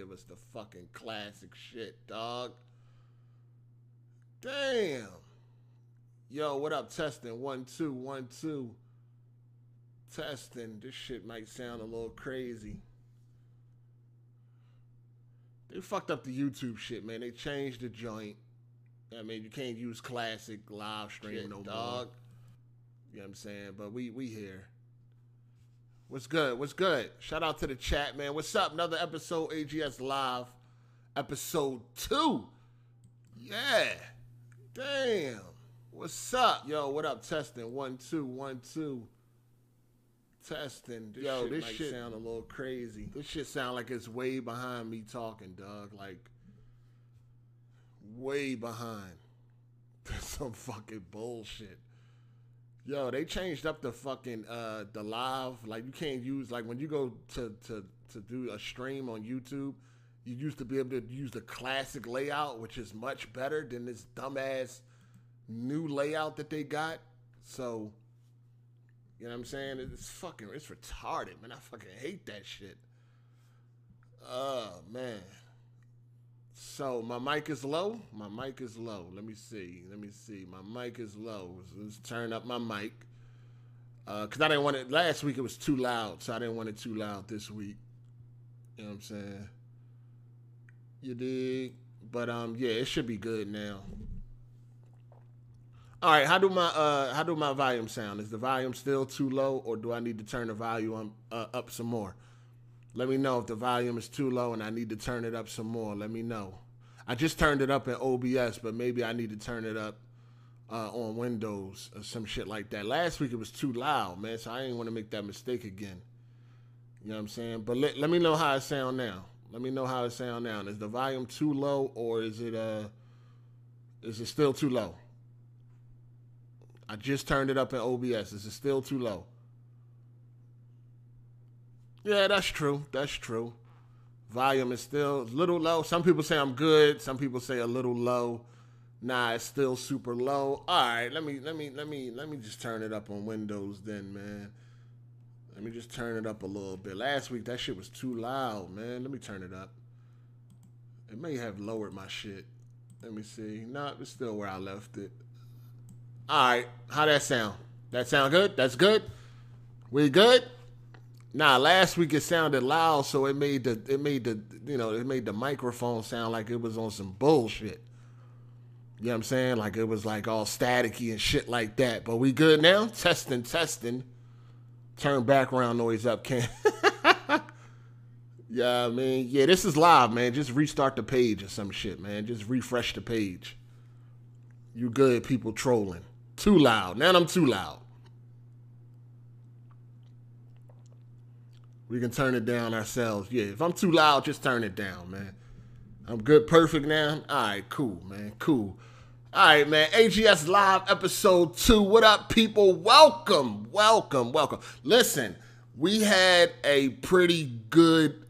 give us the fucking classic shit, dog. Damn. Yo, what up? Testing one two one two. Testing. This shit might sound a little crazy. They fucked up the YouTube shit, man. They changed the joint. I mean, you can't use classic live stream shit, no dog. More. You know what I'm saying? But we we here. What's good? What's good? Shout out to the chat, man. What's up? Another episode AGS Live, episode two. Yeah. Damn. What's up? Yo, what up? Testing. One, two, one, two. Testing. This Yo, shit this shit sound a little crazy. This shit sound like it's way behind me talking, Doug. Like way behind. That's some fucking bullshit. Yo, they changed up the fucking uh the live. Like you can't use like when you go to to to do a stream on YouTube, you used to be able to use the classic layout, which is much better than this dumbass new layout that they got. So, you know what I'm saying? It's fucking it's retarded, man. I fucking hate that shit. Oh man. So my mic is low. My mic is low. Let me see. Let me see. My mic is low. Let's turn up my mic. Uh, Cause I didn't want it last week. It was too loud, so I didn't want it too loud this week. You know what I'm saying? You dig? But um, yeah, it should be good now. All right, how do my uh how do my volume sound? Is the volume still too low, or do I need to turn the volume uh, up some more? Let me know if the volume is too low and I need to turn it up some more. Let me know. I just turned it up in OBS, but maybe I need to turn it up uh, on Windows or some shit like that. Last week it was too loud, man, so I didn't want to make that mistake again. You know what I'm saying? But let, let me know how it sound now. Let me know how it sound now. Is the volume too low or is it uh is it still too low? I just turned it up in OBS. Is it still too low? Yeah, that's true. That's true. Volume is still a little low. Some people say I'm good. Some people say a little low. Nah, it's still super low. All right, let me let me let me let me just turn it up on Windows then, man. Let me just turn it up a little bit. Last week that shit was too loud, man. Let me turn it up. It may have lowered my shit. Let me see. Nah, it's still where I left it. All right, how that sound? That sound good? That's good. We good? Nah, last week it sounded loud, so it made the it made the you know it made the microphone sound like it was on some bullshit. You know what I'm saying? Like it was like all staticky and shit like that. But we good now? Testing, testing. Turn background noise up, Ken. yeah, I mean, yeah, this is live, man. Just restart the page or some shit, man. Just refresh the page. You good people trolling. Too loud. Now I'm too loud. We can turn it down ourselves. Yeah, if I'm too loud, just turn it down, man. I'm good, perfect now. All right, cool, man, cool. All right, man. AGS Live episode two. What up, people? Welcome, welcome, welcome. Listen, we had a pretty good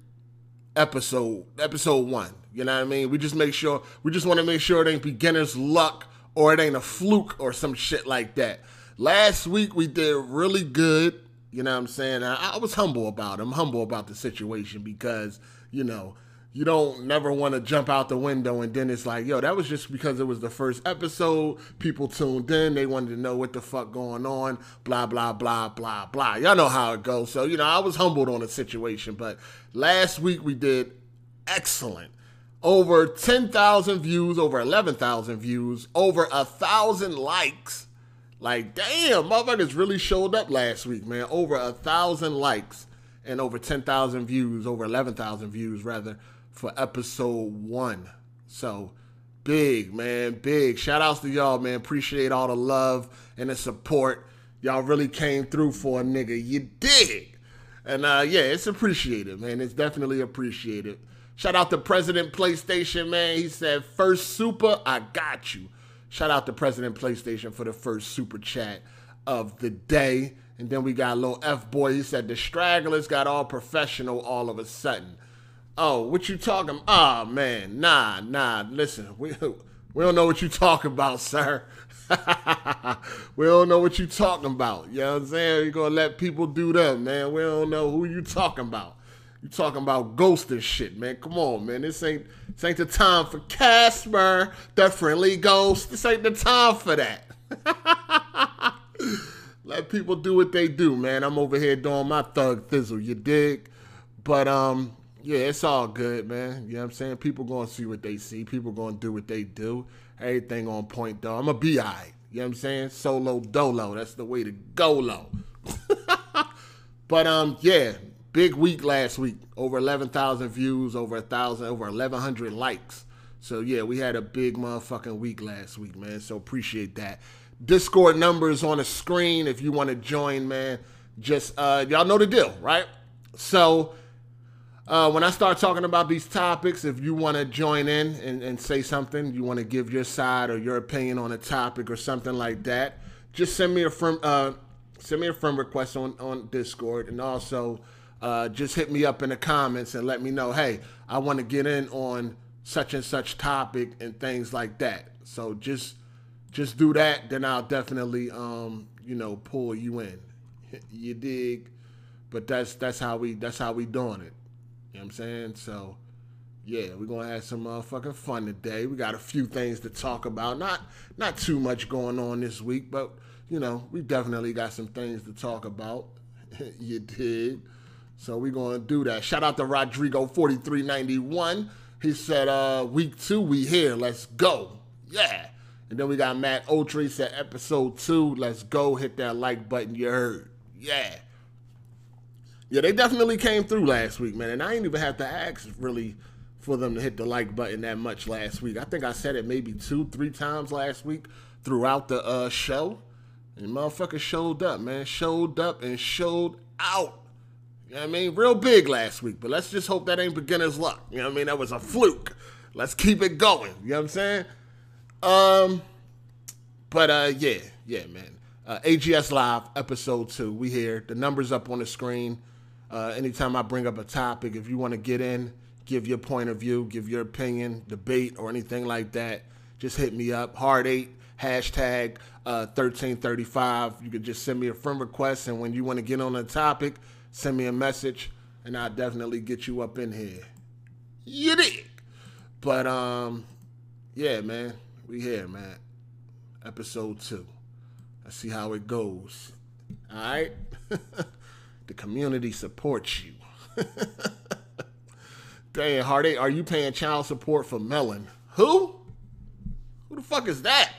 episode, episode one. You know what I mean? We just make sure, we just want to make sure it ain't beginner's luck or it ain't a fluke or some shit like that. Last week we did really good. You know what I'm saying? I, I was humble about it. I'm humble about the situation because, you know, you don't never want to jump out the window and then it's like, yo, that was just because it was the first episode. People tuned in. They wanted to know what the fuck going on. Blah, blah, blah, blah, blah. Y'all know how it goes. So, you know, I was humbled on the situation. But last week we did excellent. Over 10,000 views, over 11,000 views, over a thousand likes like, damn, motherfuckers really showed up last week, man. Over a thousand likes and over 10,000 views, over 11,000 views, rather, for episode one. So, big, man, big. Shout outs to y'all, man. Appreciate all the love and the support. Y'all really came through for a nigga. You did. And uh, yeah, it's appreciated, man. It's definitely appreciated. Shout out to President PlayStation, man. He said, First super, I got you. Shout out to President PlayStation for the first super chat of the day. And then we got a little F boy. He said the stragglers got all professional all of a sudden. Oh, what you talking? Ah, oh, man, nah, nah. Listen, we we don't know what you talking about, sir. we don't know what you talking about. You know what I'm saying? You're gonna let people do them, man. We don't know who you talking about. You talking about ghost and shit, man. Come on, man. This ain't this ain't the time for Casper, the friendly ghost. This ain't the time for that. Let people do what they do, man. I'm over here doing my thug thizzle, you dig? But um, yeah, it's all good, man. You know what I'm saying? People gonna see what they see. People gonna do what they do. Everything on point though. I'm a bi. You know what I'm saying? Solo dolo. That's the way to go low. but um, yeah, big week last week. Over 11,000 views, over a thousand, over 1,100 likes. So yeah, we had a big motherfucking week last week, man. So appreciate that. Discord numbers on the screen if you want to join, man. Just uh, y'all know the deal, right? So uh, when I start talking about these topics, if you want to join in and, and say something, you want to give your side or your opinion on a topic or something like that, just send me a friend, uh, send me a friend request on, on Discord, and also uh, just hit me up in the comments and let me know, hey, I want to get in on such and such topic and things like that. So just just do that, then I'll definitely um, you know pull you in. you dig? But that's that's how we that's how we doing it. You know what I'm saying? So yeah, we're gonna have some motherfucking fun today. We got a few things to talk about. Not not too much going on this week, but you know, we definitely got some things to talk about. you did. So we're gonna do that. Shout out to Rodrigo4391. He said, uh, week two, we here. Let's go. Yeah. And then we got Matt Otry said episode two. Let's go. Hit that like button. You heard. Yeah. Yeah, they definitely came through last week, man. And I ain't even have to ask really for them to hit the like button that much last week. I think I said it maybe two, three times last week throughout the uh, show. And motherfucker showed up, man. Showed up and showed out. You know what I mean? Real big last week, but let's just hope that ain't beginner's luck. You know what I mean? That was a fluke. Let's keep it going. You know what I'm saying? Um, but uh, yeah, yeah, man. Uh, AGS Live, episode two. We here. The numbers up on the screen. Uh, anytime I bring up a topic, if you want to get in, give your point of view, give your opinion, debate, or anything like that, just hit me up. Hard eight hashtag uh, 1335. You could just send me a friend request, and when you want to get on a topic, send me a message, and I'll definitely get you up in here. You dig? But um, yeah, man, we here, man. Episode two. Let's see how it goes. All right. The community supports you. Dang, Hardy, are you paying child support for Melon? Who? Who the fuck is that?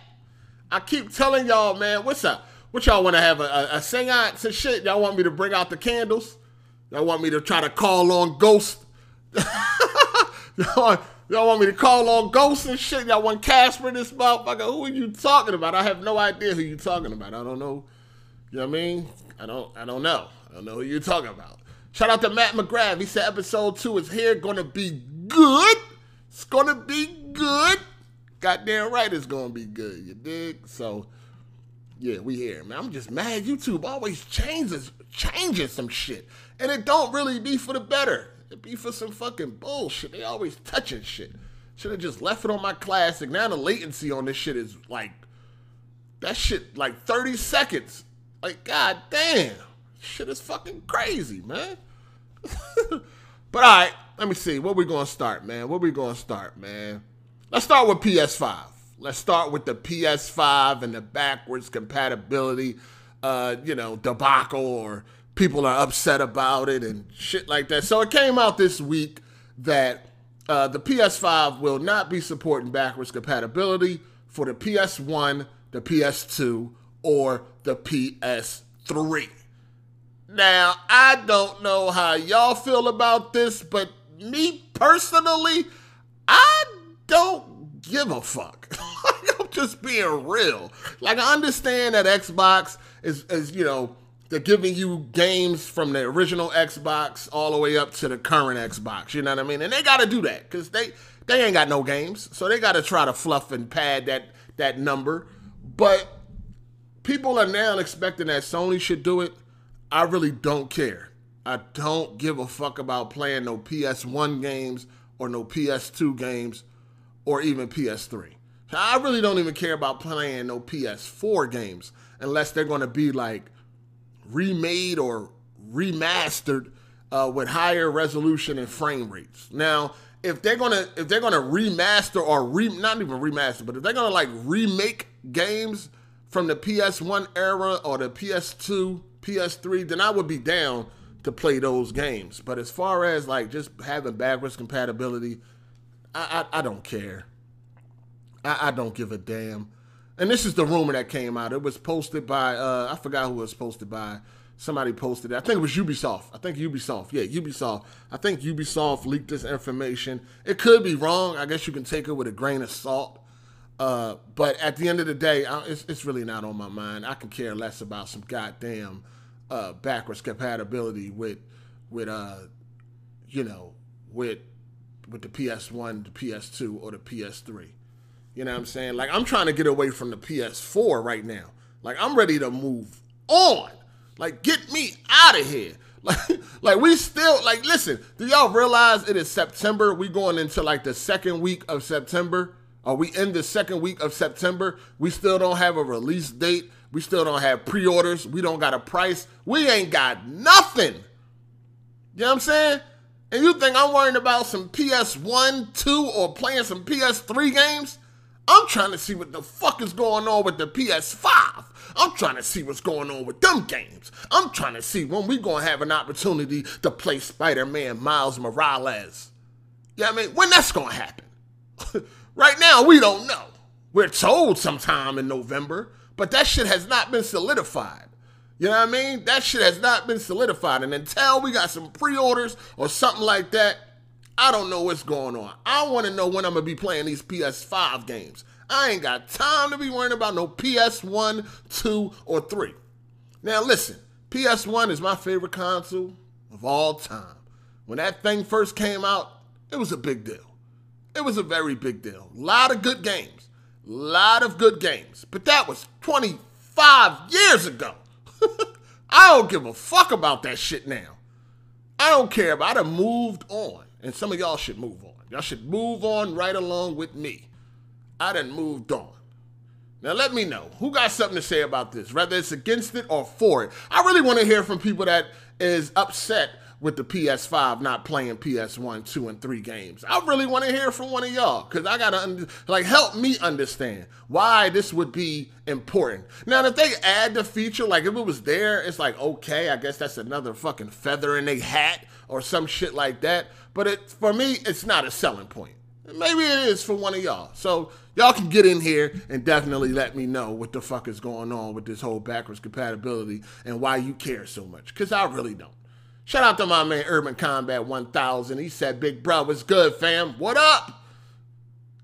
I keep telling y'all, man, what's up? What y'all want to have a, a, a seance and shit? Y'all want me to bring out the candles? Y'all want me to try to call on ghosts? y'all, want, y'all want me to call on ghosts and shit? Y'all want Casper this motherfucker? Who are you talking about? I have no idea who you talking about. I don't know. You know what I mean? I don't. I don't know. I don't know who you're talking about. Shout out to Matt McGrath. He said episode two is here. Gonna be good. It's gonna be good. Goddamn right it's gonna be good. You dig? So yeah, we here, man. I'm just mad. YouTube always changes changes some shit. And it don't really be for the better. It be for some fucking bullshit. They always touching shit. Should have just left it on my classic. Now the latency on this shit is like that shit like 30 seconds. Like, god damn. Shit is fucking crazy, man. but all right, let me see. Where we gonna start, man? Where we gonna start, man? Let's start with PS5. Let's start with the PS5 and the backwards compatibility, uh, you know, debacle or people are upset about it and shit like that. So it came out this week that uh, the PS5 will not be supporting backwards compatibility for the PS1, the PS2, or the PS3. Now, I don't know how y'all feel about this, but me personally, I don't give a fuck. I'm just being real. Like, I understand that Xbox is, is, you know, they're giving you games from the original Xbox all the way up to the current Xbox. You know what I mean? And they got to do that because they they ain't got no games, so they got to try to fluff and pad that that number. But people are now expecting that Sony should do it. I really don't care. I don't give a fuck about playing no PS1 games or no PS2 games or even PS3. I really don't even care about playing no PS4 games unless they're going to be like remade or remastered uh, with higher resolution and frame rates. Now, if they're gonna if they're gonna remaster or re not even remaster, but if they're gonna like remake games from the PS1 era or the PS2, PS3, then I would be down to play those games. But as far as like just having backwards compatibility, I I, I don't care. I, I don't give a damn. And this is the rumor that came out. It was posted by uh, I forgot who it was posted by. Somebody posted it. I think it was Ubisoft. I think Ubisoft. Yeah, Ubisoft. I think Ubisoft leaked this information. It could be wrong. I guess you can take it with a grain of salt. Uh, but at the end of the day, I, it's, it's really not on my mind. I can care less about some goddamn uh, backwards compatibility with with uh, you know with with the PS1, the PS2, or the PS3. You know what I'm saying? Like I'm trying to get away from the PS4 right now. Like I'm ready to move on. Like get me out of here. Like, like we still like listen, do y'all realize it is September? We going into like the second week of September. Are we in the second week of September? We still don't have a release date. We still don't have pre-orders. We don't got a price. We ain't got nothing. You know what I'm saying? And you think I'm worrying about some PS1, 2, or playing some PS3 games? I'm trying to see what the fuck is going on with the PS5. I'm trying to see what's going on with them games. I'm trying to see when we gonna have an opportunity to play Spider-Man Miles Morales. Yeah, you know I mean, when that's gonna happen. right now, we don't know. We're told sometime in November, but that shit has not been solidified. You know what I mean? That shit has not been solidified. And until we got some pre-orders or something like that, I don't know what's going on. I want to know when I'm going to be playing these PS5 games. I ain't got time to be worrying about no PS1, 2, or 3. Now, listen, PS1 is my favorite console of all time. When that thing first came out, it was a big deal. It was a very big deal. A lot of good games. A lot of good games. But that was 25 years ago. I don't give a fuck about that shit now. I don't care about it. I moved on. And some of y'all should move on. Y'all should move on right along with me. I done moved on. Now let me know who got something to say about this, whether it's against it or for it. I really want to hear from people that is upset with the PS5 not playing PS1, 2, and 3 games. I really want to hear from one of y'all because I got to, like, help me understand why this would be important. Now, if they add the feature, like, if it was there, it's like, okay, I guess that's another fucking feather in a hat or some shit like that. But it, for me, it's not a selling point. Maybe it is for one of y'all. So y'all can get in here and definitely let me know what the fuck is going on with this whole backwards compatibility and why you care so much. Because I really don't. Shout out to my man Urban Combat 1000. He said, Big bro, what's good, fam? What up?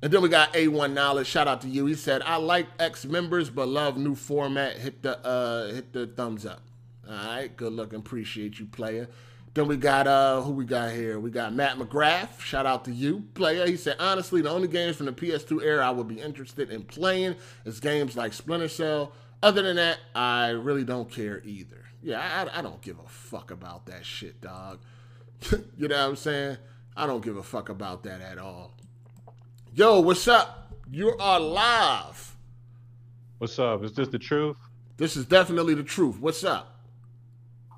And then we got A1 Knowledge. Shout out to you. He said, I like ex members but love new format. Hit the uh hit the thumbs up. All right, good looking. Appreciate you, player. Then we got uh who we got here? We got Matt McGrath. Shout out to you, player. He said, honestly, the only games from the PS2 era I would be interested in playing is games like Splinter Cell. Other than that, I really don't care either. Yeah, I, I don't give a fuck about that shit, dog. you know what I'm saying? I don't give a fuck about that at all. Yo, what's up? You are live. What's up? Is this the truth? This is definitely the truth. What's up?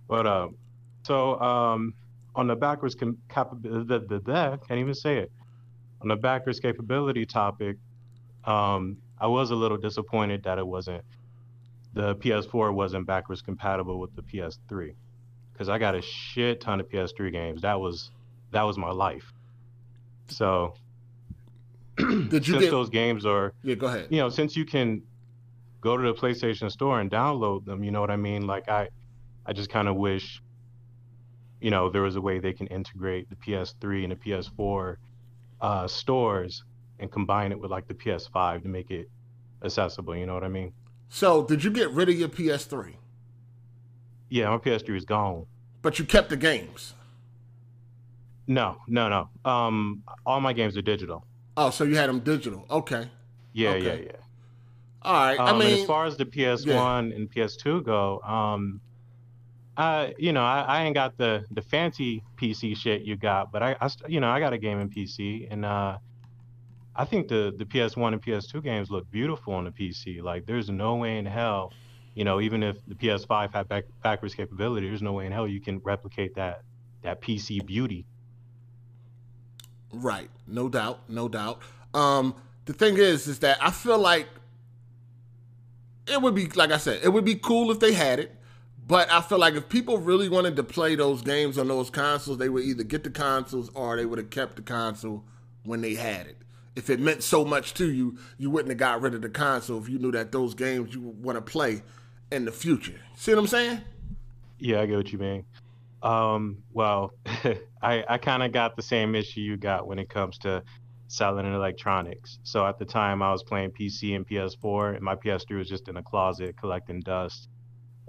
What up? So um, on the backwards capability, the, the, the, can't even say it. On the backwards capability topic, um, I was a little disappointed that it wasn't the PS4 wasn't backwards compatible with the PS3 because I got a shit ton of PS3 games. That was that was my life. So did you since get those games are yeah go ahead you know since you can go to the PlayStation Store and download them, you know what I mean? Like I I just kind of wish you know, there was a way they can integrate the PS3 and the PS4 uh, stores and combine it with like the PS5 to make it accessible. You know what I mean? So, did you get rid of your PS3? Yeah, my PS3 is gone. But you kept the games. No, no, no. Um, all my games are digital. Oh, so you had them digital? Okay. Yeah, okay. yeah, yeah. All right. Um, I mean, as far as the PS1 yeah. and PS2 go, um, you know, I, I, ain't got the the fancy PC shit you got, but I, I you know, I got a gaming PC, and uh, I think the the PS1 and PS2 games look beautiful on the PC. Like, there's no way in hell, you know, even if the PS5 had back, backwards capability, there's no way in hell you can replicate that that PC beauty. Right, no doubt, no doubt. Um, the thing is, is that I feel like it would be, like I said, it would be cool if they had it. But I feel like if people really wanted to play those games on those consoles, they would either get the consoles or they would have kept the console when they had it. If it meant so much to you, you wouldn't have got rid of the console if you knew that those games you want to play in the future. See what I'm saying? Yeah, I get what you mean. Um, well, I I kind of got the same issue you got when it comes to selling electronics. So at the time, I was playing PC and PS4, and my PS3 was just in a closet collecting dust,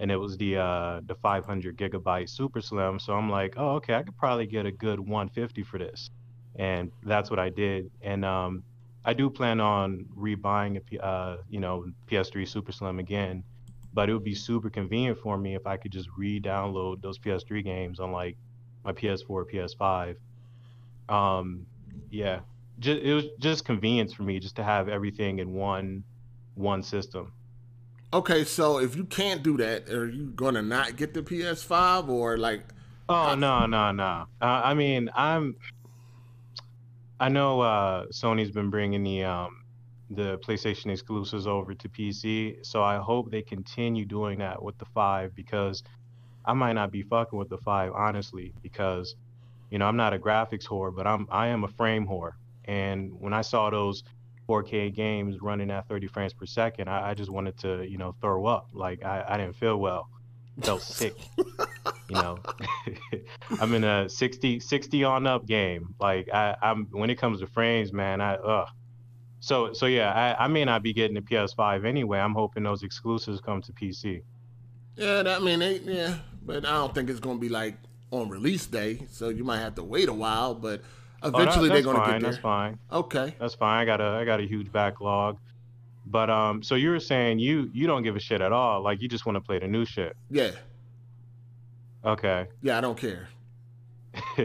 and it was the uh, the 500 gigabyte Super Slim. So I'm like, oh, okay, I could probably get a good 150 for this, and that's what I did. And um, I do plan on rebuying a P- uh, you know PS3 Super Slim again but it would be super convenient for me if I could just re-download those PS3 games on like my PS4 or PS5. Um, yeah, just, it was just convenience for me just to have everything in one one system. Okay, so if you can't do that, are you gonna not get the PS5 or like? Oh no no no! Uh, I mean, I'm. I know uh, Sony's been bringing the um, the PlayStation exclusives over to PC. So I hope they continue doing that with the five because I might not be fucking with the five honestly because you know I'm not a graphics whore, but I'm I am a frame whore. And when I saw those 4K games running at 30 frames per second, I, I just wanted to you know throw up. Like I, I didn't feel well, felt sick. you know, I'm in a 60 60 on up game. Like I, I'm when it comes to frames, man, I ugh so so yeah, I, I may not be getting the PS5 anyway. I'm hoping those exclusives come to PC. Yeah, that, I mean, yeah, but I don't think it's gonna be like on release day, so you might have to wait a while. But eventually oh, that, they're gonna fine, get there. That's fine. Okay, that's fine. I got a I got a huge backlog. But um, so you were saying you you don't give a shit at all. Like you just want to play the new shit. Yeah. Okay. Yeah, I don't care.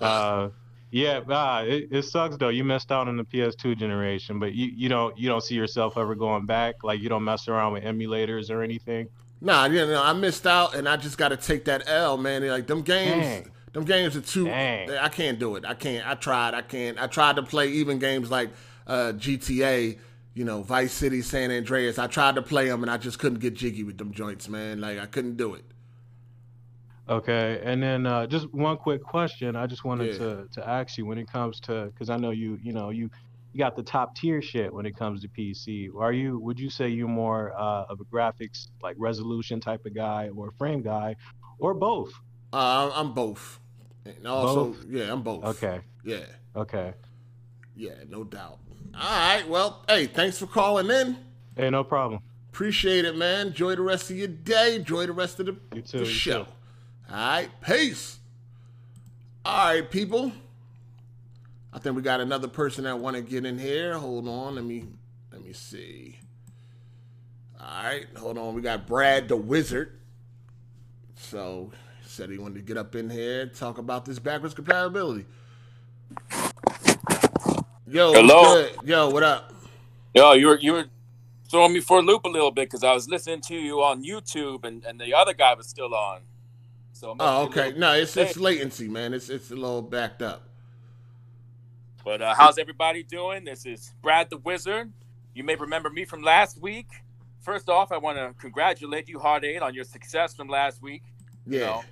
uh, yeah, uh, it, it sucks though. You missed out on the PS2 generation, but you, you don't you don't see yourself ever going back. Like you don't mess around with emulators or anything. Nah, you know, I missed out, and I just got to take that L, man. Like them games, Dang. Them games are too. Dang. I can't do it. I can't. I tried. I can't. I tried to play even games like uh, GTA, you know, Vice City, San Andreas. I tried to play them, and I just couldn't get jiggy with them joints, man. Like I couldn't do it. Okay, and then uh, just one quick question. I just wanted yeah. to to ask you when it comes to because I know you you know you you got the top tier shit when it comes to PC. Are you would you say you're more uh, of a graphics like resolution type of guy or a frame guy, or both? Uh, I'm both. And also, both? yeah, I'm both. Okay. Yeah. Okay. Yeah, no doubt. All right. Well, hey, thanks for calling in. Hey, no problem. Appreciate it, man. Enjoy the rest of your day. Enjoy the rest of the, you too, the you show. Too. All right, peace. All right, people. I think we got another person that want to get in here. Hold on, let me let me see. All right, hold on. We got Brad the Wizard. So said he wanted to get up in here and talk about this backwards compatibility. Yo, hello. Yo, what up? Yo, you were you were throwing me for a loop a little bit because I was listening to you on YouTube and and the other guy was still on. So oh, okay. No, it's it's latency, man. It's it's a little backed up. But uh, how's everybody doing? This is Brad the Wizard. You may remember me from last week. First off, I want to congratulate you, Hard Eight, on your success from last week. Yeah. You know,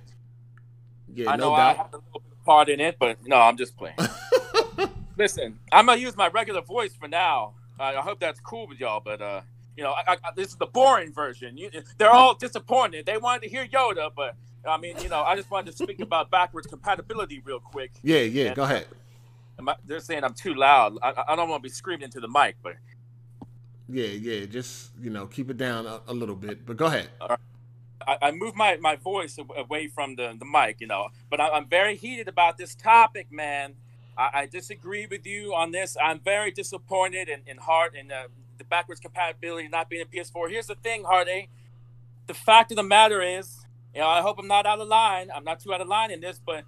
yeah, I know no doubt. I have a little bit of part in it, but no, I'm just playing. Listen, I'm gonna use my regular voice for now. Uh, I hope that's cool with y'all, but uh, you know, I, I, this is the boring version. You, they're all disappointed. They wanted to hear Yoda, but I mean, you know, I just wanted to speak about backwards compatibility real quick. Yeah, yeah, and, go ahead. I, they're saying I'm too loud. I, I don't want to be screaming into the mic, but. Yeah, yeah, just, you know, keep it down a, a little bit, but go ahead. I, I moved my, my voice away from the, the mic, you know, but I, am very heated about this topic, man. I, I, disagree with you on this. I'm very disappointed in, in heart and uh, the backwards compatibility not being a PS4. Here's the thing, Hardy. The fact of the matter is, you know, I hope I'm not out of line. I'm not too out of line in this, but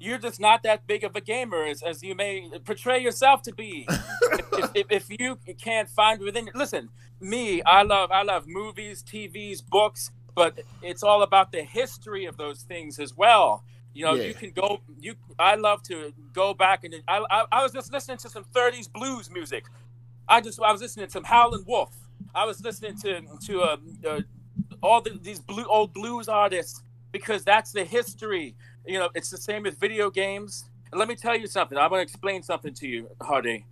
you're just not that big of a gamer as, as you may portray yourself to be. if, if, if, you can't find within, listen, me, I love I love movies, TVs, books, but it's all about the history of those things as well. You know, Yeah. you can go. You, I love to go back and I, I, I was just listening to some '30s blues music. I just, I was listening to some Howlin' Wolf. I was listening to to uh, uh, all the, these blue old blues artists because that's the history. You know, it's the same with video games. And let me tell you something. I'm going to explain something to you, Hardy.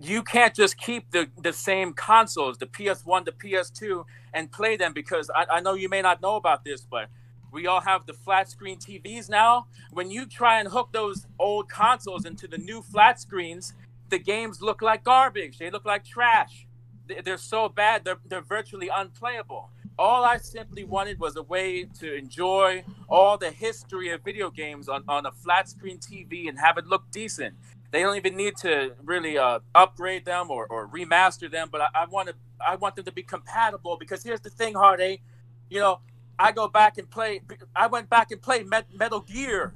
You can't just keep the, the same consoles, the PS1, the PS2, and play them because I, I know you may not know about this, but we all have the flat screen TVs now. When you try and hook those old consoles into the new flat screens, the games look like garbage. They look like trash. They- They're so bad, they're, they're virtually unplayable. All I simply wanted was a way to enjoy all the history of video games on, on a flat screen TV and have it look decent. They don't even need to really uh, upgrade them or, or remaster them, but I, I want to I want them to be compatible because here's the thing, Hardy. You know, I go back and play. I went back and played Met, Metal Gear.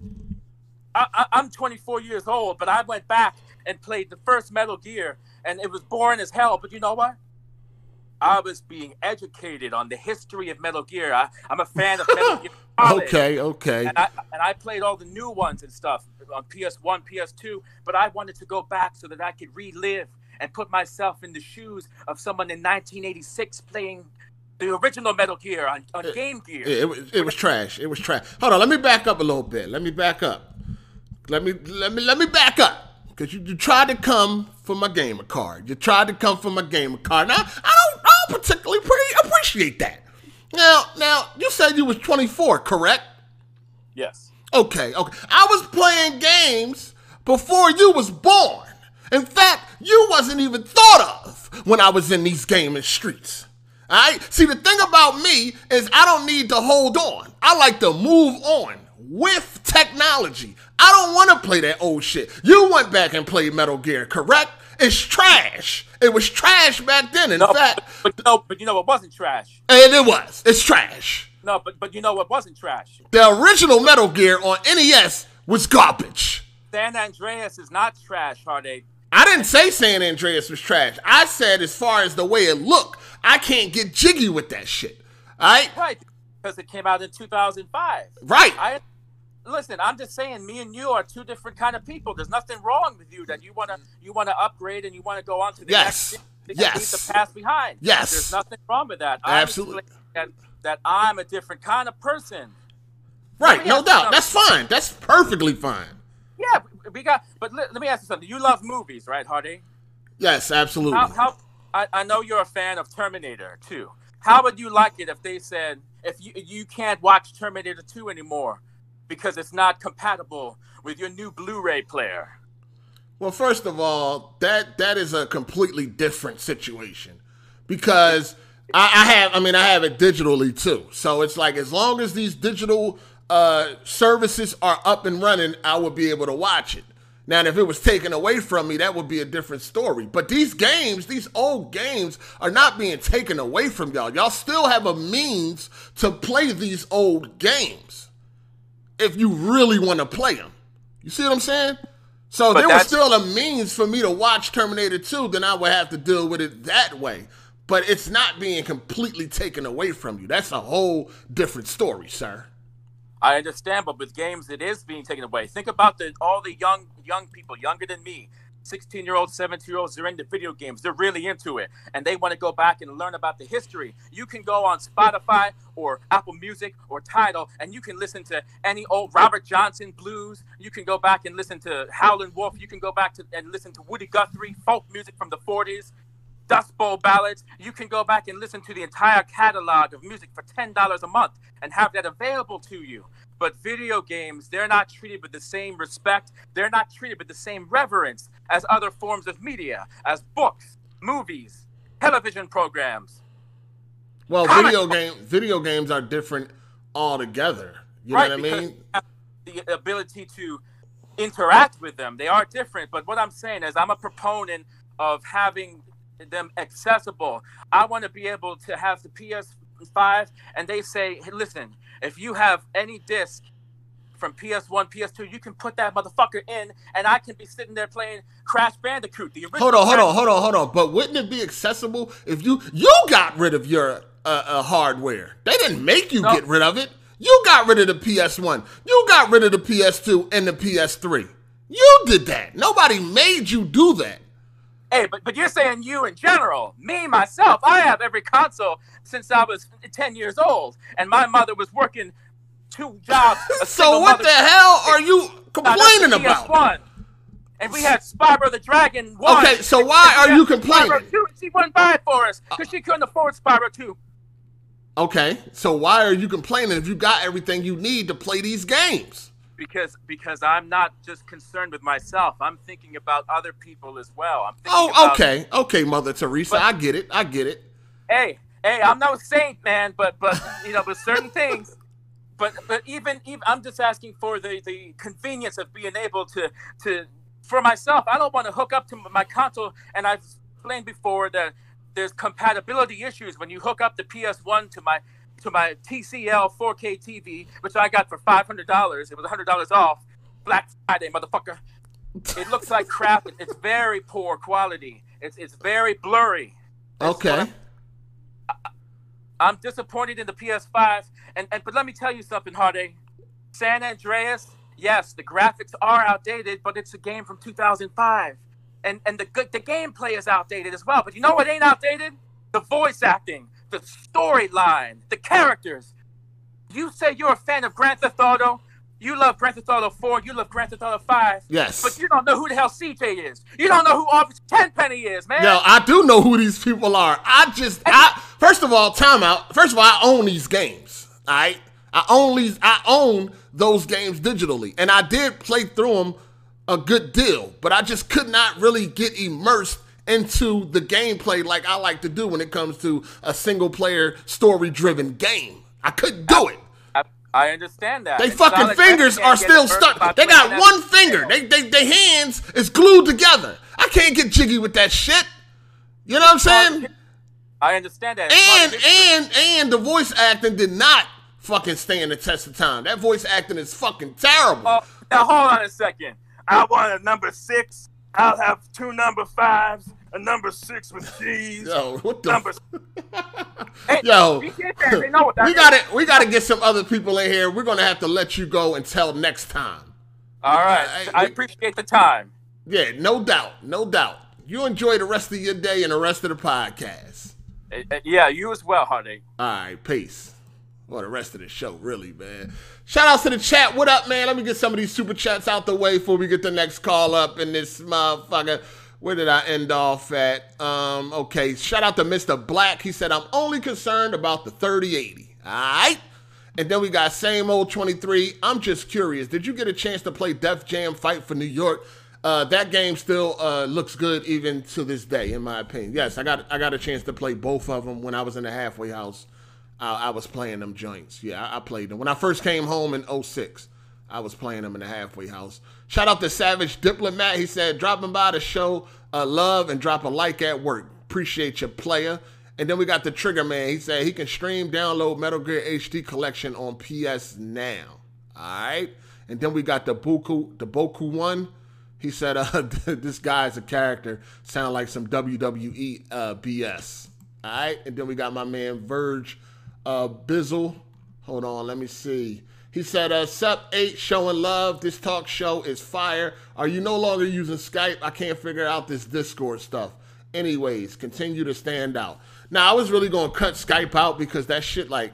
I, I'm 24 years old, but I went back and played the first Metal Gear, and it was boring as hell. But you know what? I was being educated on the history of Metal Gear. I, I'm a fan of Metal Gear. Solid. Okay, okay. And I, and I played all the new ones and stuff on PS1, PS2, but I wanted to go back so that I could relive and put myself in the shoes of someone in 1986 playing the original Metal Gear on, on Game Gear. It, was, it was trash. It was trash. Hold on, let me back up a little bit. Let me back up. Let me let me let me back up. Cause you, you tried to come for my gamer card. You tried to come for my gamer card. Now I I don't particularly pre- appreciate that. Now now you said you was 24, correct? Yes. Okay, okay. I was playing games before you was born. In fact, you wasn't even thought of when I was in these gaming streets. Alright? See, the thing about me is I don't need to hold on. I like to move on with technology. I don't want to play that old shit. You went back and played Metal Gear, correct? It's trash. It was trash back then. In No, fact, but, but you know, but you know what wasn't trash? and it was. It's trash. No, but but you know what wasn't trash? The original Metal Gear on NES was garbage. San Andreas is not trash, Hardy. I didn't say San Andreas was trash. I said as far as the way it looked, I can't get jiggy with that shit. Alright? Right, because it came out in 2005. Right. I listen. I'm just saying, me and you are two different kind of people. There's nothing wrong with you that you wanna you wanna upgrade and you wanna go on to the Yes. next. Yes. Leave the past behind. Yes. There's nothing wrong with that. Absolutely. That, that I'm a different kind of person. right, no doubt. That's fine. That's perfectly fine. Yeah, we- we got. But let, let me ask you something. You love movies, right, Hardy? Yes, absolutely. How, how I, I know you're a fan of Terminator too. How would you like it if they said if you you can't watch Terminator 2 anymore because it's not compatible with your new Blu-ray player? Well, first of all, that that is a completely different situation because I, I have, I mean, I have it digitally too. So it's like as long as these digital uh, services are up and running, I would be able to watch it. Now, if it was taken away from me, that would be a different story. But these games, these old games, are not being taken away from y'all. Y'all still have a means to play these old games if you really want to play them. You see what I'm saying? So But there was still a means for me to watch Terminator 2, then I would have to deal with it that way. But it's not being completely taken away from you. That's a whole different story, sir. I understand, but with games, it is being taken away. Think about the all the young young people, younger than me, 16 year olds, 17 year olds. They're into video games. They're really into it, and they want to go back and learn about the history. You can go on Spotify or Apple Music or Tidal, and you can listen to any old Robert Johnson blues. You can go back and listen to Howlin' Wolf. You can go back to and listen to Woody Guthrie folk music from the 40s. Dust Bowl ballads. You can go back and listen to the entire catalog of music for $10 a month and have that available to you. But video games, they're not treated with the same respect. They're not treated with the same reverence as other forms of media, as books, movies, television programs. Well, Comic video game video games are different altogether. You right? know what I mean? the ability to interact with them. They are different. But what I'm saying is, I'm a proponent of having them accessible. I want to be able to have the PS5, and they say, hey, listen, if you have any disc from PS1, PS2, you can put that motherfucker in, and I can be sitting there playing Crash Bandicoot. The original Hold on, hold on, hold on, hold on. But wouldn't it be accessible if you you got rid of your uh, uh, hardware? They didn't make you No. get rid of it. You got rid of the PS1. You got rid of the PS2 and the PS3. You did that. Nobody made you do that. Hey, but, but you're saying you in general. Me, myself, I have every console since I was 10 years old. And my mother was working two jobs. So what mother- the hell are you complaining about? PS1. And we had Spyro the Dragon 1. Okay, so why are you complaining? Spyro 2, and she wouldn't buy it for us uh, because she couldn't afford Spyro 2. Okay, so why are you complaining if you got everything you need to play these games? Because because I'm not just concerned with myself. I'm thinking about other people as well. I'm thinking Oh, about- okay, okay, Mother Teresa, But- I get it, I get it. hey, hey, I'm no saint, man, but but you know, with certain things. But but even even I'm just asking for the the convenience of being able to to for myself. I don't want to hook up to my console, and I've explained before that there's compatibility issues when you hook up the PS1 to my to my TCL 4K TV, which I got for five hundred dollars. It was hundred dollars off Black Friday, motherfucker. It looks like crap. It's very poor quality. It's it's very blurry. That's Okay, I'm- I'm disappointed in the PS5. And, and but let me tell you something, Hardy. San Andreas, yes, the graphics are outdated, but it's a game from 2005. And and the good the gameplay is outdated as well. But you know what ain't outdated? The voice acting, the storyline, the characters. You say you're a fan of Grand Theft Auto. You love Grand Theft Auto 4. You love Grand Theft Auto 5. yes. But you don't know who the hell CJ is. You don't know who Officer Tenpenny is, man. Yo, I do know who these people are. I just, I first of all, timeout. First of all, I own these games. All right, I own these. I own those games digitally, and I did play through them a good deal, but I just could not really get immersed into the gameplay like I like to do when it comes to a single player story driven game. I couldn't do it. I, I understand that. They And fucking fingers are still stuck. They got one finger. They, they, their hands is glued together. I can't get jiggy with that shit. You know what I'm saying? I understand that. It's And and and the voice acting did not fucking stand the test of time. That voice acting is fucking terrible. Oh, now hold on a second. I want a number six. I'll have two number fives, a number six with cheese. Yo, what the? Number. Hey, Yo, BK fans, they know what that we got to we got to get some other people in here. We're gonna have to let you go until next time. All right. I- I appreciate the time. Yeah, no doubt, no doubt. You enjoy the rest of your day and the rest of the podcast. Uh, uh, Yeah, you as well, Hardy. All right, peace. Well, the rest of the show, really, man. Shout out to the chat. What up, man? Let me get some of these super chats out the way before we get the next call up in this motherfucker. Where did I end off at? Um, okay. Shout out to Mr. Black. He said, I'm only concerned about the 3080. All right. And then we got same old 23. I'm just curious. Did you get a chance to play Def Jam Fight for New York? Uh, that game still uh, looks good even to this day, in my opinion. Yes, I got I got a chance to play both of them when I was in the halfway house. I, I was playing them joints. Yeah, I, I played them when I first came home in 06. I was playing them in the halfway house. Shout out to Savage Diplomat. He said, dropping by to show uh, love and drop a like at work. Appreciate your player. And then we got the Trigger Man. He said he can stream, download Metal Gear HD Collection on PS Now. All right. And then we got the Boku, the Boku one. He said, uh, "This guy's a character. Sound like some WWE uh, BS." All right. And then we got my man Verge uh, Bizzle. Hold on, let me see. He said, uh, Sep 8 showing love. This talk show is fire. Are you no longer using Skype? I can't figure out this Discord stuff. Anyways, continue to stand out. Now, I was really going to cut Skype out because that shit, like,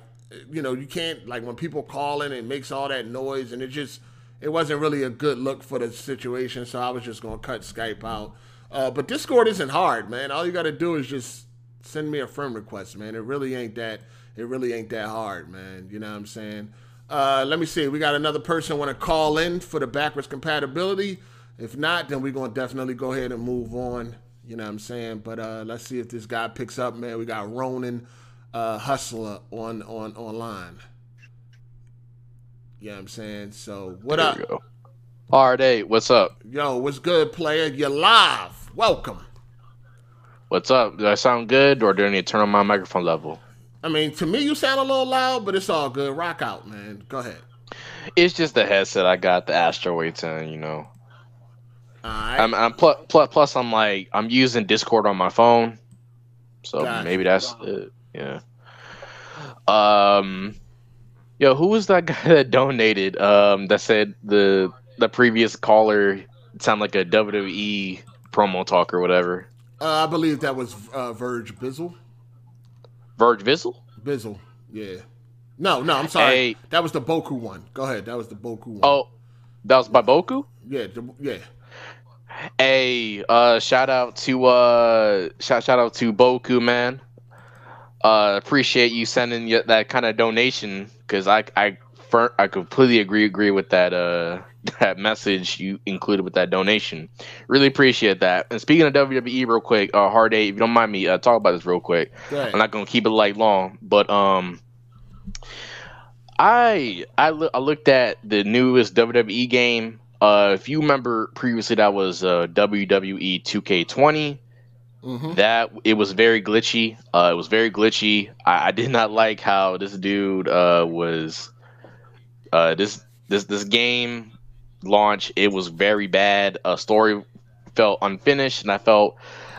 you know, you can't, like, when people call in, it makes all that noise and it just, it wasn't really a good look for the situation. So I was just going to cut Skype out. Uh, but Discord isn't hard, man. All you got to do is just send me a friend request, man. It really ain't that. It really ain't that hard, man. You know what I'm saying? Uh, let me see. We got another person want to call in for the backwards compatibility. If not, then we're gonna definitely go ahead and move on. You know what I'm saying? But uh, let's see if this guy picks up, man. We got Ronan uh, Hustler on on online. You know what I'm saying? So what There up? we go. Hard eight. What's up? Yo, what's good, player? You're live. Welcome. What's up? Do I sound good, or do I need to turn on my microphone level? I mean, to me, you sound a little loud, but it's all good. Rock out, man. Go ahead. It's just the headset I got, the Astro A10. You know, All right. I'm, I'm plus, plus, plus I'm like I'm using Discord on my phone, so Gotcha. maybe that's it. Yeah. Um, Yo, who was that guy that donated? Um, that said the the previous caller sounded like a WWE promo talk or whatever. Uh, I believe that was uh, Verge Bizzle. Verge Vizzle? Bizzle, yeah. No, no, I'm sorry. Hey. That was the Boku one. Go ahead. That was the Boku one. Oh, that was by Boku. yeah, the, yeah. Hey, uh, shout out to uh, shout shout out to Boku man. Uh, appreciate you sending that kind of donation because I I I completely agree agree with that uh that message you included with that donation. Really appreciate that. And speaking of WWE, real quick, uh, Hard Eight, if you don't mind me uh, talk about this real quick. I'm not gonna keep it like long, but um, I I, loo- I looked at the newest WWE game. Uh, if you remember previously, that was uh, WWE 2K20. Mhm. That it was very glitchy. Uh, it was very glitchy. I, I did not like how this dude uh was. Uh, this this this game launch it was very bad. A story felt unfinished, and I felt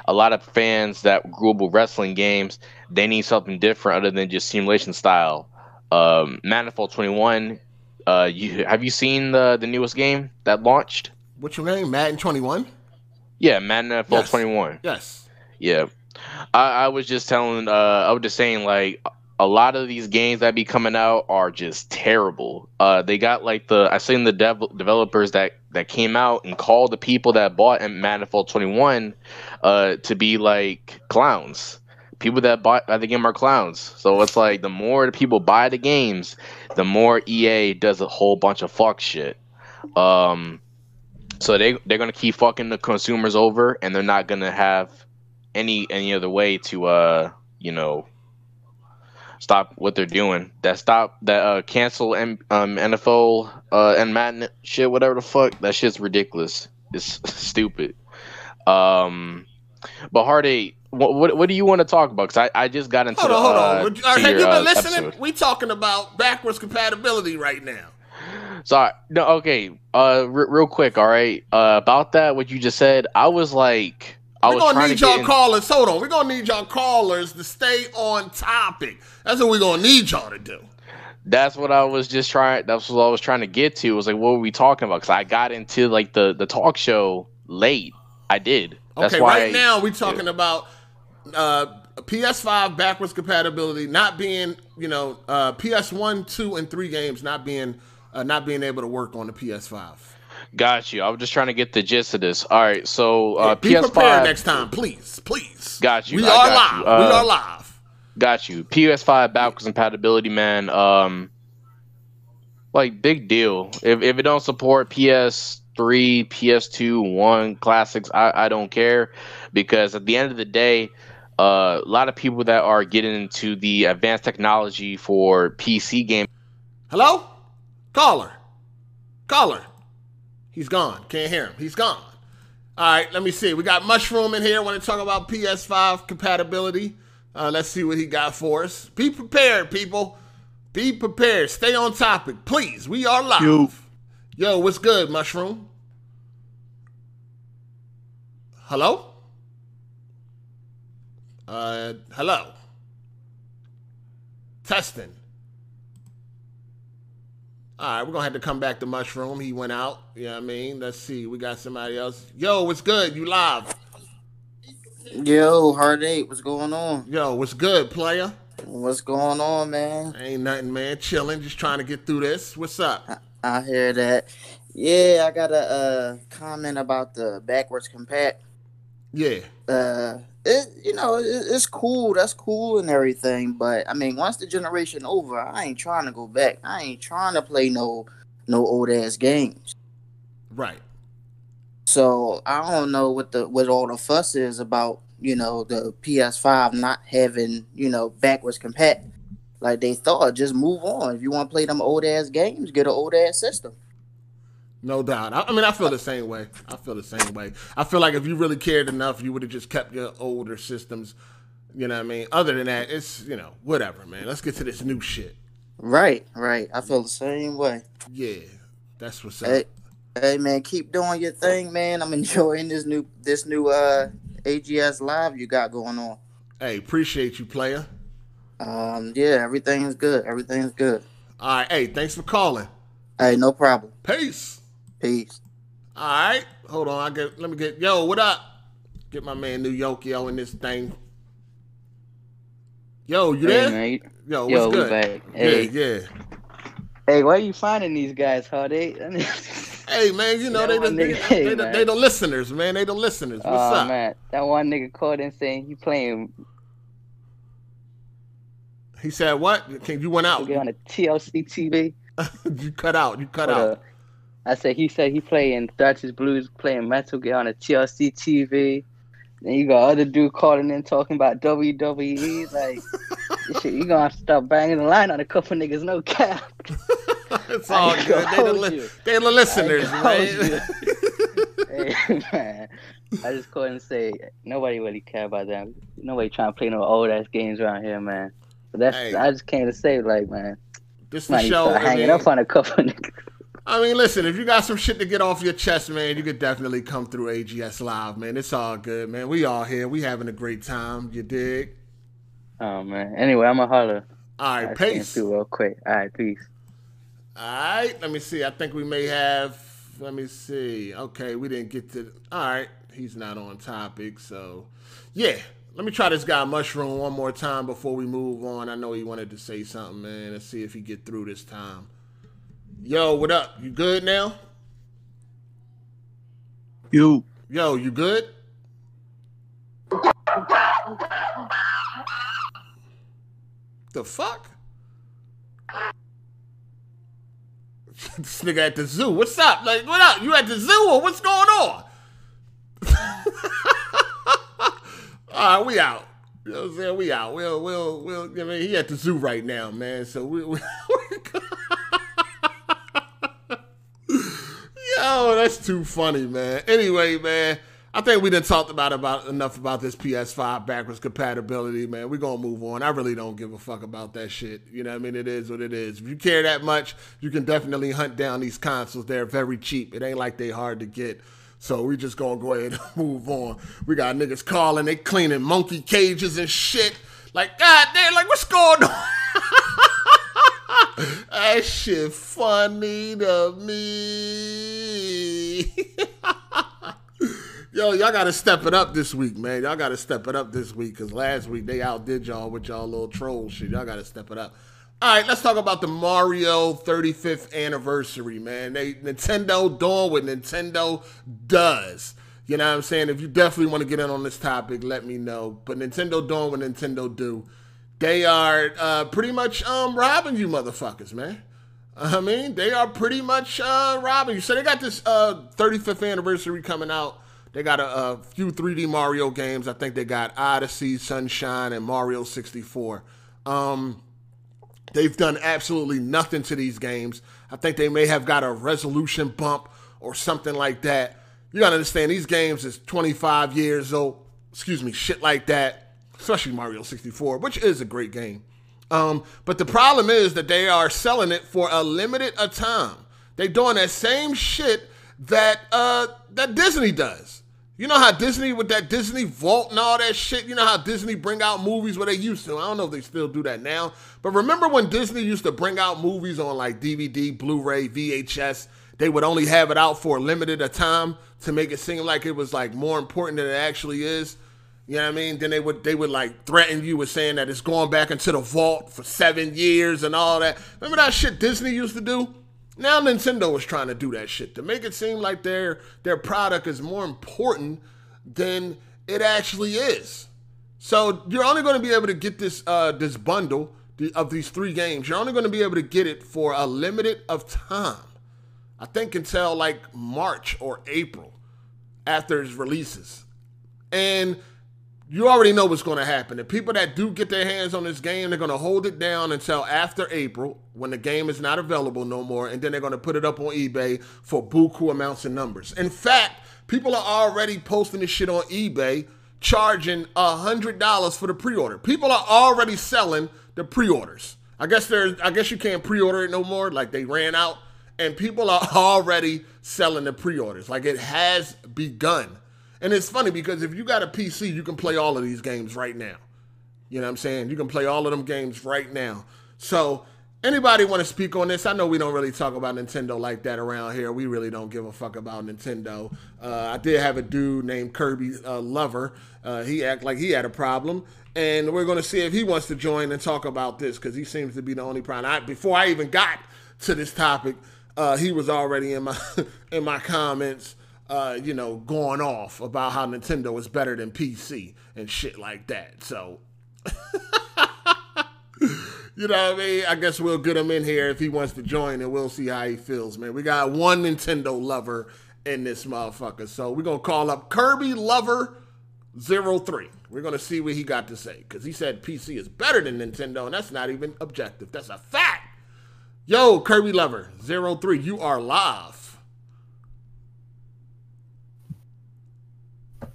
a lot of fans that grew up with wrestling games they need something different other than just simulation style. Um, Manifold Twenty One. Uh, you have you seen the the newest game that launched? What's your name? Madden 21? Yeah, Manifold Yes. Twenty One. Yes. Yeah, I, I was just telling. Uh, I was just saying like a lot of these games that be coming out are just terrible. Uh, they got like the I seen the dev- developers that that came out and called the people that bought Manifold Twenty One uh, to be like clowns. People that buy the game are clowns. So it's like the more the people buy the games, the more EA does a whole bunch of fuck shit. Um, so they they're gonna keep fucking the consumers over, and they're not gonna have any any other way to uh you know stop what they're doing. That stop that uh cancel M- um NFL uh and Madden shit whatever the fuck that shit's ridiculous. It's stupid. Um, but Hardy, what what, what do you want to talk about? Because I, I just got into Hold on, hold uh, on. to have your, you been uh, listening? episode. We talking about backwards compatibility right now. Sorry. No, okay. Uh, re- real quick. All right. Uh, about that, what you just said, I was like, I We're gonna need y'all in- callers. Hold on, we're gonna need y'all callers to stay on topic. That's what we're gonna need y'all to do. That's what I was just trying. That's what I was trying to get to. It was like, what were we talking about? Because I got into like the the talk show late. I did. That's Okay, right now we're talking about uh, PS5 backwards compatibility not being, you know, uh, PS1, two, and three games not being uh, not being able to work on the PS5. Got you. I was just trying to get the gist of this. All right. So uh, Yeah, be PS5. prepared next time, please, please. Got you, We I are live. Uh, we are live. Got you. PS5 backwards compatibility, man. Um, like big deal. If if it don't support PS3, PS2, one classics, I I don't care because at the end of the day, uh, a lot of people that are getting into the advanced technology for PC game. Hello, caller, caller. He's gone. Can't hear him. He's gone. All right, let me see. We got Mushroom in here. Want to talk about PS5 compatibility? Uh, let's see what he got for us. Be prepared, people. Be prepared. Stay on topic, please. We are live. Yo. Yo, what's good, Mushroom? Hello? Uh, hello. Testing. All right, we're gonna have to come back to Mushroom. He went out. You know what I mean? Let's see. We got somebody else. Yo, what's good? You live? Yo, Hard Eight, what's going on? Yo, what's good, player? What's going on, man? Ain't nothing, man. Chilling, just trying to get through this. What's up? I hear that. Yeah, I got a uh, comment about the backwards compact. Yeah. Uh, it you know it, it's cool. That's cool and everything. But I mean, once the generation over, I ain't trying to go back. I ain't trying to play no no old ass games. Right. So I don't know what the what all the fuss is about. You know, the PS5 not having you know backwards compact. Like they thought, just move on. If you want to play them old ass games, get an old ass system. No doubt. I, I mean, I feel the same way. I feel the same way. I feel like if you really cared enough, you would have just kept your older systems. You know what I mean? Other than that, it's, you know, whatever, man. Let's get to this new shit. Right, right. I feel the same way. Yeah. That's what's up. Hey, hey, man, keep doing your thing, man. I'm enjoying this new this new uh AGS live you got going on. Hey, appreciate you, player. Um, yeah, everything's good. Everything's good. All right. Hey, thanks for calling. Hey, no problem. Peace. Peace. All right. Hold on. I get. Let me get. Yo, what up? Get my man New Yokio in this thing. Yo, you Hey, there? man. you- Yo, what's Yo, good? back. Hey, Yeah, yeah. hey, why are you finding these guys, huh? They, Hey man, you know That they the, nigga- they, hey, the, man. they the listeners, man. They the listeners. What's oh up? man, that one nigga called in saying he playing He said what? Can you went out? get on the TLC TV. you cut out. You cut But, out. I said he said he playing Dutchess Blues, playing Metal Gear on a TLC TV. Then you got other dude calling in talking about WWE. Like, shit, you gonna have to start banging the line on a couple niggas, no cap. it's all good. They the, li- they the listeners, I man. hey, man, I just call and say nobody really care about them. Nobody trying to play no old ass games around here, man. But that's Hey. I just came to say like, man, this the show. start I hanging mean, up on a couple niggas. I mean, listen, if you got some shit to get off your chest, man, you could definitely come through AGS Live, man. It's all good, man. We all here. We having a great time. You dig? Oh man. Anyway, I'm a holler. All I right, came peace. real quick. All right, peace. All right, let me see. I think we may have. Let me see. Okay, we didn't get to. All right, he's not on topic, so yeah. Let me try this guy Mushroom one more time before we move on. I know he wanted to say something, man. Let's see if he get through this time. Yo, what up? You good now? You. Yo, you good? The fuck? this nigga at the zoo. What's up? Like, what up? You at the zoo or what's going on? All right, we out. You know what I'm saying? We out. We'll, we'll, we'll. I mean, he at the zoo right now, man. So we. we Yo, that's too funny, man. Anyway, man, I think we done talked about about enough about this PS5 backwards compatibility, man. We're gonna move on. I really don't give a fuck about that shit. You know what I mean? It is what it is. If you care that much, you can definitely hunt down these consoles. They're very cheap. It ain't like they hard to get. So we just gonna go ahead and move on. We got niggas calling, they cleaning monkey cages and shit. Like, god damn, like what's going on? that shit funny to me. Yo, y'all gotta step it up this week, man. Y'all gotta step it up this week because last week they outdid y'all with y'all little troll shit. Y'all gotta step it up. All right, let's talk about the Mario 35th anniversary, man. They Nintendo doing what Nintendo does. You know what I'm saying? If you definitely want to get in on this topic, let me know. But Nintendo doing what Nintendo do. They are uh, pretty much um, robbing you motherfuckers, man. I mean, they are pretty much uh, robbing you. So they got this uh, 35th anniversary coming out. They got a, a few 3D Mario games. I think they got Odyssey, Sunshine, and Mario 64. Um, they've done absolutely nothing to these games. I think they may have got a resolution bump or something like that. You gotta understand, these games is 25 years old. Excuse me, shit like that. Especially Mario 64, which is a great game. Um, but the problem is that they are selling it for a limited a time. They're doing that same shit that uh, that Disney does. You know how Disney with that Disney Vault and all that shit. You know how Disney bring out movies where they used to. I don't know if they still do that now. But remember when Disney used to bring out movies on like DVD, Blu-ray, VHS? They would only have it out for a limited a time to make it seem like it was like more important than it actually is. You know what I mean? Then they would they would like threaten you with saying that it's going back into the vault for seven years and all that. Remember that shit Disney used to do? Now Nintendo is trying to do that shit to make it seem like their their product is more important than it actually is. So you're only going to be able to get this uh, this bundle of these three games. You're only going to be able to get it for a limited of time. I think until like March or April after its releases. And you already know what's going to happen. The people that do get their hands on this game, they're going to hold it down until after April when the game is not available no more, and then they're going to put it up on eBay for buku amounts and numbers. In fact, people are already posting this shit on eBay, charging a hundred dollars for the pre-order. People are already selling the pre-orders. I guess there's, I guess you can't pre-order it no more. Like they ran out, and people are already selling the pre-orders. Like it has begun. And it's funny because if you got a PC, you can play all of these games right now. You know what I'm saying? You can play all of them games right now. So Anybody want to speak on this? I know we don't really talk about Nintendo like that around here. We really don't give a fuck about Nintendo. Uh, I did have a dude named Kirby uh, Lover. Uh, he act like he had a problem, and we're going to see if he wants to join and talk about this because he seems to be the only problem. I, before I even got to this topic, uh, he was already in my in my comments. Uh, you know, going off about how Nintendo is better than PC and shit like that. So you know what I mean? I guess we'll get him in here if he wants to join and we'll see how he feels, man. We got one Nintendo lover in this motherfucker. So we're going to call up Kirby Lover 03. We're going to see what he got to say because he said PC is better than Nintendo, and that's not even objective. That's a fact. Yo, Kirby Lover 03, you are live.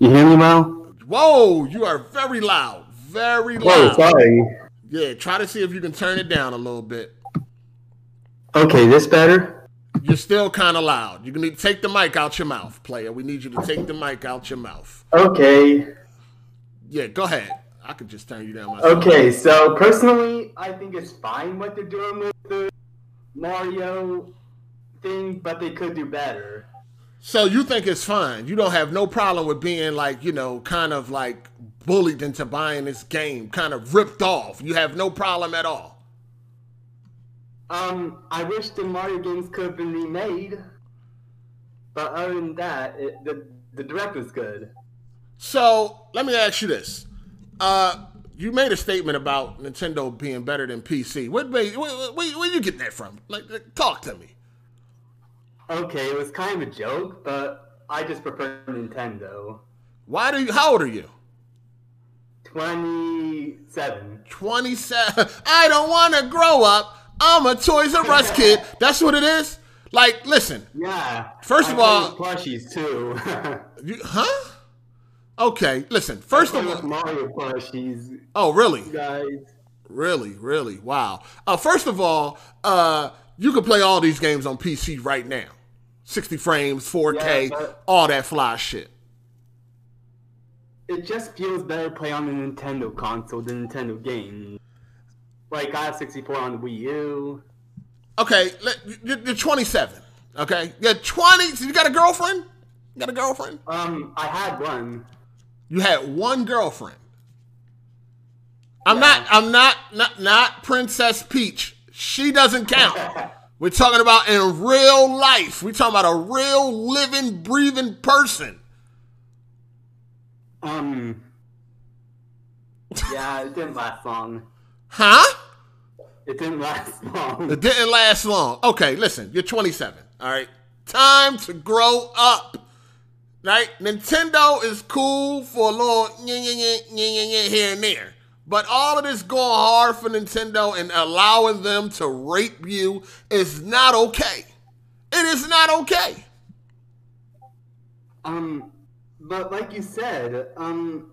You hear me, Mo? Whoa, you are very loud. Very Oh, loud. sorry. Yeah, try to see if you can turn it down a little bit. Okay, this better? You're still kind of loud. You can need to take the mic out your mouth, player. We need you to take the mic out your mouth. Okay. Yeah, go ahead. I could just turn you down myself. Okay, so personally, I think it's fine what they're doing with the Mario thing, but they could do better. So you think it's fine? You don't have no problem with being like, you know, kind of like bullied into buying this game, kind of ripped off. You have no problem at all. Um, I wish the Mario games could have been remade, but other than that, it, the the direct was good. So let me ask you this: uh, You made a statement about Nintendo being better than PC. What made, where, where, where you get that from? Like, like, talk to me. Okay, it was kind of a joke, but I just prefer Nintendo. Why do you? How old are you? Twenty-seven. 27. I don't want to grow up. I'm a Toys R Us kid. That's what it is. Like, listen, Yeah. First I of all- plushies too. you, huh? Okay, listen. First of all, Mario plushies, oh really, guys. really, really? Wow. Uh, first of all, uh, you can play all these games on PC right now, 60 frames, 4K, Yeah, all that fly shit. It just feels better to play on the Nintendo console than Nintendo game. Like I have 64 on the Wii U. Okay, let, you're, you're 27. Okay, you're 20. So you got a girlfriend? You got a girlfriend? Um, I had one. You had one girlfriend. I'm not. I'm not. Not not Princess Peach. She doesn't count. We're talking about in real life. We're talking about a real living, breathing person. Um. Yeah, it didn't last long. Huh? It didn't last long. It didn't last long. Okay, listen. You're 27. All right. Time to grow up. Right? Nintendo is cool for a little nyeh, nyeh, nyeh, nyeh, nyeh here and there. But all of this going hard for Nintendo and allowing them to rape you is not okay. It is not okay. Um, but like you said, um,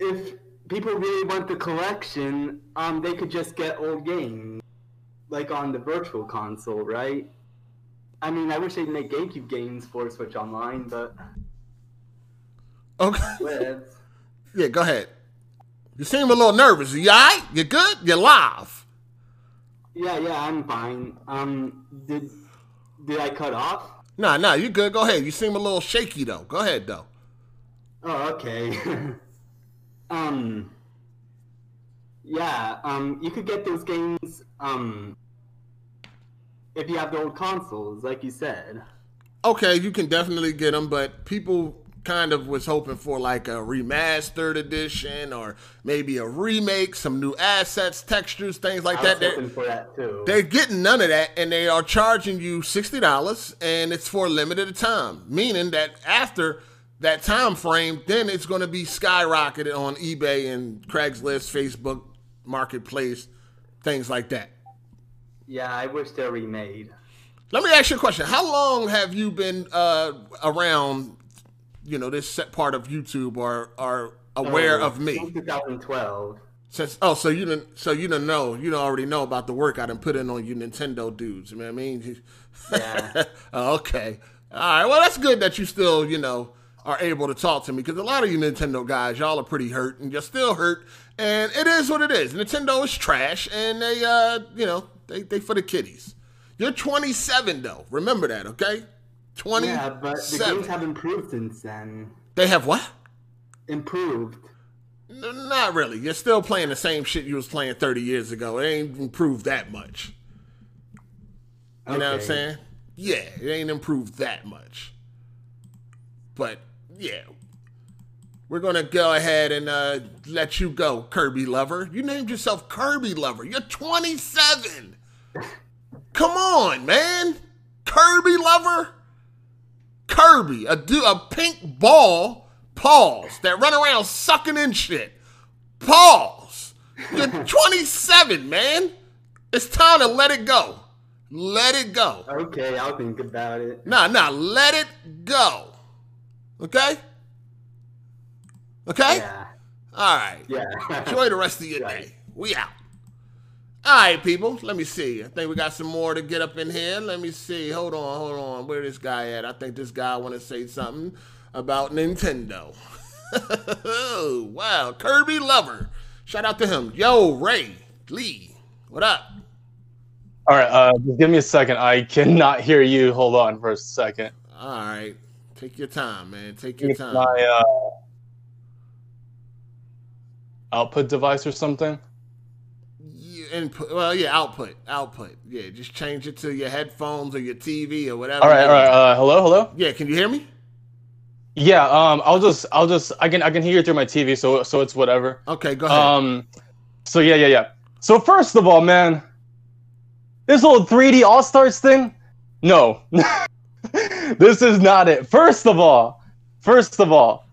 if people really want the collection, um, they could just get old games, like on the virtual console, right? I mean, I wish they'd make GameCube games for Switch Online, but Okay. lives. Yeah, go ahead. You seem a little nervous. You all right? You good? You live? Yeah, yeah, I'm fine. Um, did did I cut off? Nah, nah, you good. Go ahead. You seem a little shaky though. Go ahead though. Oh, okay. um, yeah, um, you could get those games, um, if you have the old consoles, like you said. okay, you can definitely get them, but people kind of was hoping for like a remastered edition or maybe a remake, some new assets, textures, things like I that. They're, hoping for that too. they're getting none of that, and they are charging you sixty dollars, and it's for a limited time. Meaning that after that time frame, then it's going to be skyrocketed on eBay and Craigslist, Facebook Marketplace, things like that. yeah, I wish they're remade. Let me ask you a question. How long have you been uh, around, you know, this set part of YouTube or are aware Oh, of me? Since 2012. Since oh, so you didn't so you didn't know you don't already know about the work I done put in on you Nintendo dudes. You know what I mean? Yeah. Oh, okay. All right. Well, that's good that you still you know are able to talk to me because a lot of you Nintendo guys, y'all are pretty hurt and you're still hurt. And it is what it is. Nintendo is trash and they, uh, you know, they, they for the kiddies. You're 27 though. Remember that, okay? 27. Yeah, but the games have improved since then. They have what? Improved. Not really. You're still playing the same shit you was playing 30 years ago. It ain't improved that much. You know what I'm saying? Yeah, it ain't improved that much. But yeah, we're gonna go ahead and uh, let you go, Kirby Lover. You named yourself Kirby Lover. You're 27. Come on, man. Kirby Lover. Kirby, a du- a pink ball, pause, that run around sucking in shit. Pause. You're 27, man. It's time to let it go. Let it go. Okay, I'll think about it. Nah, nah, let it go. Okay? Okay? Yeah. All right. Yeah. Enjoy the rest of your Right. day. We out. All right, people. Let me see. I think we got some more to get up in here. Let me see. Hold on, hold on. Where this guy at? I think this guy want to say something about Nintendo. wow, Kirby Lover. Shout out to him. Yo, Ray Lee. What up? All right, uh, just give me a second. I cannot hear you. Hold on for a second. All right. Take your time, man. Take your It's time. my uh, output device or something. Input. Well, yeah, output. Output. Yeah, just change it to your headphones or your TV or whatever. All right, all right. Uh, hello, hello. Yeah, can you hear me? Yeah. Um, I'll just, I'll just, I can, I can hear you through my TV, so, so it's whatever. Okay, go ahead. Um, so yeah, yeah, yeah. So first of all, man, this whole 3D All Stars thing, no, this is not it. First of all, first of all,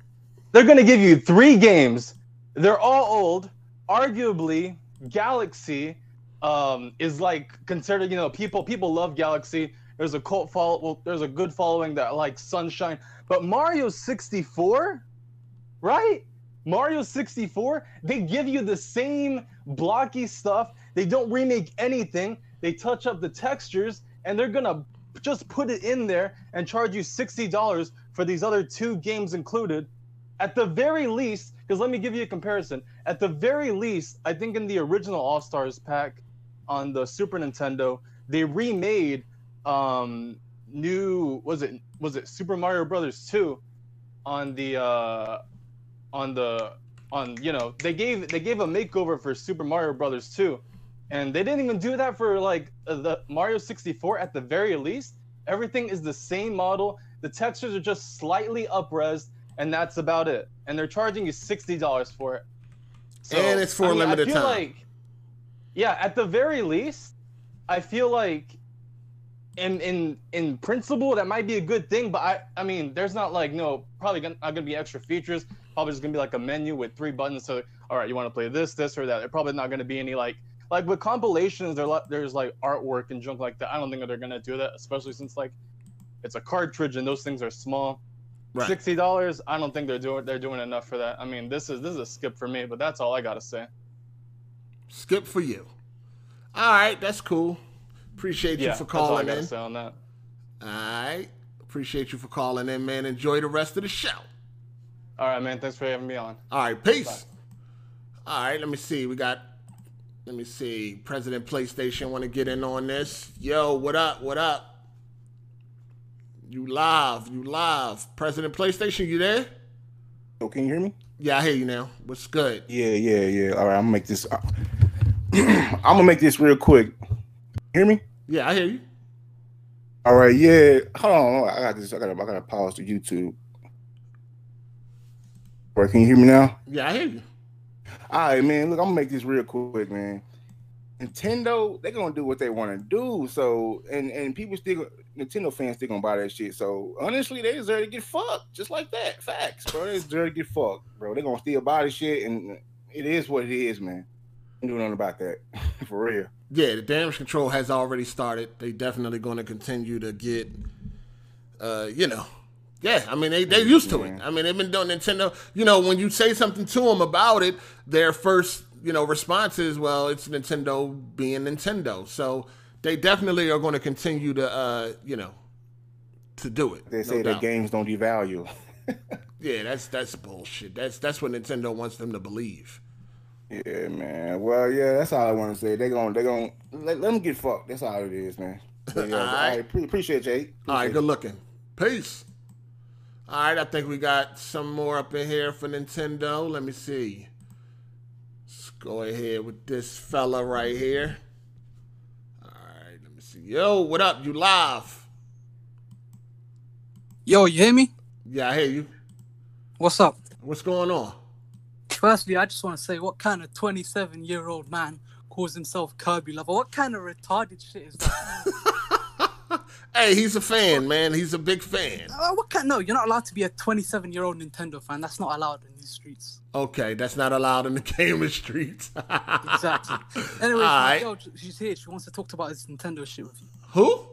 they're gonna give you three games. They're all old. Arguably, Galaxy um, is like considered. You know, people people love Galaxy. There's a cult follow. Well, there's a good following that like Sunshine. But Mario 64, right? Mario 64, they give you the same blocky stuff. They don't remake anything. They touch up the textures, and they're gonna just put it in there and charge you $60 for these other two games included. At the very least, because let me give you a comparison. At the very least, I think in the original All Stars pack on the Super Nintendo, they remade um new was it was it Super Mario Brothers 2 on the uh on the on you know they gave they gave a makeover for Super Mario Brothers 2 and they didn't even do that for like the Mario 64 at the very least. Everything is the same model. The textures are just slightly upres and that's about it. And they're charging you $60 for it. And it's for I mean, limited time. like yeah at the very least I feel like in in in principle that might be a good thing but i i mean there's not like no probably gonna, not gonna be extra features. Probably just gonna be like a menu with three buttons. So all right you want to play this this or that. There's probably not gonna be any like like with compilations there there's like artwork and junk like that. I don't think that they're gonna do that especially since like it's a cartridge and those things are small Right. Sixty dollars. I don't think they're doing they're doing enough for that. I mean, this is this is a skip for me, but that's all I gotta say. Skip for you. All right, that's cool. Appreciate you Yeah, for that's all I calling in. say on that. All right. Appreciate you for calling in, man. Enjoy the rest of the show. All right, man. Thanks for having me on. All right, peace. All right, let me see. We got, let me see. President PlayStation want to get in on this. Yo, what up? What up? You live. You live. President PlayStation, you there? Oh, can you hear me? Yeah, I hear you now. What's good? Yeah, yeah, yeah. All right, I'm gonna make this. Uh, I'm gonna make this real quick. Hear me? Yeah, I hear you. All right, yeah. Hold on, I got this. I gotta, I gotta pause the YouTube. All right, can you hear me now? Yeah, I hear you. All right, man. Look, I'm gonna make this real quick, man. Nintendo, they're gonna do what they want to do. So, and and people still, Nintendo fans still gonna buy that shit. So, honestly, they deserve to get fucked, just like that. Facts, bro. They deserve to get fucked, bro. They're gonna still buy the shit, and it is what it is, man. Ain't doing nothing about that, for real. Yeah, the damage control has already started. They definitely going to continue to get, uh, you know, yeah. I mean, they they used to it. I mean, they've been doing Nintendo. You know, when you say something to them about it, their first you know response is, well, it's Nintendo being Nintendo. So they definitely are going to continue to, uh, you know, to do it. They no say that games don't devalue. Yeah, that's that's bullshit. That's that's what Nintendo wants them to believe. Yeah, man. Well, yeah, that's all I want to say. They gon' they gon' let, let them get fucked. That's all it is, man. But, yeah, All I appreciate you. Appreciate All right, good looking. Peace. All right, I think we got some more up in here for Nintendo. Let me see. Go ahead with this fella right here. All right, let me see. Yo, what up? You live? Yo, you hear me? Yeah, I hear you. What's up? What's going on? Firstly, I just want to say, what kind of 27 year old man calls himself Kirby lover? What kind of retarded shit is that? Hey, he's a fan, man. He's a big fan. Uh, what kind? No, you're not allowed to be a 27 year old Nintendo fan. That's not allowed in these streets. Okay, that's not allowed in the gaming streets. Exactly. Anyway, my Alright. girl, she's here. She wants to talk about this Nintendo shit with you. Who?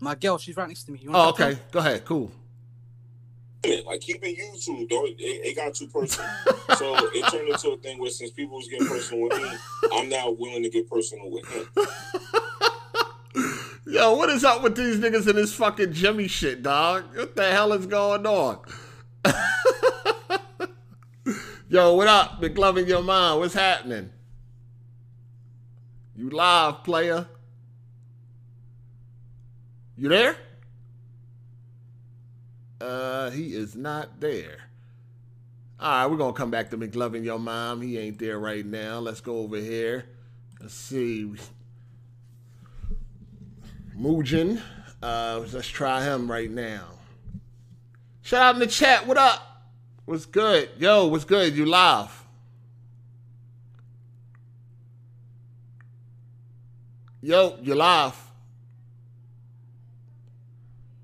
My girl, she's right next to me. You Oh, to okay. Go ahead. Cool. Like keep it YouTube, though. It, it got too personal. so it turned into a thing where since people was getting personal with me, I'm now willing to get personal with him. Yo, what is up with these niggas in this fucking Jimmy shit, dog? What the hell is going on? Yo, what up? McLovin your mind. What's happening? You live, player. You there? Uh, he is not there. All right, we're gonna come back to McLovin your mom. He ain't there right now. Let's go over here. Let's see. Mujin. Uh, let's try him right now. Shout out in the chat. What up? What's good? Yo, what's good? You live? Yo, you live?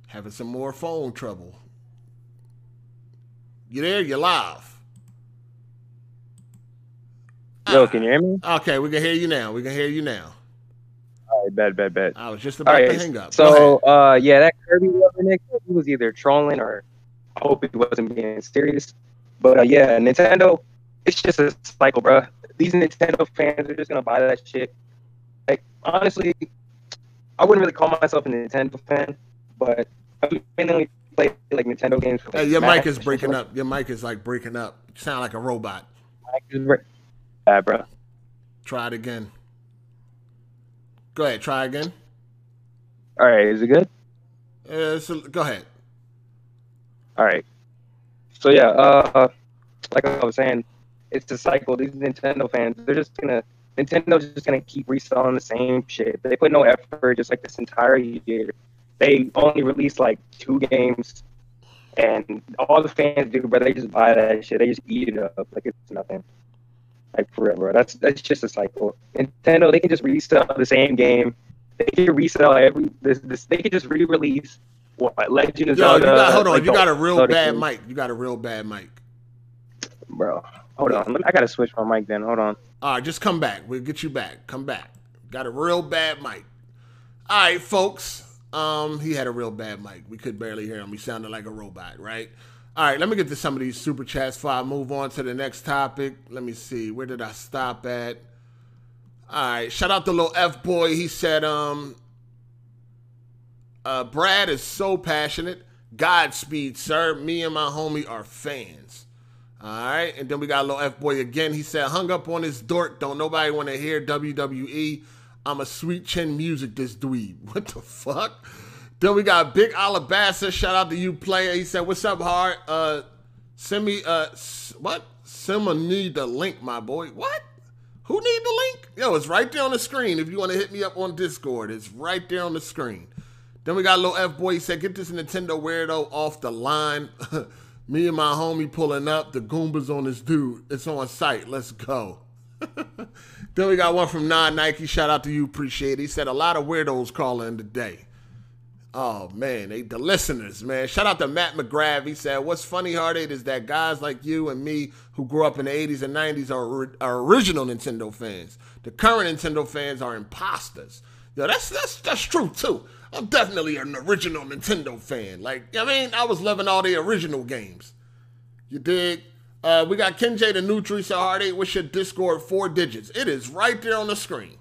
Having some more phone trouble. You there? You live? Yo, can you hear me? Okay, we can hear you now. We can hear you now. Right, bet, bet, bet. I was just about to hang up. So uh, yeah, that Kirby Nick, he was either trolling or I hope he wasn't being serious. But uh, yeah, Nintendo, it's just a cycle, bro. These Nintendo fans are just gonna buy that shit. Like honestly, I wouldn't really call myself a Nintendo fan, but I mainly play like Nintendo games. For, Hey, your Smash mic is breaking up. Your mic is like breaking up. You sound like a robot. like. Yeah, bro. Try it again. Go ahead. Try again. All right, is it good? Uh, so, go ahead. All right. So yeah, uh, like I was saying, it's a cycle. These Nintendo fans, they're just gonna Nintendo's just gonna keep reselling the same shit. They put no effort just like this entire year. They only release like two games, and all the fans do, but they just buy that shit. They just eat it up like it's nothing. Like forever. That's that's just a cycle. Nintendo, they can just resell the same game. They can resell every this. this they can just re-release what Legend of Yo, Zelda. you got, hold on. like you got a real Zelda bad games. mic. You got a real bad mic. bro. Hold on, I gotta switch my mic then. Hold on. All right, just come back. We'll get you back. Come back. Got a real bad mic. All right, folks. Um, he had a real bad mic. We could barely hear him. He sounded like a robot, right? All right, let me get to some of these super chats before I move on to the next topic. Let me see. Where did I stop at? All right, shout out to little F boy. He said, um, uh, Brad is so passionate. Godspeed, sir. Me and my homie are fans. All right, and then we got little F boy again. He said, "Hung up on his dork. Don't nobody want to hear WWE. I'm a sweet chin music. This dweeb. What the fuck?" Then we got Big Alabasta. Shout out to you, player. He said, "What's up, Hard? Uh, send me uh, what? Someone need the link, my boy. What? Who need the link? Yo, it's right there on the screen. If you want to hit me up on Discord, it's right there on the screen. Then we got little F boy. He said, "Get this Nintendo weirdo off the line." Me and my homie pulling up. The Goombas on this dude. It's on sight. Let's go. then we got one from Non Nike. Shout out to you. Appreciate it. He said a lot of weirdos calling today. Oh man, they the listeners, man. Shout out to Matt McGrath. He said, "What's funny, Hard Eight, is that guys like you and me who grew up in the '80s and '90s are, are original Nintendo fans. The current Nintendo fans are imposters. Yo, that's that's that's true too. I'm definitely an original Nintendo fan. Like, I mean, I was loving all the original games. You dig? Uh, we got Ken J the Nutri. So Hard Eight, what's your Discord four digits? It is right there on the screen.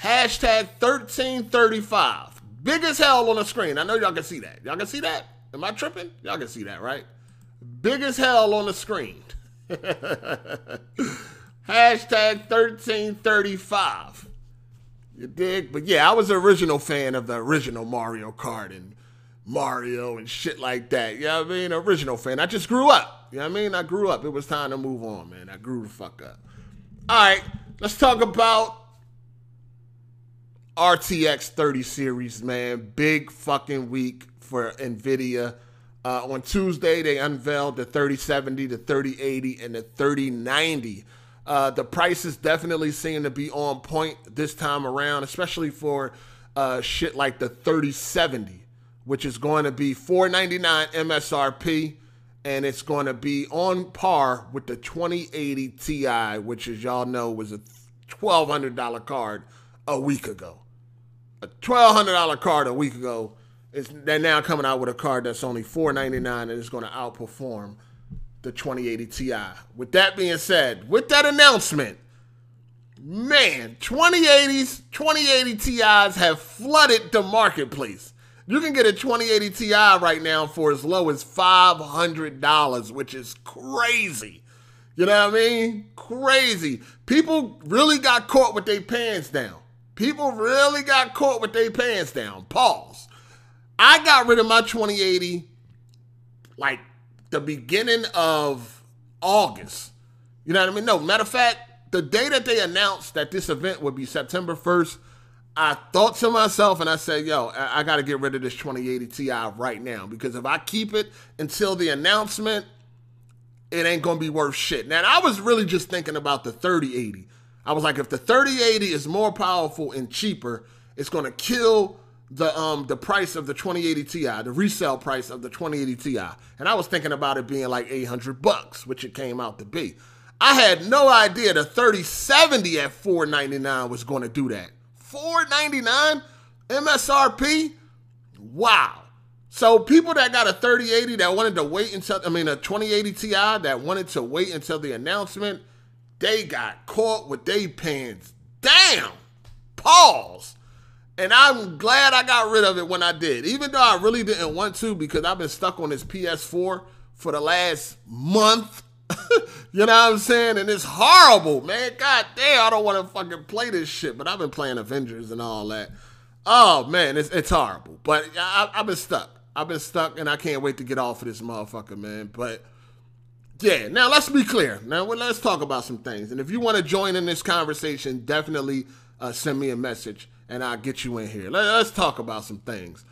Hashtag 1335. Big as hell on the screen. I know y'all can see that. Y'all can see that? Am I tripping? Y'all can see that, right? big as hell on the screen. Hashtag 1335. You dig? But yeah, I was an original fan of the original Mario Kart and Mario and shit like that. You know what I mean? Original fan. I just grew up. You know what I mean? I grew up. It was time to move on, man. I grew the fuck up. All right, let's talk about RTX 30 series, man. Big fucking week for NVIDIA. Uh, on Tuesday, they unveiled the 3070, the 3080, and the 3090. Uh, the prices definitely seem to be on point this time around, especially for uh, shit like the 3070, which is going to be 499 MSRP, and it's going to be on par with the 2080 Ti, which, as y'all know, was a $1,200 card a week ago. A $1,200 card a week ago is they're now coming out with a card that's only 499 and is going to outperform the 2080 Ti. With that being said, with that announcement, man, 2080s, 2080 Ti's have flooded the marketplace. You can get a 2080 Ti right now for as low as $500, which is crazy. You know what I mean? Crazy. People really got caught with their pants down. People really got caught with their pants down. Pause. I got rid of my 2080 like the beginning of August. You know what I mean? No, matter of fact, the day that they announced that this event would be September 1st, I thought to myself and I said, yo, I, I got to get rid of this 2080 Ti right now because if I keep it until the announcement, it ain't going to be worth shit. Now, I was really just thinking about the 3080. I was like, if the 3080 is more powerful and cheaper, it's going to kill the um the price of the 2080 Ti, the resale price of the 2080 Ti. And I was thinking about it being like 800 bucks, which it came out to be. I had no idea the 3070 at 499 was going to do that. 499 MSRP? Wow. So people that got a 3080 that wanted to wait until I mean a 2080 Ti that wanted to wait until the announcement, they got caught with their pants down. Pause. And I'm glad I got rid of it when I did, even though I really didn't want to because I've been stuck on this PS4 for the last month. you know what I'm saying? And it's horrible, man. God damn, I don't want to fucking play this shit, but I've been playing Avengers and all that. Oh, man, it's, it's horrible. But I, I've been stuck. I've been stuck, and I can't wait to get off of this motherfucker, man. But yeah, now let's be clear. Now let's talk about some things. And if you want to join in this conversation, definitely uh, send me a message and I'll get you in here. Let, us talk about some things.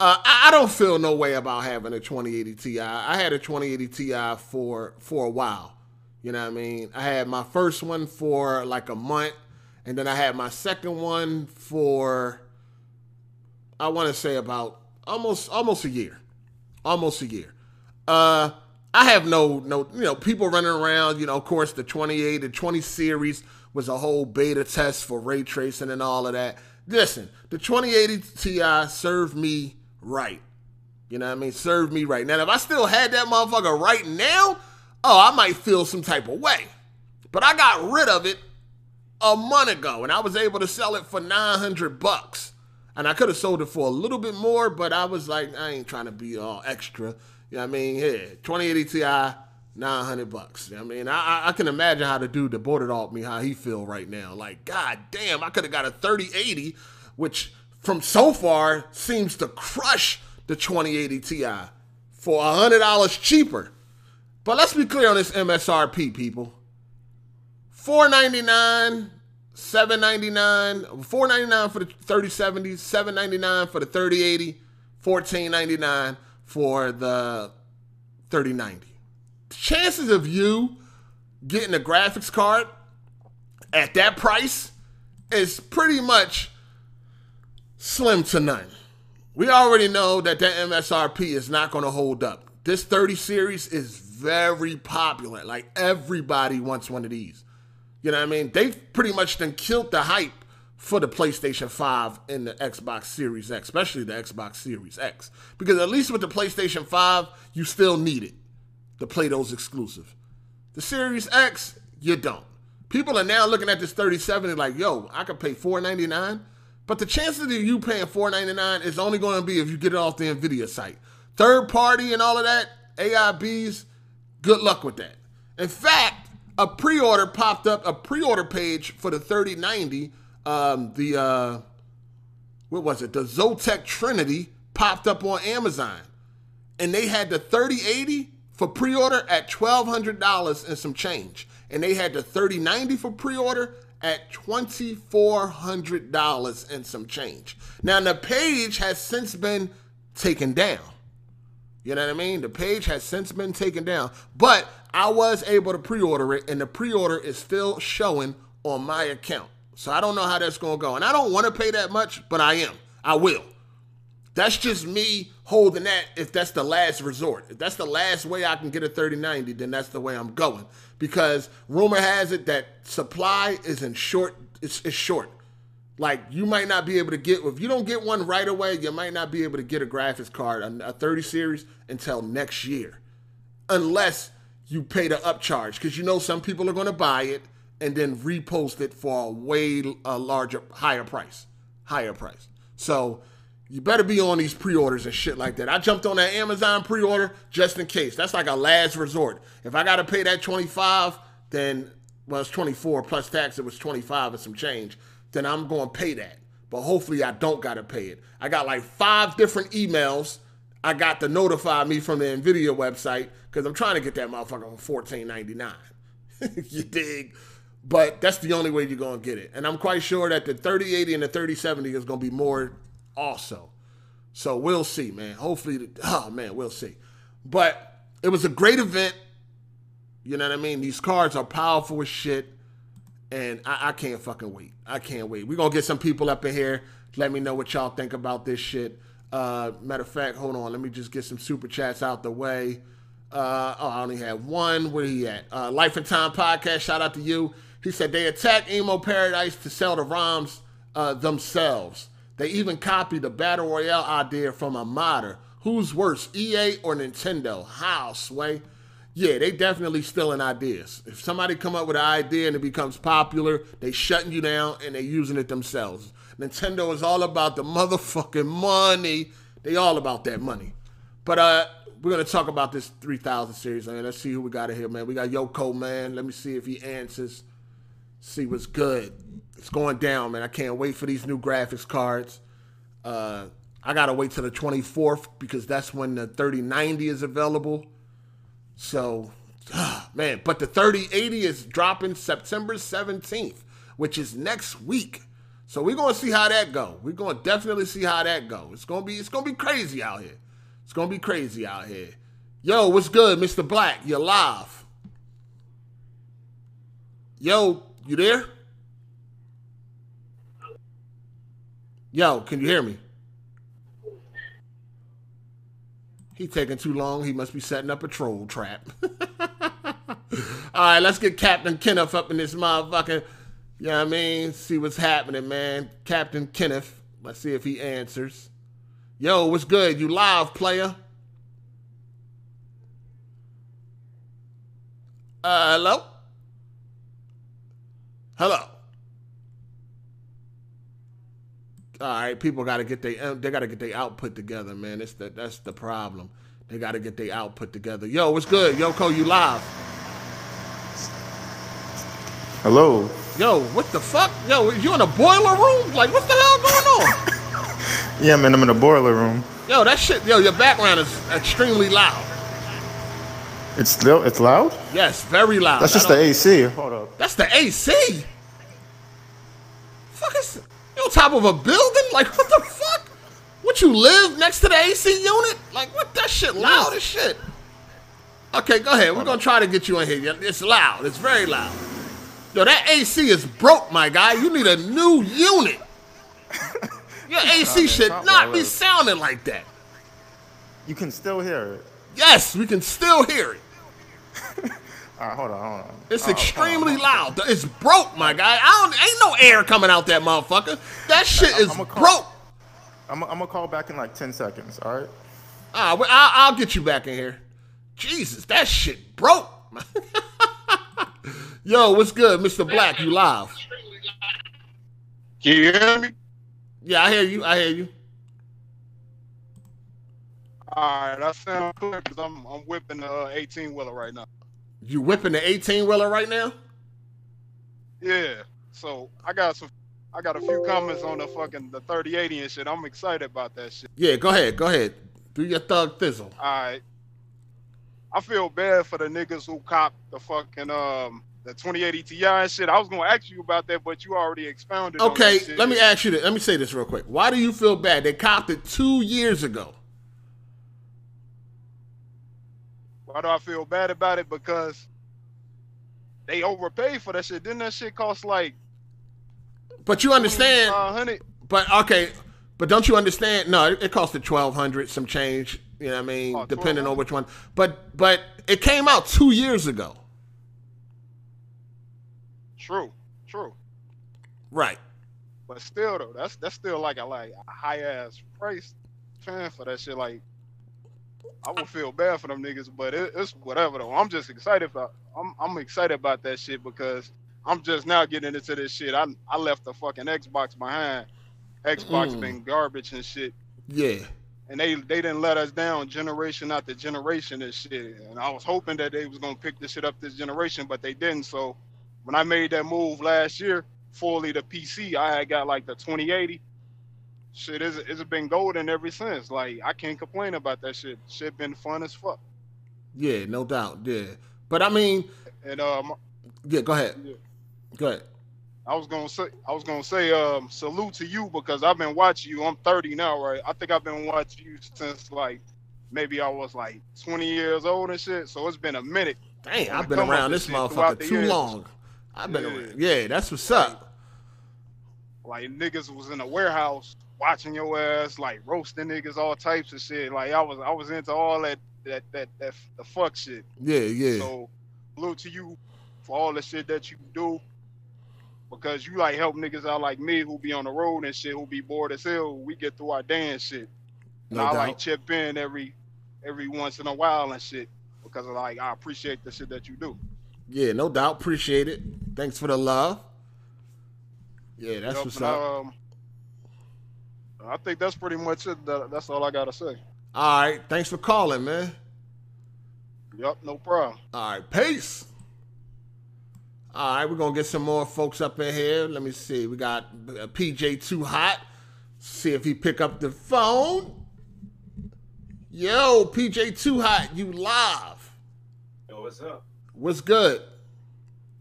Uh, I, I, don't feel no way about having a 2080 Ti. I had a 2080 Ti for for a while. You know what I mean? I had my first one for like a month, and then I had my second one for I want to say about almost almost a year, almost a year. Uh, I have no no you know people running around. You know, of course, the 28 the 20 series was a whole beta test for ray tracing and all of that. Listen, the 2080 Ti served me right. You know what I mean? Served me right. Now, if I still had that motherfucker right now, oh, I might feel some type of way. But I got rid of it a month ago, and I was able to sell it for 900 bucks. And I could have sold it for a little bit more, but I was like, I ain't trying to be all extra. You know what I mean? Yeah, 2080 Ti, 900 bucks. You know I mean, I, I can imagine how the dude that bought it off me, how he feel right now. Like, god damn, I could have got a 3080, which from so far seems to crush the 2080 Ti for $100 cheaper. But let's be clear on this MSRP, people. 499 799 499 for the 3070 799 for the 3080 1499 for the 3090 chances of you getting a graphics card at that price is pretty much slim to none. We already know that that MSRP is not going to hold up. This 30 series is very popular. Like everybody wants one of these. You know what I mean? They've pretty much done killed the hype for the PlayStation 5 and the Xbox Series X, especially the Xbox Series X. Because at least with the PlayStation 5, you still need it to play those exclusive. The Series X, you don't. People are now looking at this 3070 like, yo, I could pay 499. But the chances of you paying 499 is only going to be if you get it off the NVIDIA site. Third party and all of that, AIBs, Good luck with that. In fact, a pre-order popped up, a pre-order page for the 3090, um, the uh, what was it? The Zotac Trinity popped up on Amazon, and they had the 3080 for pre-order at twelve hundred dollars and some change, and they had the 3090 for pre-order at twenty four hundred dollars and some change. Now the page has since been taken down. You know what I mean? The page has since been taken down, but I was able to pre-order it, and the pre-order is still showing on my account. So I don't know how that's gonna go, and I don't want to pay that much, but I am. I will. That's just me holding that if that's the last resort. If that's the last way I can get a 3090, then that's the way I'm going. Because rumor has it that supply is in short, it's, it's short. Like you might not be able to get if you don't get one right away, you might not be able to get a graphics card, a, a 30 series until next year. Unless you pay the upcharge. Because you know some people are gonna buy it and then repost it for a way a larger, higher price. Higher price. So you better be on these pre-orders and shit like that. I jumped on that Amazon pre-order just in case. That's like a last resort. If I gotta pay that 25, then well it's 24 plus tax, it was 25 and some change, then I'm gonna pay that. But hopefully I don't gotta pay it. I got like five different emails I got to notify me from the Nvidia website because I'm trying to get that motherfucker for $14.99. you dig? But that's the only way you're gonna get it. And I'm quite sure that the 3080 and the 3070 is gonna be more also. So we'll see, man. Hopefully, oh man, we'll see. But it was a great event. You know what I mean? These cards are powerful as shit. And I, I can't fucking wait. I can't wait. We're gonna get some people up in here. Let me know what y'all think about this shit. Uh, matter of fact, hold on. Let me just get some super chats out the way. Uh, oh, I only have one. Where he at? Uh, Life and Time podcast. Shout out to you. He said they attacked Emuparadise to sell the ROMs uh, themselves. They even copied the battle royale idea from a modder. Who's worse, EA or Nintendo? How, Sway? Yeah, they definitely stealing ideas. If somebody come up with an idea and it becomes popular, they shutting you down and they using it themselves. Nintendo is all about the motherfucking money. They all about that money. But uh, we're gonna talk about this 3000 series, man. Let's see who we got here, man. We got Yoko, man. Let me see if he answers. See what's good. It's going down, man. I can't wait for these new graphics cards. Uh, I gotta wait till the 24th because that's when the 3090 is available. So, man, but the 3080 is dropping September 17th, which is next week. So we're gonna see how that go. We're gonna definitely see how that go. It's gonna be it's gonna be crazy out here. It's gonna be crazy out here. Yo, what's good, Mr. Black? You're live. Yo, you there? Yo, can you hear me? He taking too long. He must be setting up a troll trap. All right, let's get Captain Kenneth up in this motherfucker. You know what I mean? See what's happening, man. Captain Kenneth. Let's see if he answers. Yo, what's good? You live, player? Uh, hello? Hello. All right, people got to get they uh, they got to get their output together, man. It's the, that's the problem. They got to get their output together. Yo, what's good? Yoko, you live? Hello. Yo, what the fuck? Yo, you in a boiler room? Like, what the hell going on? Yeah, man, I'm in a boiler room. Yo, that shit. Yo, your background is extremely loud. It's still it's loud. Yes, very loud. That's just the AC. Hold up. That's the AC. Fuck is you on top of a building? Like what the fuck? What you live next to the AC unit? Like what? That shit loud as shit. Okay, go ahead. We're gonna try to get you in here. It's loud. It's very loud. Yo, that AC is broke, my guy. You need a new unit. Your AC man, should not not be sounding like that. You can still hear it. Yes, we can still hear it. All right, hold on, hold on. It's Oh, extremely loud. It's broke, my guy. I don't. Ain't no air coming out that motherfucker. That shit is I'ma call- broke. I'm, I'm gonna call back in like ten seconds. All right. Ah, well, I'll, I'll get you back in here. Jesus, that shit broke. Yo, what's good, Mr. Black? You live? Can you hear me? Yeah, I hear you. I hear you. All right, I sound clear because I'm I'm whipping the uh, 18 wheeler right now. You whipping the 18 wheeler right now? Yeah. So I got some. I got a few comments on the fucking the 3080 and shit. I'm excited about that shit. Yeah, go ahead, go ahead. Do your thug thizzle. All right. I feel bad for the niggas who cop the fucking um the 2080 Ti and shit. I was gonna ask you about that, but you already expounded. on Okay, let me ask you this. Let me say this real quick. Why do you feel bad? They copped it two years ago. Why do I feel bad about it? Because they overpaid for that shit. Didn't that shit cost like But you understand. 500? But okay, but don't you understand? No, it, it costed twelve hundred, some change. You know what I mean? Oh, Depending on which one. But but it came out two years ago. True, true. Right. But still though, that's that's still like a like a high ass price fan for that shit. Like I would feel bad for them niggas, but it, it's whatever though. I'm just excited about I'm I'm excited about that shit because I'm just now getting into this shit. I I left the fucking Xbox behind. Xbox Mm. been garbage and shit. Yeah. And they they didn't let us down generation after generation and shit. And I was hoping that they was gonna pick this shit up this generation, but they didn't. So when I made that move last year, fully to PC, I had got like the 2080. Shit, it's, it's been golden ever since. Like I can't complain about that shit. Shit been fun as fuck. Yeah, no doubt. Yeah. But I mean, And um, yeah, go ahead. Yeah. Go ahead. I was gonna say I was gonna say um salute to you because I've been watching you. I'm 30 now, right? I think I've been watching you since like maybe I was like 20 years old and shit. So it's been a minute. Dang, I've been around this motherfucker too years. long. I've been Yeah. around. Yeah, that's what's up. Like niggas was in a warehouse watching your ass, like roasting niggas, all types of shit. Like I was I was into all that that that that the fuck shit. Yeah, yeah. So salute to you for all the shit that you do. Because you like help niggas out like me who be on the road and shit, who be bored as hell. We get through our day and shit. And No I like chip in every every once in a while and shit. Because of like I appreciate the shit that you do. Yeah, no doubt. Appreciate it. Thanks for the love. Yeah, that's Yup, what's and, up. Um, I think that's pretty much it. That- That's all I gotta say. All right. Thanks for calling, man. Yep, no problem. All right. Peace. All right, we're gonna get some more folks up in here. Let me see. We got uh, PJ Too Hot. See if he pick up the phone. Yo, PJ Too Hot, you live. Yo, what's up? What's good?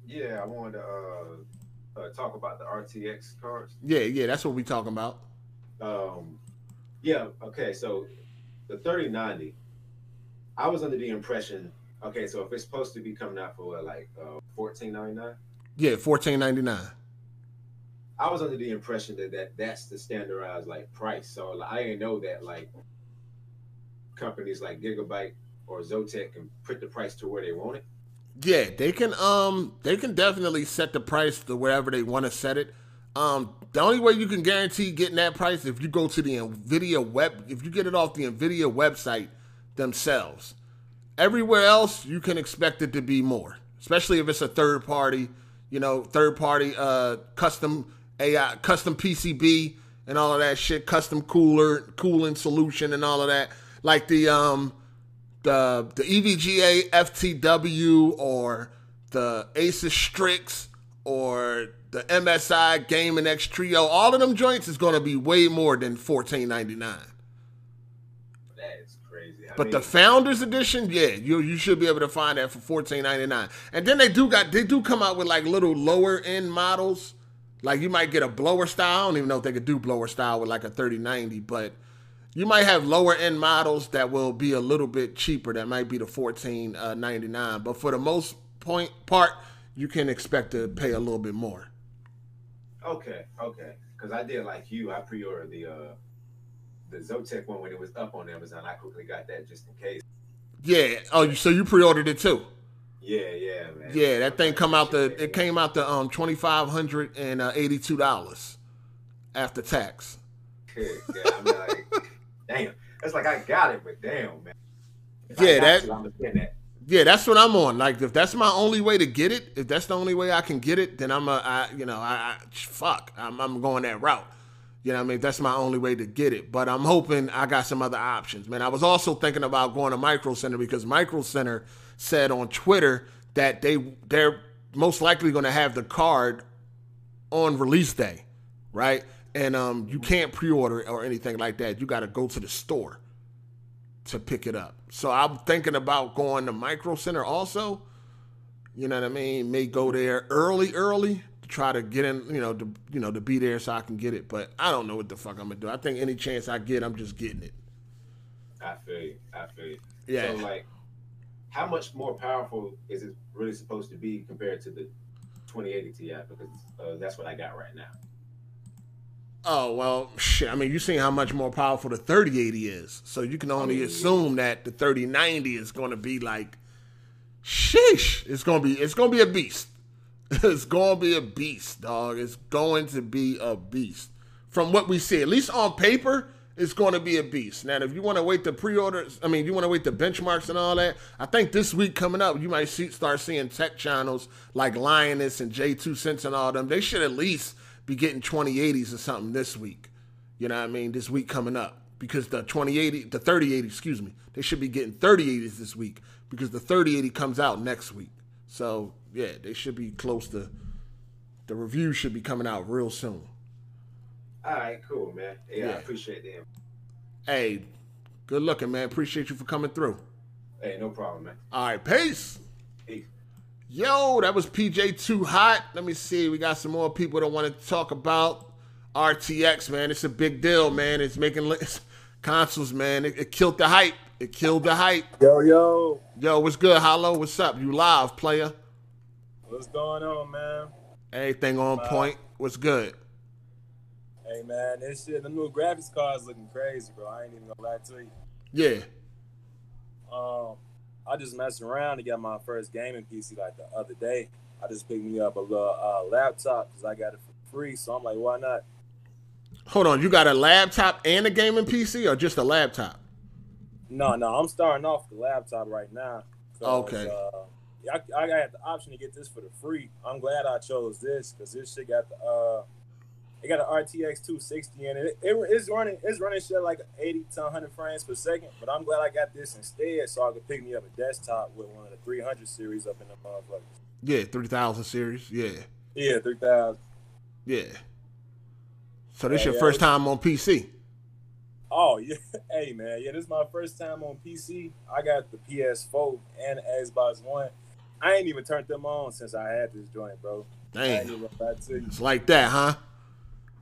Yeah, I wanted to uh, uh, talk about the RTX cards. Yeah, yeah, that's what we talking about. Um, yeah, okay, so the 3090, I was under the impression, okay, so if it's supposed to be coming out for what, like uh, 1499 Yeah, fourteen ninety nine. I was under the impression that, that that's the standardized like price. So like, I didn't know that like companies like Gigabyte or Zotac can put the price to where they want it. Yeah, they can um they can definitely set the price to wherever they want to set it. Um the only way you can guarantee getting that price if you go to the Nvidia web if you get it off the Nvidia website themselves. Everywhere else you can expect it to be more, especially if it's a third party, you know, third party uh custom AI custom PCB and all of that shit, custom cooler cooling solution and all of that. Like the um the the EVGA FTW or the Asus Strix or the MSI Gaming X Trio, all of them joints is going to be way more than fourteen ninety nine. That is crazy. I But the Founders Edition, yeah, you you should be able to find that for fourteen ninety nine. And then they do got they do come out with like little lower end models. Like you might get a blower style. I don't even know if they could do blower style with like a thirty ninety, but you might have lower end models that will be a little bit cheaper. That might be the fourteen ninety nine. But for the most point part, you can expect to pay a little bit more. Okay, okay. Because I did like you. I pre-ordered the uh the Zotac one when it was up on Amazon. I quickly got that just in case. Yeah. Oh, so you pre ordered it too? Yeah, yeah, man. Yeah, that thing come out the it came out the um twenty five hundred and eighty two dollars after tax. yeah, I'm like, damn. It's like I got it, but damn, man. If Yeah, that- you, that. Yeah, that's what I'm on. Like if that's my only way to get it, if that's the only way I can get it, then I'm a I you know I, I fuck I'm I'm going that route. You know what I mean? That's my only way to get it. But I'm hoping I got some other options, man. I was also thinking about going to Micro Center because Micro Center said on Twitter that they they're most likely going to have the card on release day, right? And um, you can't pre-order or anything like that. You got to go to the store to pick it up. So I'm thinking about going to Micro Center also. You know what I mean? May go there early, early to try to get in. You know, to you know to be there so I can get it. But I don't know what the fuck I'm gonna do. I think any chance I get, I'm just getting it. I feel you. I feel you. Yeah. So like, how much more powerful is it really supposed to be compared to the 2080 Ti? Because uh, that's what I got right now. Oh well, shit. I mean, you seen how much more powerful the 3080 is, so you can only oh, assume that the 3090 is going to be like, sheesh. It's gonna be, it's gonna be a beast. It's gonna be a beast, dog. It's going to be a beast. From what we see, at least on paper, it's going to be a beast. Now, if you want to wait the pre-orders, I mean, you want to wait the benchmarks and all that. I think this week coming up, you might see start seeing tech channels like Linus and JayzTwoCents and all them. They should at least be getting 2080s or something this week. You know what I mean? This week coming up. Because the 2080, the 3080, excuse me, they should be getting 3080s this week because the 3080 comes out next week. So, yeah, they should be close to, the review should be coming out real soon. All right, cool, man. Yeah, I appreciate that. Hey, good looking, man. Appreciate you for coming through. Hey, no problem, man. All right, peace. Peace. Yo, that was PJ Too Hot. Let me see. We got some more people that want to talk about RTX, man. It's a big deal, man. It's making consoles, man. It, it killed the hype. It killed the hype. Yo, yo. Yo, what's good, Hollow? What's up? You live, player? What's going on, man? Everything on Wow. point. What's good? Hey, man, this shit, the new graphics cards looking crazy, bro. I ain't even gonna lie to you. Yeah. Um, I just messed around to get my first gaming PC like the other day. I just picked me up a little uh, laptop because I got it for free. So I'm like, why not? Hold on. You got a laptop and a gaming PC, or just a laptop? No, no, I'm starting off the laptop right now. Okay. Uh, yeah, I, I got the option to get this for the free. I'm glad I chose this because this shit got the uh, it got an RTX 260 in it. it. It's running, it's running shit like 80 to 100 frames per second. But I'm glad I got this instead, so I could pick me up a desktop with one of the 300 series up in the motherfuckers. Yeah, 3000 series. Yeah. Yeah, 3000. Yeah. So this Yeah, your yeah, first time on PC? Oh yeah, hey man, yeah, this is my first time on PC. I got the PS4 and the Xbox One. I ain't even turned them on since I had this joint, bro. I ain't Damn. even gonna lie to you. It's like that, huh?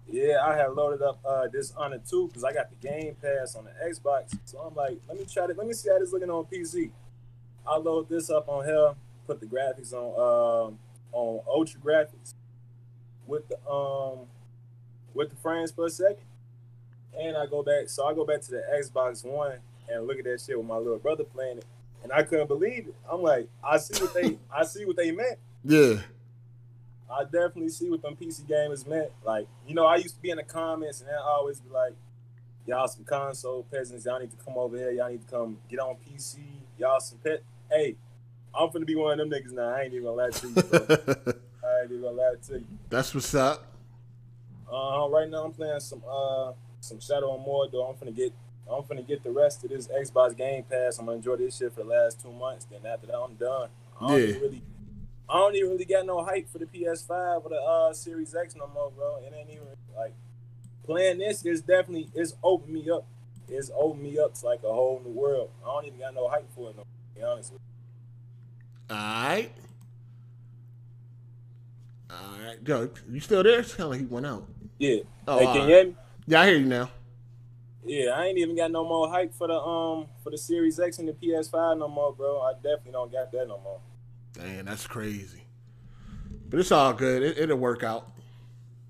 Yeah, I had loaded up uh Dishonored 2 because I got the Game Pass on the Xbox. So I'm like, let me try to let me see how this looking on PC. I load this up on here, put the graphics on um on ultra graphics with the um with the frames per second. And I go back, so I go back to the Xbox One and look at that shit with my little brother playing it, and I couldn't believe it. I'm like, I see what they, I see what they meant. Yeah. I definitely see what them PC gamers meant. Like, you know, I used to be in the comments and I always be like, y'all some console peasants, y'all need to come over here, y'all need to come get on PC, y'all some pet. Hey, I'm finna be one of them niggas now. I ain't even gonna lie to you. Bro. I ain't even gonna lie to you. That's what's up. Uh, right now I'm playing some uh some Shadow of Mordor. I'm finna get I'm finna get the rest of this Xbox Game Pass. I'm gonna enjoy this shit for the last two months. Then after that, I'm done. I don't Yeah. really, I don't even really got no hype for the PS5 or the uh Series X no more, bro. It ain't even like playing this is definitely it's opened me up. It's opened me up to like a whole new world. I don't even got no hype for it no. more, To be honest with All right. All right. Yo, you still there? It's kind of like he went out. Yeah. Oh, hey, can you hear me? Yeah, I hear you now. Yeah, I ain't even got no more hype for the um for the Series X and the PS5 no more, bro. I definitely don't got that no more. Damn, that's crazy. But it's all good. It, it'll work out.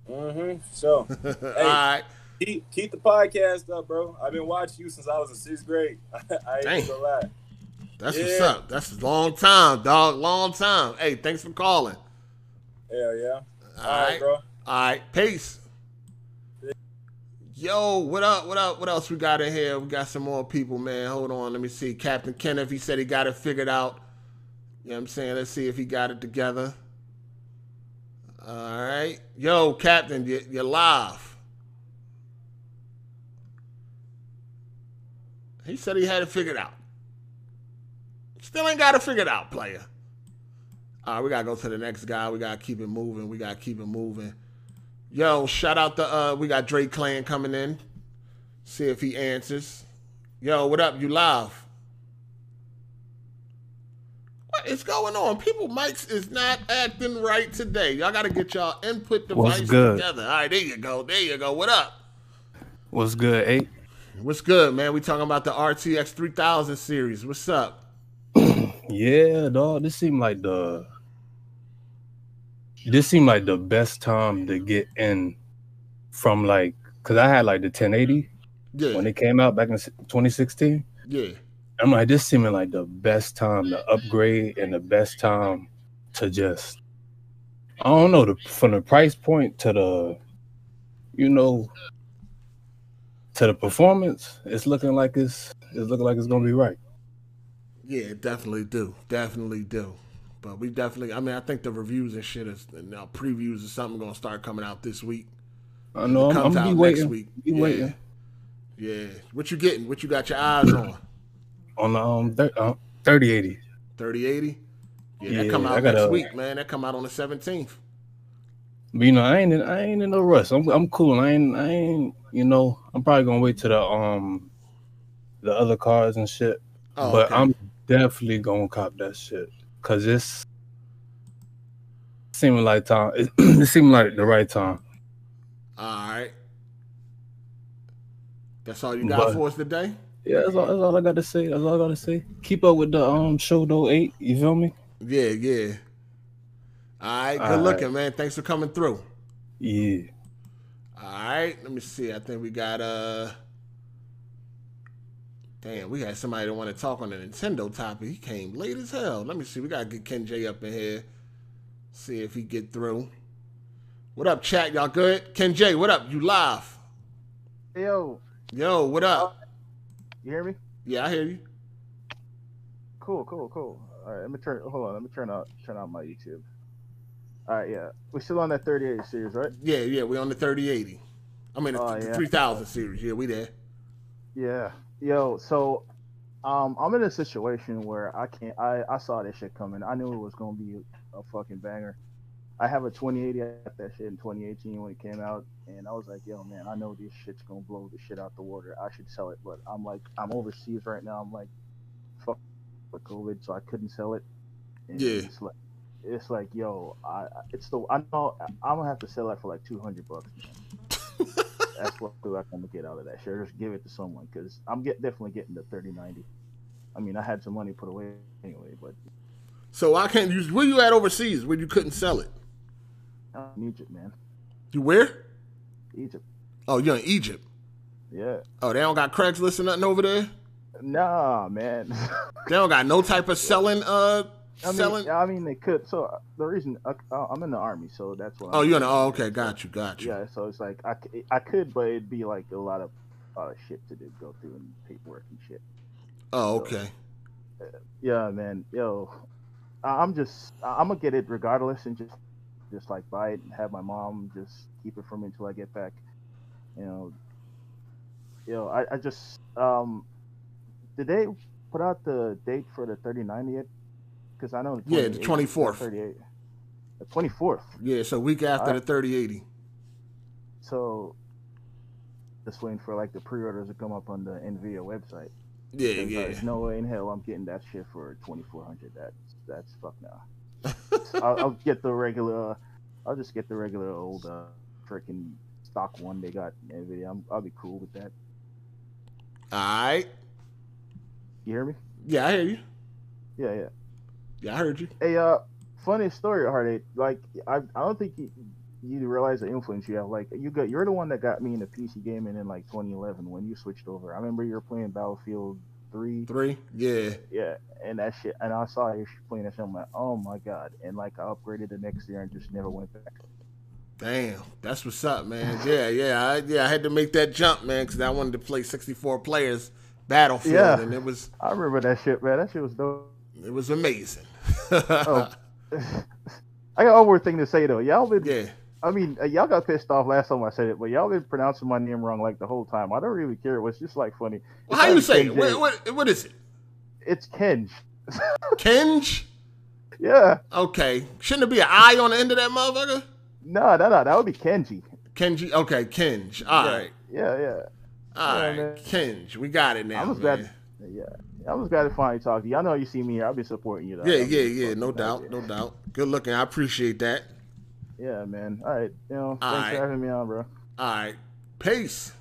Mm-hmm. So, hey, All right. keep keep the podcast up, bro. I've been watching you since I was in sixth grade. I ain't Dang. gonna lie. That's Yeah. what's up. That's a long time, dog. Long time. Hey, thanks for calling. Hell yeah. All All right, right. bro. All right. Peace. Yo, what up? What up? What else we got in here? We got some more people, man. Hold on. Let me see. Captain Kenneth, he said he got it figured out. You know what I'm saying? Let's see if he got it together. All right. Yo, Captain, you, you're live. He said he had it figured out. Still ain't got it figured out, player. All right, we got to go to the next guy. We got to keep it moving. We got to keep it moving. Yo, shout out to, uh, we got Drake Clan coming in. See if he answers. Yo, what up? You live? What is going on? People, mics is not acting right today. Y'all gotta get y'all input device together. All right, there you go. There you go. What up? What's good, eight? What's good, man? We talking about the RTX 3000 series. What's up? Yeah, dog. This seemed like the this seemed like the best time to get in from like because I had like the 1080 Yeah. when it came out back in 2016. Yeah. I'm like, this seeming like the best time to upgrade and the best time to just I don't know the from the price point to the you know to the performance. It's looking like it's it's looking like it's gonna be right. Yeah, definitely do. Definitely do. But we definitely, I mean, I think the reviews and shit is, and now previews or something going to start coming out this week. I know. It I'm, I'm be out waiting. next week. Be yeah. waiting Yeah. What you getting? What you got your eyes on? On um thir- uh, 3080. 3080? Yeah, that come out gotta- next week, man. That come out on the 17th. But you know, I ain't in, I ain't in no rush. I'm I'm cool. I ain't I ain't you know I'm probably gonna wait to the um the other cars and shit. Oh, but okay. I'm definitely gonna cop that shit because it's seeming like time. It, it seemed like the right time. All right. That's all you got But- for us today? Yeah, that's all, that's all I got to say. That's all I got to say. Keep up with the um show though eight. You feel me? Yeah, yeah. All right. Good All looking, right. man. Thanks for coming through. Yeah. All right, let me see. I think we got uh Damn, we had somebody that want to talk on the Nintendo topic. He came late as hell. Let me see. We gotta get Ken J up in here. See if he get through. What up, chat? Y'all good? Ken J, what up? You live? Yo, Yo, what up? You hear me? Yeah, I hear you. Cool, cool, cool. All right, let me turn. Hold on, let me turn out turn out my YouTube. All right, yeah, we're still on that 38 series, right? Yeah, yeah, we on the 3080. I mean, the, Oh, yeah. 3000 series. Yeah, we there. Yeah, yo. So, um, I'm in a situation where I can't. I I saw this shit coming. I knew it was gonna be a fucking banger. I have a 2080. I got that shit in 2018 when it came out, and I was like, yo, man, I know this shit's gonna blow the shit out the water. I should sell it, but I'm like, I'm overseas right now. I'm like, fuck with COVID, so I couldn't sell it. And Yeah. It's like, it's like, yo, I it's the I know I'm gonna have to sell that for like 200 bucks. Man. That's what I'm gonna get out of that shit. Just give it to someone because I'm get definitely getting the 3090. I mean, I had some money put away anyway, but So I can't use. Where you at overseas? Where you couldn't sell it? I'm in Egypt, man. You where? Egypt. Oh, you're in Egypt. Yeah. Oh, they don't got Craigslist or nothing over there. Nah, man. They don't got no type of selling. Uh, I mean, selling. I mean, they could. So uh, the reason I, uh, I'm in the army, so that's what. Oh, I'm you're in. doing. Oh, okay, got you, got you. Yeah, so it's like I, I could, but it'd be like a lot of uh, shit to do, go through and paperwork and shit. Oh, okay. Yeah, man. Yo, I'm just I'm gonna get it regardless and just just like buy it and have my mom just keep it for me until I get back. You know. Yo, I, I just um did they put out the date for the 3090 yet? Because I know Yeah, the 24th. 38. The 24th. Yeah, so week after the 3080. So just waiting for like the pre-orders to come up on the Nvidia website. Yeah, yeah. There's no way in hell I'm getting that shit for 2400. That's that's fuck now. I'll, I'll get the regular. Uh, I'll just get the regular old uh, freaking stock one they got in Nvidia. I'm, I'll be cool with that. All right. You hear me? Yeah, I hear you. Yeah, yeah. Yeah, I heard you. Hey, uh, funny story, Hard Eight. Like, I, I don't think you, you realize the influence you have. Like, you got, you're the one that got me into PC gaming in like 2011 when you switched over. I remember you were playing Battlefield Three. Three. Yeah. Yeah, and that shit, and I saw you playing that shit. I'm like, oh my god! And like, I upgraded the next year and just never went back. Damn, that's what's up, man. Yeah, yeah, I, yeah. I had to make that jump, man, because I wanted to play 64 players Battlefield, Yeah. and it was I remember that shit, man. That shit was dope. it was amazing. oh. I got one more thing to say though. Y'all been yeah. I mean, uh, y'all got pissed off last time I said it, but y'all been pronouncing my name wrong like the whole time. I don't really care. It was just like funny. Well, how you say it? What, what, what is it? It's Kenj. Kenj? Yeah. Okay. Shouldn't there be an I on the end of that motherfucker? No, no, no. That would be Kenji. Kenji. Okay, Kenj. All yeah. right. Yeah, yeah. All Yeah, right. man. Kenj. We got it now. I was man. glad. Yeah. I was glad to finally talk to you. I know you see me here. I've been supporting you. Though. Yeah, I've yeah, yeah. No doubt. No doubt. Good looking. I appreciate that. Yeah, man. All right. You know, All thanks right. for having me on, bro. All right. Peace.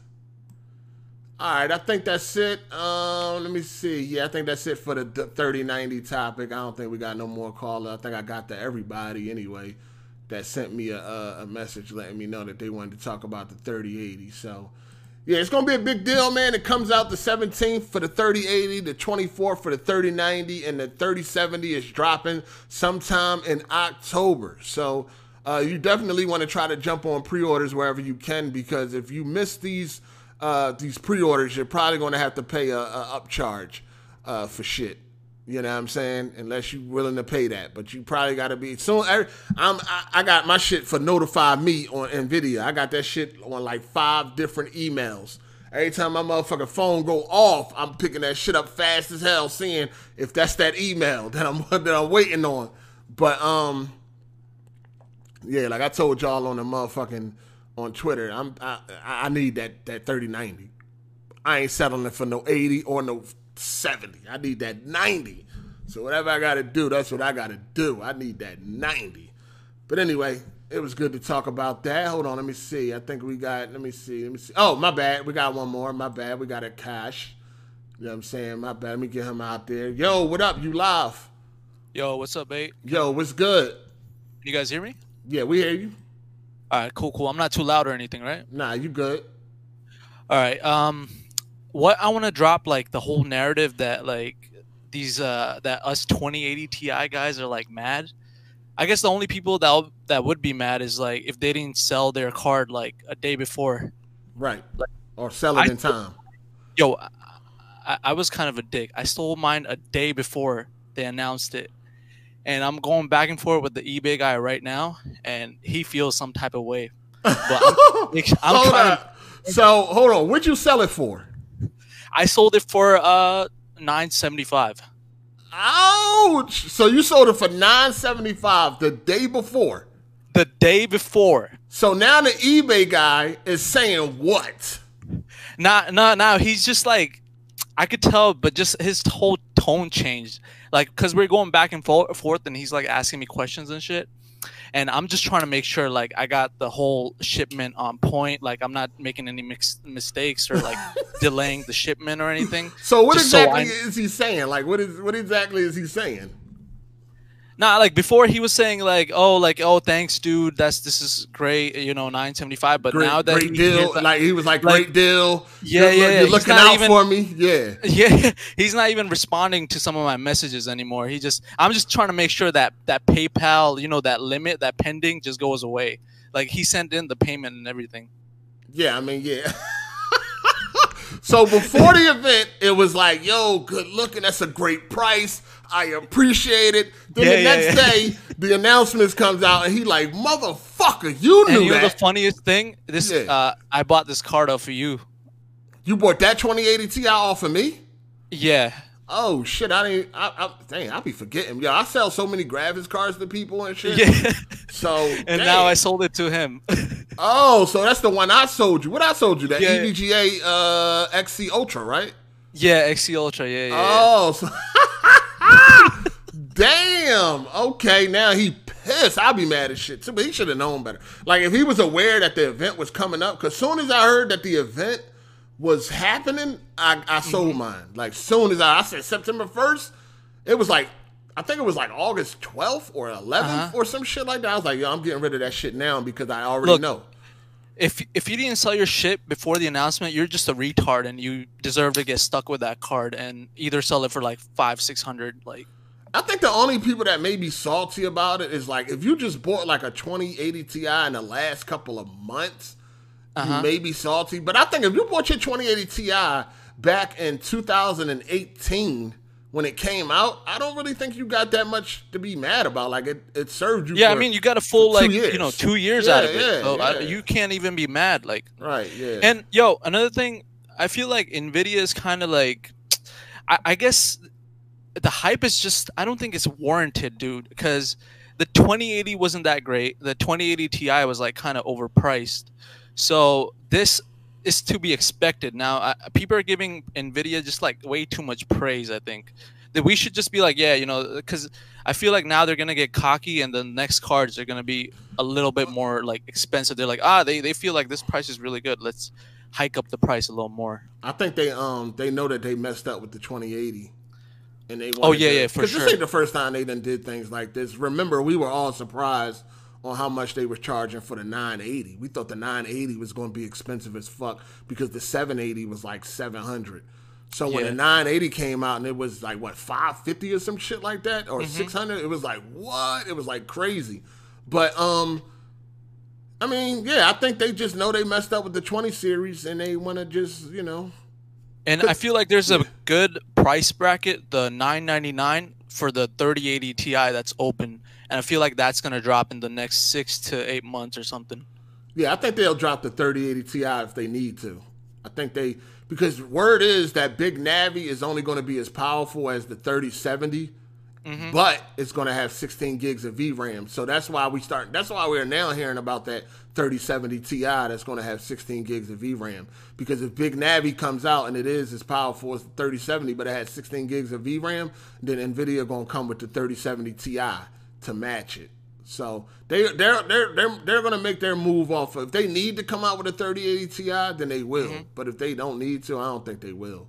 All right, I think that's it. Um, let me see. Yeah, I think that's it for the d- 3090 topic. I don't think we got no more caller. I think I got to everybody anyway that sent me a, a, message letting me know that they wanted to talk about the 3080. So, yeah, it's gonna be a big deal, man. It comes out the 17th for the 3080, the 24th for the 3090, and the 3070 is dropping sometime in October. So, uh, you definitely want to try to jump on pre-orders wherever you can because if you miss these uh, these pre-orders, you're probably going to have to pay a, a upcharge uh, for shit. You know what I'm saying? Unless you're willing to pay that, but you probably got to be. Soon, I, I'm I, I got my shit for notify me on Nvidia. I got that shit on like five different emails. Every time my motherfucking phone go off, I'm picking that shit up fast as hell, seeing if that's that email that I'm that I'm waiting on. But um, yeah, like I told y'all on the motherfucking on Twitter, I'm I, I need that that 3090. I ain't settling for no 80 or no 70. I need that 90. So whatever I got to do, that's what I got to do. I need that 90. But anyway, it was good to talk about that. Hold on, let me see. I think we got. Let me see. Let me see. Oh, my bad. We got one more. My bad. We got a cash. You know what I'm saying? My bad. Let me get him out there. Yo, what up? You live? Yo, what's up, mate? Yo, what's good? You guys hear me? Yeah, we hear you. All right, cool, cool. I'm not too loud or anything, right? Nah, you good. All right. Um, what I want to drop like the whole narrative that like these uh that us 2080 Ti guys are like mad. I guess the only people that that would be mad is like if they didn't sell their card like a day before. Right. Or sell it I- in time. Yo, I, I was kind of a dick. I stole mine a day before they announced it. And I'm going back and forth with the eBay guy right now, and he feels some type of way. But I'm, I'm hold trying up. So hold on. What'd you sell it for? I sold it for uh nine seventy five. Ouch! So you sold it for nine seventy five the day before. The day before. So now the eBay guy is saying what? Now, now, now he's just like, I could tell, but just his whole tone changed. Like, cause we're going back and fo- forth, and he's like asking me questions and shit. And I'm just trying to make sure, like, I got the whole shipment on point. Like, I'm not making any mix- mistakes or like delaying the shipment or anything. So what Just so exactly I- is he saying? Like what is what exactly is he saying? Nah, like before he was saying like, oh, like, oh, thanks, dude. That's this is great, you know, nine seventy five. But Great, now that great he deal. like he was like, great deal. Yeah, You're, yeah, yeah. You're looking out even- for me. Yeah. Yeah, he's not even responding to some of my messages anymore. He just, I'm just trying to make sure that that PayPal, you know, that limit, that pending, just goes away. Like he sent in the payment and everything. Yeah, I mean, yeah. so before the event, it was like, yo, good looking. That's a great price. I appreciate it. Then Yeah, the yeah, next yeah. day, the announcements comes out, and he like, motherfucker, you And knew you know the funniest thing? This, uh, I bought this card off for you. you bought that 2080 Ti off of me? Yeah. Oh shit! I didn't. I, I dang, I be forgetting. Yeah, I sell so many graphics cards to people and shit. Yeah. So And dang. now I sold it to him. Oh, so that's the one I sold you. What I sold you? That Yeah. EVGA uh, XC Ultra, right? yeah, XC Ultra. Yeah, yeah. Oh, so damn. Okay, now he pissed. I'll be mad as shit too. But he should have known better. Like if he was aware that the event was coming up, because soon as I heard that the event was happening, I, I sold Mm-hmm. mine. Like soon as I, I said September first, it was like. I think it was like August 12th or 11th Uh-huh. or some shit like that. I was like, yo, I'm getting rid of that shit now because I already Look, know. If if you didn't sell your shit before the announcement, you're just a retard, and you deserve to get stuck with that card and either sell it for like five, six hundred. Like, I think the only people that may be salty about it is like if you just bought like a 2080 Ti in the last couple of months, Uh-huh. you may be salty. But I think if you bought your 2080 Ti back in 2018 when it came out, I don't really think you got that much to be mad about. Like it, it served you. Yeah, I mean, you got a full like you know two years Yeah, out of it, yeah, so I, you can't even be mad. Like, right, yeah. And yo, another thing, I feel like Nvidia is kind of like, I, I guess, the hype is just. I don't think it's warranted, dude, because the 2080 wasn't that great. The 2080 Ti was like kind of overpriced, so this is to be expected. Now, I, people are giving Nvidia just like way too much praise. I think that we should just be like, yeah, you know, because I feel like now they're gonna get cocky, and the next cards are gonna be a little bit more like expensive. They're like, ah, they, they feel like this price is really good. Let's hike up the price a little more. I think they um they know that they messed up with the 2080. And they Oh, yeah, to- yeah, for sure. This ain't the first time they done did things like this. Remember, we were all surprised on how much they were charging for the 980. We thought the 980 was going to be expensive as fuck because the 780 was like 700. So when the 980 came out and it was like what 550 or some shit like that or Mhm. 600, it was like what? It was like crazy. But um I mean, yeah, I think they just know they messed up with the 20 series and they want to just, you know, And I feel like there's a good price bracket, the 999 for the 3080 Ti that's open, and I feel like that's gonna drop in the next six to eight months or something. Yeah, I think they'll drop the 3080 Ti if they need to. I think they because word is that Big Navi is only going to be as powerful as the 3070, Mhm. but it's going to have 16 gigs of VRAM. So that's why we start. That's why we're now hearing about that 3070 Ti that's going to have 16 gigs of VRAM. Because if Big Navi comes out and it is as powerful as the 3070, but it has 16 gigs of VRAM, then Nvidia going to come with the 3070 Ti to match it. So they they're they're they're they're gonna make their move off. Of, if they need to come out with a 3080 Ti, then they will. Mm-hmm. But if they don't need to, I don't think they will.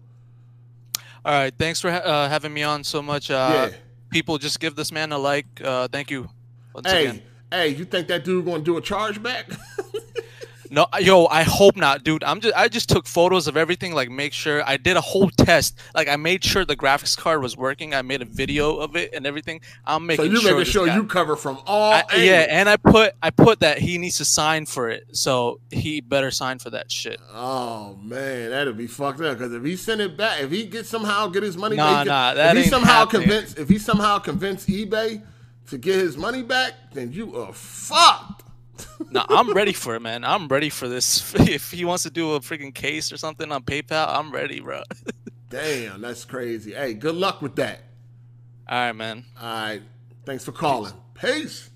All right, thanks for ha- uh, having me on so much. Uh, Yeah. People, just give this man a like. Uh, thank you. Once hey, again. hey, you think that dude gonna do a chargeback? No, yo, I hope not, dude. I'm just I just took photos of everything, like make sure I did a whole test. Like I made sure the graphics card was working. I made a video of it and everything. I'm so making you sure making sure guy- you cover from all I- yeah, and I put I put that he needs to sign for it, so he better sign for that shit. Oh man, that'd be fucked up. Because if he send it back, if he get somehow get his money Nah, back, nah, if that he somehow happening. convince, if he somehow convince eBay to get his money back, then you are fucked. No, I'm ready for it, man. I'm ready for this. If he wants to do a freaking case or something on PayPal, I'm ready, bro. Damn, that's crazy. Hey, good luck with that. All right, man. All right. Thanks for calling. Peace.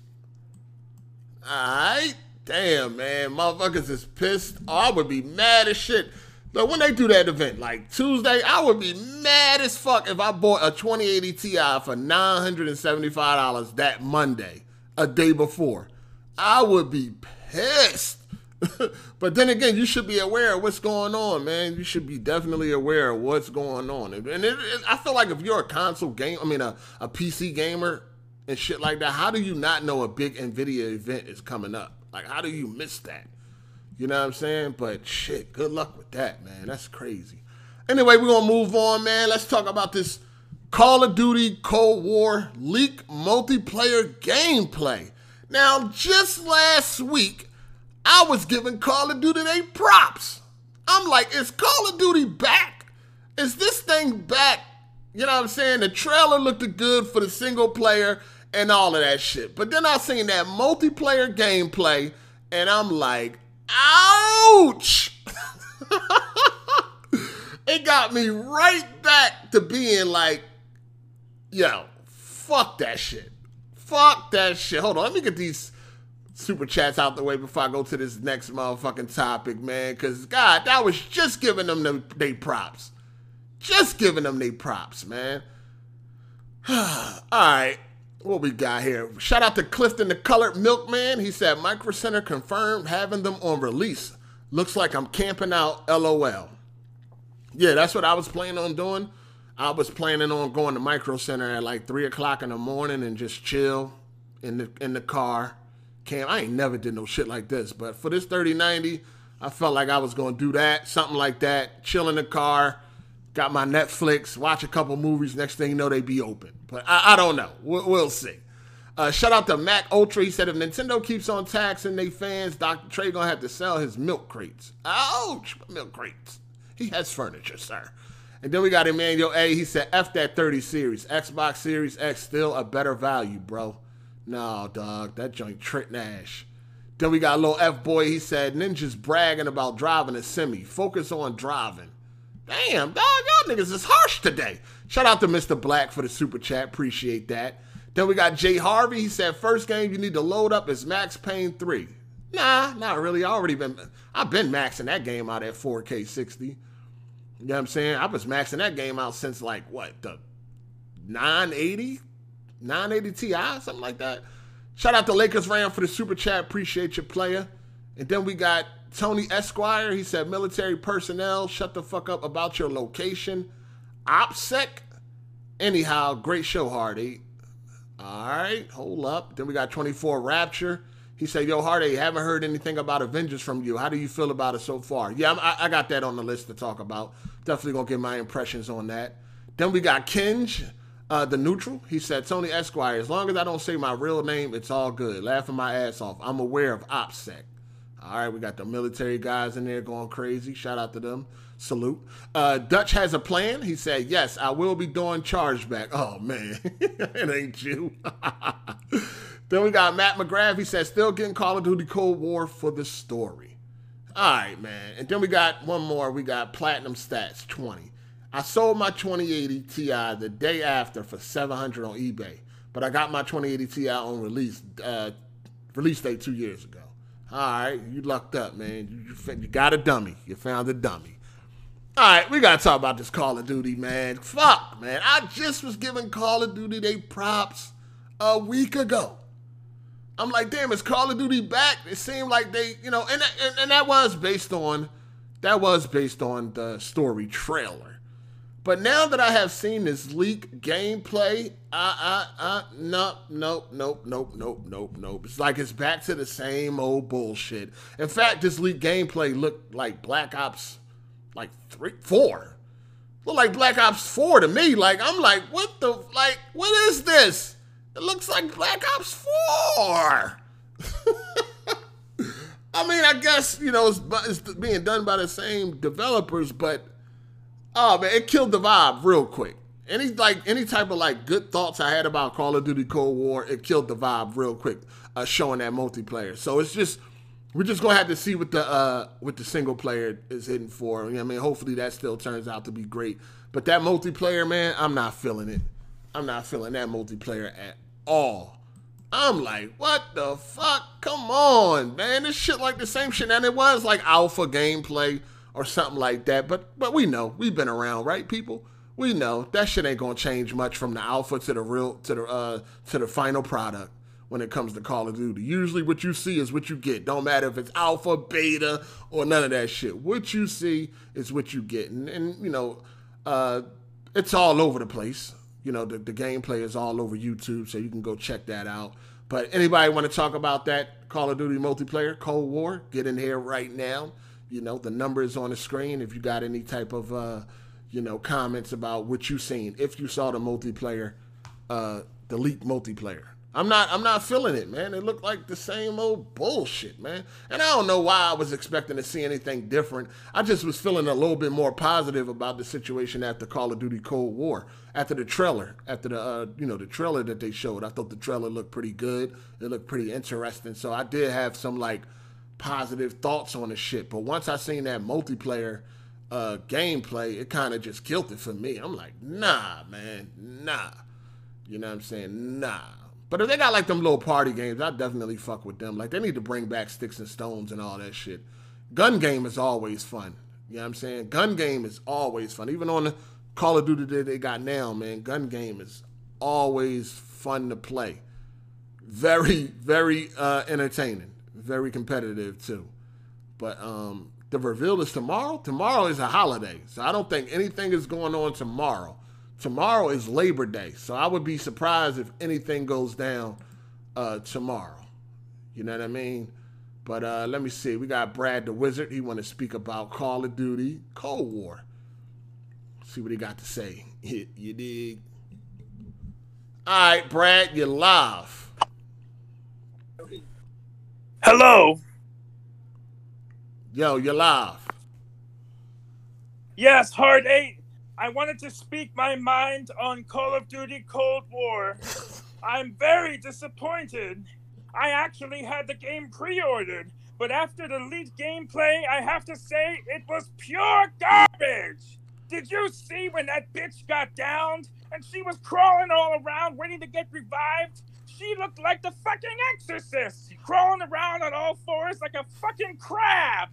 All right. Damn, man. Motherfuckers is pissed. Oh, I would be mad as shit. But when they do that event, like Tuesday, I would be mad as fuck if I bought a 2080 Ti for $975 that Monday, a day before. I would be pissed. but then again, you should be aware of what's going on, man. You should be definitely aware of what's going on. And it, it- I feel like if you're a console game, I mean a, a PC gamer and shit like that, how do you not know a big Nvidia event is coming up? Like, how do you miss that? You know what I'm saying? But shit, good luck with that, man. That's crazy. Anyway, we're gonna move on, man. Let's talk about this Call of Duty Cold War leak multiplayer gameplay. Now, just last week, I was giving Call of Duty they props. I'm like, is Call of Duty back? Is this thing back? You know what I'm saying? The trailer looked good for the single player and all of that shit. But then I seen that multiplayer gameplay, and I'm like, ouch! it got me right back to being like, yo, fuck that shit. Fuck that shit. Hold on, let me get these super chats out the way before I go to this next motherfucking topic, man. Cause God, that was just giving them the, they props. Just giving them they props, man. All right. What we got here? Shout out to Clifton the Colored Milkman. He said Micro Center confirmed having them on release. Looks like I'm camping out. LOL. Yeah, that's what I was planning on doing. I was planning on going to Micro Center at like three o'clock in the morning and just chill in the in the car. Cam, I ain't never did no shit like this, but for this 3090, I felt like I was gonna do that, something like that. Chill in the car, got my Netflix, watch a couple movies. Next thing you know, they be open. But I, I don't know. We'll, we'll see. Uh, shout out to Mac Ultra. He said if Nintendo keeps on taxing they fans, Dr. Trey gonna have to sell his milk crates. Ouch, milk crates. He has furniture, sir. And then we got Emmanuel A. He said, F that 30 series. Xbox Series X still a better value, bro. No, dog. That joint Trent Nash. Then we got little F boy. He said, Ninja's bragging about driving a semi. Focus on driving. Damn, dog. Y'all niggas is harsh today. Shout out to Mr. Black for the super chat. Appreciate that. Then we got Jay Harvey. He said, first game you need to load up is Max Payne 3. Nah, not really. I already been I've been maxing that game out at 4K 60. You know what I'm saying? I was maxing that game out since like what the 980, 980 Ti, something like that. Shout out to Lakers Ram for the super chat. Appreciate your player. And then we got Tony Esquire. He said, military personnel, shut the fuck up about your location. OPSEC. Anyhow, great show, Hardy. All right, hold up. Then we got 24 Rapture. He said, Yo, Hardy, haven't heard anything about Avengers from you. How do you feel about it so far? Yeah, I, I got that on the list to talk about. Definitely to get my impressions on that. Then we got Kinge, uh, the neutral. He said, Tony Esquire, as long as I don't say my real name, it's all good. Laughing my ass off. I'm aware of OPSEC. All right, we got the military guys in there going crazy. Shout out to them. Salute. Uh, Dutch has a plan. He said, Yes, I will be doing chargeback. Oh, man. it ain't you. then we got Matt McGrath. He said, Still getting Call of Duty Cold War for the story. All right, man. And then we got one more. We got Platinum Stats 20. I sold my 2080 Ti the day after for 700 on eBay, but I got my 2080 Ti on release uh, release date two years ago. All right, you lucked up, man. You, you got a dummy. You found a dummy. All right, we gotta talk about this Call of Duty, man. Fuck, man. I just was giving Call of Duty they props a week ago. I'm like, damn, is Call of Duty back? It seemed like they, you know, and and, and that was based on that was based on the story trailer. But now that I have seen this leak gameplay, uh, uh, uh, nope, nope, nope, nope, nope, nope, nope. It's like it's back to the same old bullshit. In fact, this leak gameplay looked like Black Ops, like three, four. Look like Black Ops 4 to me. Like, I'm like, what the, like, what is this? It looks like Black Ops 4. I mean, I guess, you know, it's, it's being done by the same developers, but oh man, it killed the vibe real quick. Any like any type of like good thoughts I had about Call of Duty Cold War, it killed the vibe real quick, uh, showing that multiplayer. So it's just we're just gonna have to see what the uh what the single player is hitting for. I mean, hopefully that still turns out to be great. But that multiplayer, man, I'm not feeling it. I'm not feeling that multiplayer at all. I'm like, what the fuck? Come on, man. This shit like the same shit. And it was like alpha gameplay or something like that. But but we know. We've been around, right, people? We know that shit ain't gonna change much from the alpha to the real to the uh to the final product when it comes to Call of Duty. Usually what you see is what you get. Don't matter if it's alpha, beta, or none of that shit. What you see is what you get. And, and you know, uh, it's all over the place. You know, the, the gameplay is all over YouTube, so you can go check that out. But anybody want to talk about that Call of Duty multiplayer, Cold War, get in here right now. You know, the number is on the screen. If you got any type of, uh, you know, comments about what you've seen, if you saw the multiplayer, uh, the leak multiplayer. I'm not I'm not feeling it, man. It looked like the same old bullshit, man. And I don't know why I was expecting to see anything different. I just was feeling a little bit more positive about the situation after Call of Duty Cold War. After the trailer, after the uh, you know, the trailer that they showed. I thought the trailer looked pretty good. It looked pretty interesting. So I did have some like positive thoughts on the shit. But once I seen that multiplayer uh gameplay, it kind of just killed it for me. I'm like, nah, man, nah. You know what I'm saying? Nah. But if they got like them little party games, I definitely fuck with them. Like they need to bring back sticks and stones and all that shit. Gun game is always fun. You know what I'm saying? Gun game is always fun. Even on the Call of Duty that they got now, man, gun game is always fun to play. Very, very uh, entertaining. Very competitive too. But um, the reveal is tomorrow. Tomorrow is a holiday, so I don't think anything is going on tomorrow tomorrow is Labor Day, so I would be surprised if anything goes down uh, tomorrow. You know what I mean? But uh, let me see. We got Brad the Wizard. He want to speak about Call of Duty Cold War. See what he got to say. you dig? All right, Brad, you're live. Hello. Yo, you're live. Yes, Hard Eight. I wanted to speak my mind on Call of Duty Cold War. I'm very disappointed. I actually had the game pre ordered, but after the leaked gameplay, I have to say it was pure garbage. Did you see when that bitch got downed and she was crawling all around waiting to get revived? She looked like the fucking exorcist, crawling around on all fours like a fucking crab.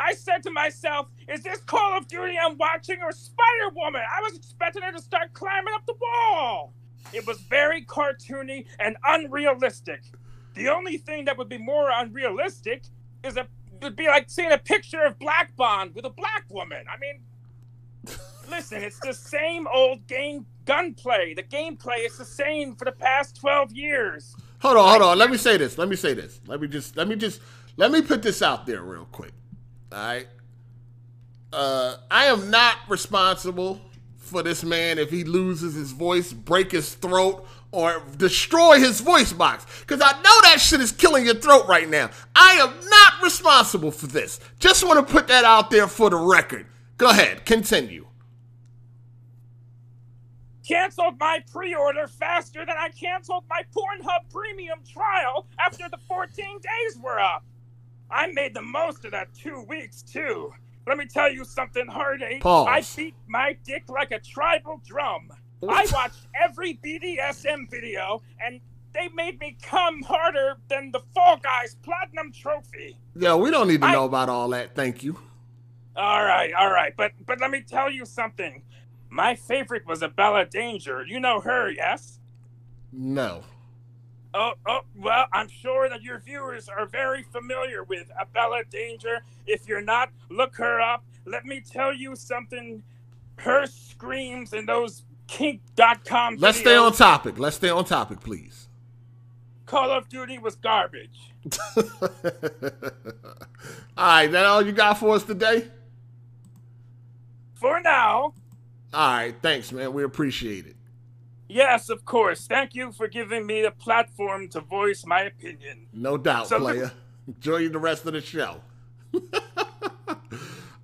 I said to myself, is this Call of Duty I'm watching or Spider Woman? I was expecting her to start climbing up the wall. It was very cartoony and unrealistic. The only thing that would be more unrealistic is a would be like seeing a picture of Black Bond with a black woman. I mean, listen, it's the same old game gunplay. The gameplay is the same for the past 12 years. Hold on, hold on. Let me say this. Let me say this. Let me just let me just let me put this out there real quick. All right. Uh, I am not responsible for this man if he loses his voice, break his throat, or destroy his voice box. Because I know that shit is killing your throat right now. I am not responsible for this. Just want to put that out there for the record. Go ahead, continue. Canceled my pre order faster than I canceled my Pornhub premium trial after the 14 days were up. I made the most of that two weeks, too. Let me tell you something, Hardy. Pause. I beat my dick like a tribal drum. I watched every BDSM video, and they made me come harder than the Fall Guys Platinum Trophy. Yeah, we don't need to know about all that. Thank you. All right, all right, but but let me tell you something. My favorite was Abella Danger. You know her, yes? No. Oh, oh, well, I'm sure that your viewers are very familiar with Abella Danger. If you're not, look her up. Let me tell you something. Her screams in those kink.com Let's videos, stay on topic. Let's stay on topic, please. Call of Duty was garbage. all right, that all you got for us today? For now, All right, thanks, man. We appreciate it. Yes, of course. Thank you for giving me the platform to voice my opinion. No doubt, So- player. Enjoy the rest of the show. All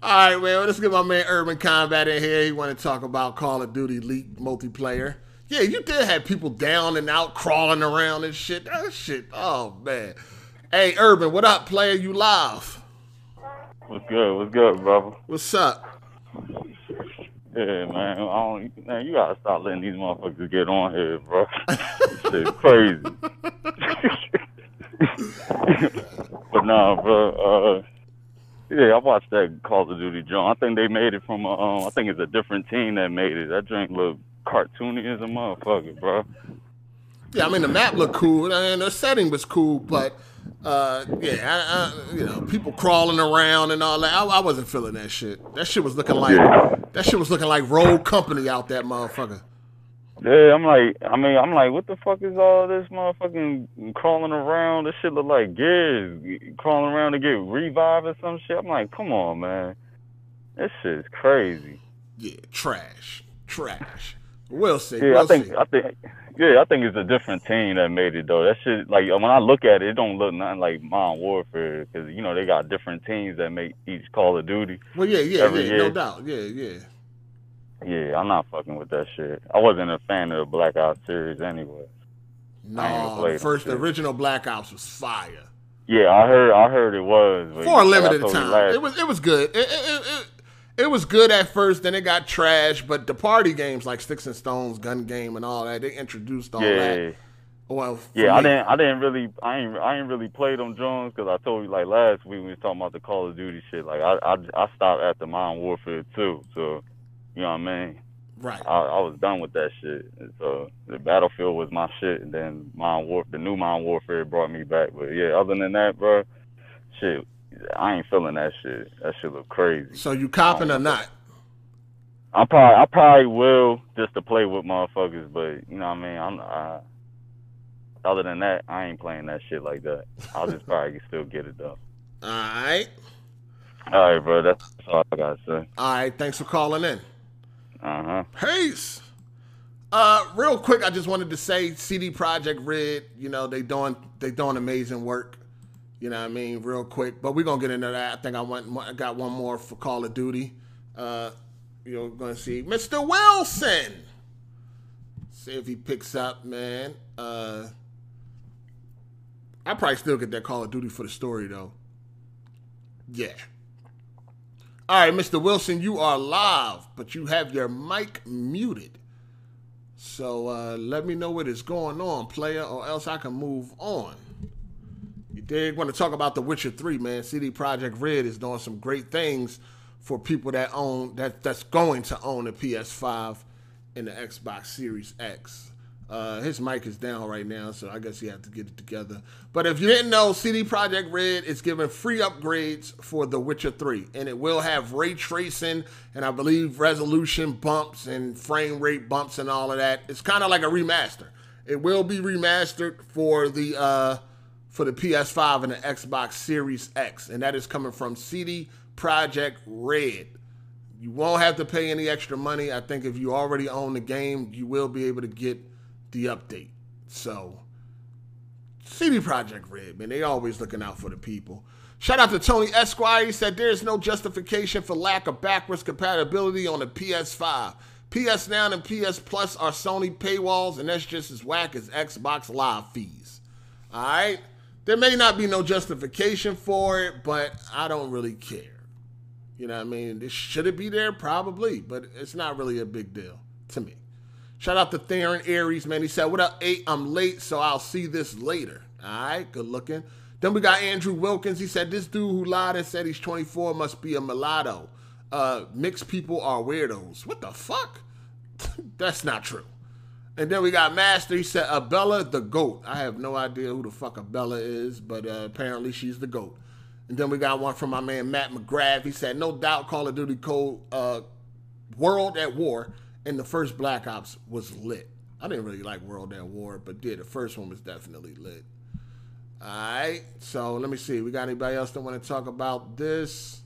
right, man. Let's get my man Urban Combat in here. He want to talk about Call of Duty League multiplayer. Yeah, you did have people down and out crawling around and shit. That shit. Oh man. Hey, Urban, what up, player? You live? What's good? What's good, brother? What's up? Yeah, man. I don't, man, you gotta stop letting these motherfuckers get on here, bro. this shit crazy. but nah, bro. Uh, yeah, I watched that Call of Duty John. I think they made it from. Uh, I think it's a different team that made it. That drink look cartoony as a motherfucker, bro. Yeah, I mean the map looked cool and the setting was cool, but uh, yeah, I, I, you know, people crawling around and all that. I, I wasn't feeling that shit. That shit was looking like that shit was looking like Rogue Company out that motherfucker. Yeah, I'm like, I mean, I'm like, what the fuck is all this motherfucking crawling around? This shit look like gears crawling around to get revived or some shit. I'm like, come on, man, this shit is crazy. Yeah, trash, trash. We'll see. Yeah, we'll I think, see. I think, yeah, I think it's a different team that made it though. That shit, like when I look at it, it don't look nothing like Modern Warfare because you know they got different teams that make each Call of Duty. Well, yeah, yeah, yeah, year. no doubt. Yeah, yeah. Yeah, I'm not fucking with that shit. I wasn't a fan of the Black Ops series anyway. I ain't gonna No, the first, the original Black Ops was fire Yeah, I heard. I heard it was for a limited time. last- It was, it was good. It, it, it, it, was good at first, then it got trash. But the party games like Sticks and Stones, Gun Game, and all that, they introduced all yeah, that. Well, yeah. I me- didn't. I didn't really. I ain't. I ain't really played them Jones because I told you like last week we was talking about the Call of Duty shit. Like I, I, I stopped after Modern Warfare 2. So, you know what I mean. Right. I, I was done with that shit. And So the Battlefield was my shit, and then Modern War, the new Modern Warfare brought me back. But yeah, other than that, bro, shit, I ain't feeling that shit. That shit look crazy. So you copping or not? I probably I probably will just to play with motherfuckers, but you know what I mean. I'm I, other than that, I ain't playing that shit like that. I'll just probably still get it though. All right. All right, bro. That's all I gotta say. All right. Thanks for calling in. Uh huh. Peace. Uh, real quick, I just wanted to say CD Projekt Red, you know, they doing they doing amazing work. You know what I mean? Real quick. But we're gonna get into that. I think I want I got one more for Call of Duty. Uh You're gonna see Mr. Wilson. See if he picks up, man. Uh, I probably still get that Call of Duty for the story though. Yeah. All right, Mr. Wilson, you are live, but you have your mic muted. So uh, let me know what is going on, player, or else I can move on. Did want to talk about The Witcher 3, man. CD Projekt Red is doing some great things for people that own that that's going to own a PS5 and the Xbox Series X. Uh, his mic is down right now, so I guess you have to get it together. But if you didn't know, CD Projekt Red is giving free upgrades for The Witcher 3, and it will have ray tracing and I believe resolution bumps and frame rate bumps and all of that. It's kind of like a remaster. It will be remastered for the uh, for the PS5 and the Xbox Series X, and that is coming from CD Projekt Red. You won't have to pay any extra money. I think if you already own the game, you will be able to get the update. So, CD Projekt Red, man, they always looking out for the people. Shout out to Tony Esquire. He said there is no justification for lack of backwards compatibility on the PS5. PS Now and PS Plus are Sony paywalls, and that's just as whack as Xbox Live fees. All right? There may not be no justification for it, but I don't really care. You know what I mean? Should it be there? Probably, but it's not really a big deal to me. Shout out to Theron Aries, man. He said, What up, eight? I'm late, so I'll see this later. All right, good looking. Then we got Andrew Wilkins. He said, This dude who lied and said he's 24 must be a mulatto. Uh, mixed people are weirdos. What the fuck? That's not true. And then we got Master. He said, Abella the GOAT. I have no idea who the fuck Abella is, but uh, apparently she's the GOAT. And then we got one from my man Matt McGrath. He said, No doubt Call of Duty Cold uh, World at War and the first Black Ops was lit. I didn't really like World at War, but did. The first one was definitely lit. All right. So let me see. We got anybody else that want to talk about this?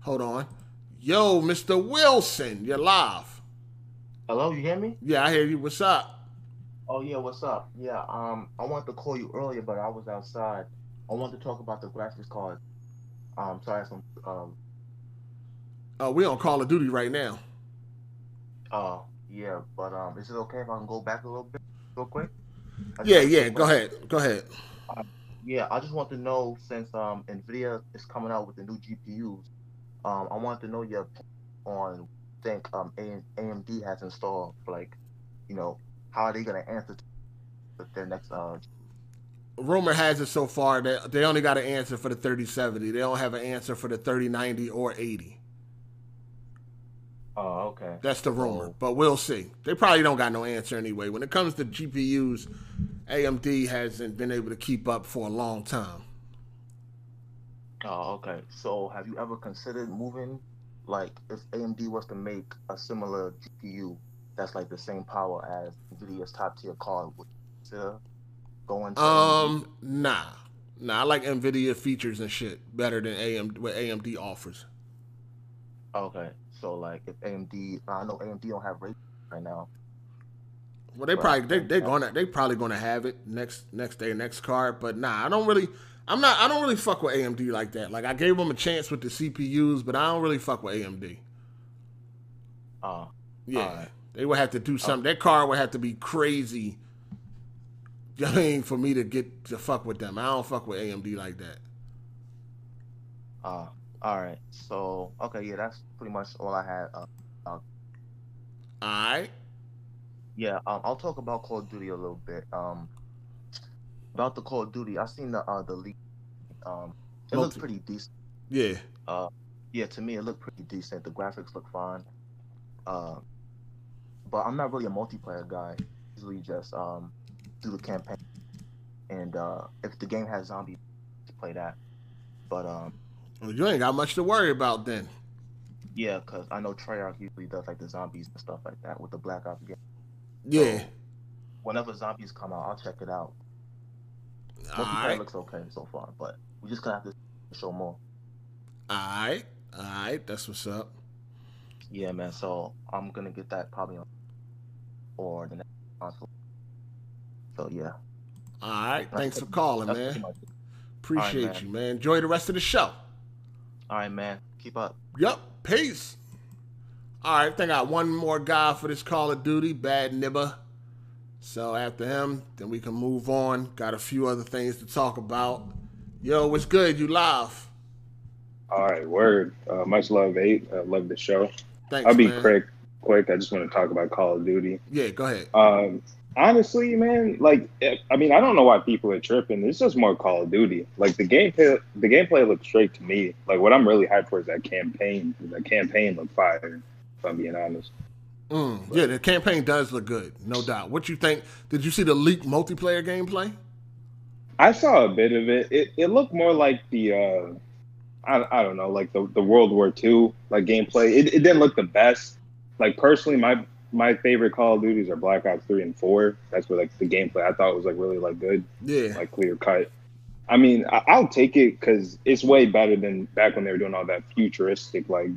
Hold on. Yo, Mr. Wilson, you're live. Hello, you hear me? Yeah, I hear you. What's up? Oh yeah, what's up? Yeah, um, I wanted to call you earlier, but I was outside. I wanted to talk about the graphics card. Um, sorry, some um. Uh, we on Call of Duty right now. Uh, yeah, but um, is it okay if I can go back a little bit, real quick? Yeah, yeah. Go ahead. Go ahead. Uh, yeah, I just want to know since um Nvidia is coming out with the new GPUs, um, I want to know your opinion on think um AMD has installed like, you know, how are they gonna answer to their next uh Rumor has it so far that they only got an answer for the 3070. They don't have an answer for the 3090 or 80. Oh, okay. That's the rumor, but we'll see. They probably don't got no answer anyway. When it comes to GPUs, AMD hasn't been able to keep up for a long time. Oh, okay. So have you ever considered moving, like, if AMD was to make a similar GPU that's like the same power as NVIDIA's top tier card, would you going to Um, nah, nah. I like Nvidia features and shit better than AMD what AMD offers. Okay. So like, if AMD, I know AMD don't have rate right now. Well, they probably they they gonna they probably gonna have it next next day next card, but nah, I don't really. I'm not. I don't really fuck with AMD like that. Like I gave them a chance with the CPUs, but I don't really fuck with AMD. Uh, Yeah, they would have to do something. That car would have to be crazy. I mean, for me to get to fuck with them, I don't fuck with AMD like that. uh, all right. So okay, yeah, that's pretty much all I had. Uh, uh, all right. Yeah, um, I'll talk about Call of Duty a little bit. Um, about the Call of Duty, I seen the uh the leak. Um, it looks pretty decent. Yeah. Uh, yeah, to me it looked pretty decent. The graphics look fine. Uh, but I'm not really a multiplayer guy. Usually just um do the campaign, and uh, if the game has zombies, play that. But um, Well, you ain't got much to worry about then. yeah, cause I know Treyarch usually does like the zombies and stuff like that with the Black Ops game. Yeah. Whenever zombies come out, I'll check it out. Multiplayer Alright. looks okay so far, but we just gonna have to show more. All right. All right. That's what's up. Yeah, man. So I'm gonna get that probably on or the next console. So yeah. All right. Thanks for calling, man. pretty much it. Appreciate you, man. Enjoy the rest of the show. All right, man. Keep up. Yup. Peace. All right, I think I got one more guy for this Call of Duty, Bad Nibba. So after him, then we can move on. Got a few other things to talk about. Yo, what's good? You live? All right, word. Uh, much love, eight. I love the show. Thanks, I'll be man. quick. Quick. I just want to talk about Call of Duty. Yeah, go ahead. Um, honestly, man, like, eh, I mean, I don't know why people are tripping. It's just more Call of Duty. Like the gameplay, the gameplay looks straight to me. Like what I'm really hyped for is that campaign. The campaign looked fire. If I'm being honest. Mm, yeah, the campaign does look good, no doubt. What you think? Did you see the leaked multiplayer gameplay? I saw a bit of it. It it looked more like the uh I, I don't know, like the, the World War II like gameplay. It, it didn't look the best. Like personally my my favorite Call of Duties are Black Ops 3 and 4. That's where like the gameplay I thought was like really like good. Yeah. Like clear cut. I mean, I, I'll take it because it's way better than back when they were doing all that futuristic like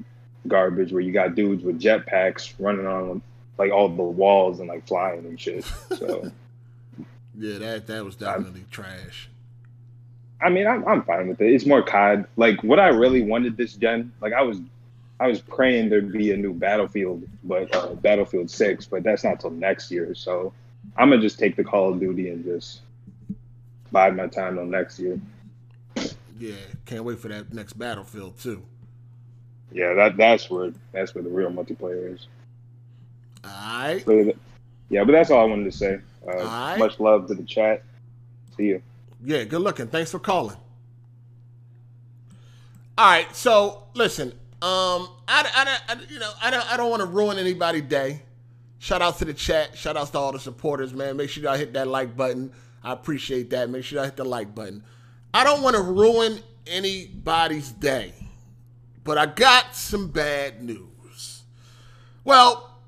garbage where you got dudes with jetpacks running on like all the walls and like flying and shit. So Yeah, that that was definitely trash. I mean, I'm I'm fine with it. It's more COD. Like what I really wanted this gen. Like I was, I was praying there'd be a new Battlefield, but uh, Battlefield Six, but that's not till next year. So I'm gonna just take the Call of Duty and just bide my time till next year. Yeah, can't wait for that next Battlefield too. Yeah, that that's where that's where the real multiplayer is. All right. So, yeah, but that's all I wanted to say. Uh. Much love to the chat. See you. Yeah, good looking. Thanks for calling. All right, so listen, um, I, I, I you know, I don't, I don't want to ruin anybody's day. Shout out to the chat. Shout out to all the supporters, man. Make sure y'all hit that like button. I appreciate that. Make sure y'all hit the like button. I don't want to ruin anybody's day, but I got some bad news. Well,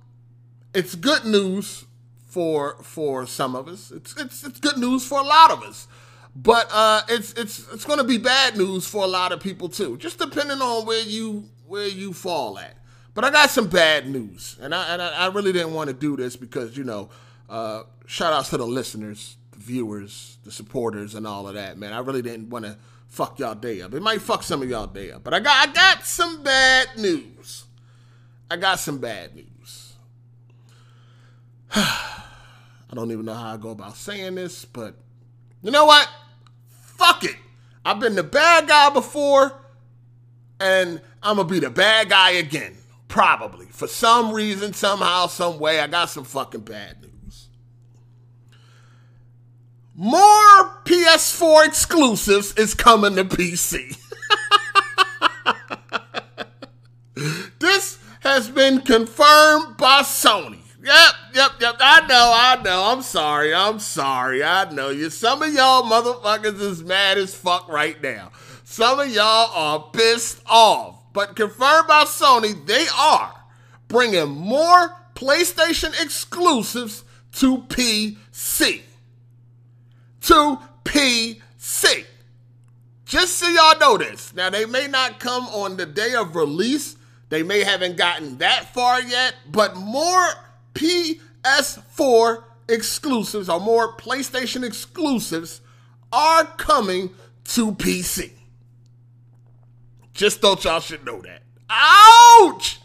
it's good news for for some of us. It's it's it's good news for a lot of us. But uh, it's it's it's going to be bad news for a lot of people too, just depending on where you where you fall at. But I got some bad news, and I and I, I really didn't want to do this because you know, uh, shout outs to the listeners, viewers, the supporters, and all of that. Man, I really didn't want to fuck y'all day up. It might fuck some of y'all day up, but I got I got some bad news. I got some bad news. I don't even know how I go about saying this, but you know what? Fuck it. I've been the bad guy before, and I'm gonna be the bad guy again. Probably. For some reason, somehow, some way, I got some fucking bad news. More PS4 exclusives is coming to PC. this has been confirmed by Sony. Yep, yep, yep. I know, I know. I'm sorry. I'm sorry. I know you. Some of y'all motherfuckers is mad as fuck right now. Some of y'all are pissed off. But confirmed by Sony, they are bringing more PlayStation exclusives to PC. To PC. Just so y'all know this. Now, they may not come on the day of release. They may haven't gotten that far yet, but more PS4 exclusives or more PlayStation exclusives are coming to PC. Just thought y'all should know that. Ouch!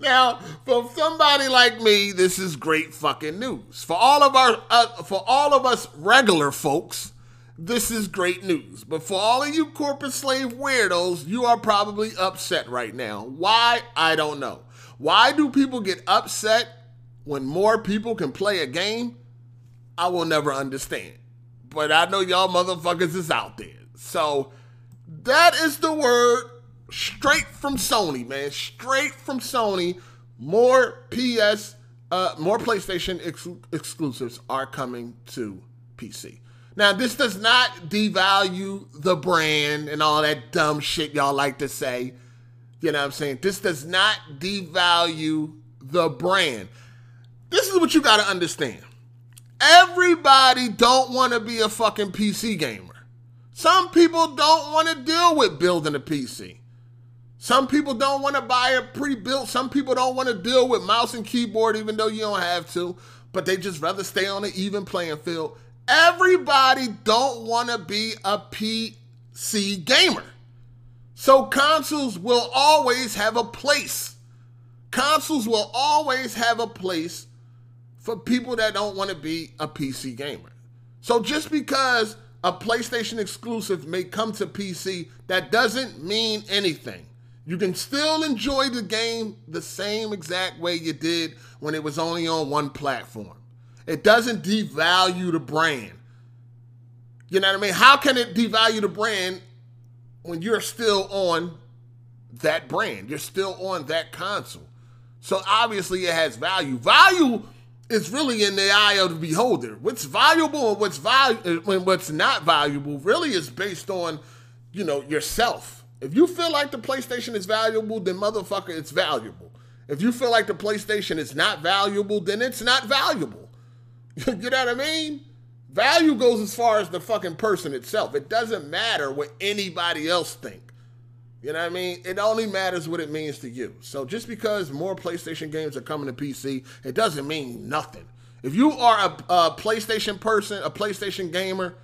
Now, for somebody like me, this is great fucking news. For all of our, uh, for all of us regular folks, this is great news. But for all of you corporate slave weirdos, you are probably upset right now. Why? I don't know. Why do people get upset when more people can play a game? I will never understand. But I know y'all motherfuckers is out there. So that is the word straight from Sony, man. Straight from Sony. More PS, uh, more PlayStation ex- exclusives are coming to PC. Now, this does not devalue the brand and all that dumb shit y'all like to say. You know what I'm saying? This does not devalue the brand. This is what you got to understand. Everybody don't want to be a fucking PC gamer. Some people don't want to deal with building a PC. Some people don't want to buy a pre-built. Some people don't want to deal with mouse and keyboard even though you don't have to, but they just rather stay on an even playing field. Everybody don't want to be a PC gamer. So consoles will always have a place. Consoles will always have a place for people that don't want to be a PC gamer. So just because a PlayStation exclusive may come to PC, that doesn't mean anything. You can still enjoy the game the same exact way you did when it was only on one platform. It doesn't devalue the brand. You know what I mean? How can it devalue the brand when you're still on that brand? You're still on that console. So obviously it has value. Value is really in the eye of the beholder. What's valuable and what's valu- when what's not valuable really is based on, you know, yourself. If you feel like the PlayStation is valuable, then motherfucker, it's valuable. If you feel like the PlayStation is not valuable, then it's not valuable. you know what I mean? Value goes as far as the fucking person itself. It doesn't matter what anybody else think. You know what I mean? It only matters what it means to you. So just because more PlayStation games are coming to PC, it doesn't mean nothing. If you are a, a PlayStation person, a PlayStation gamer,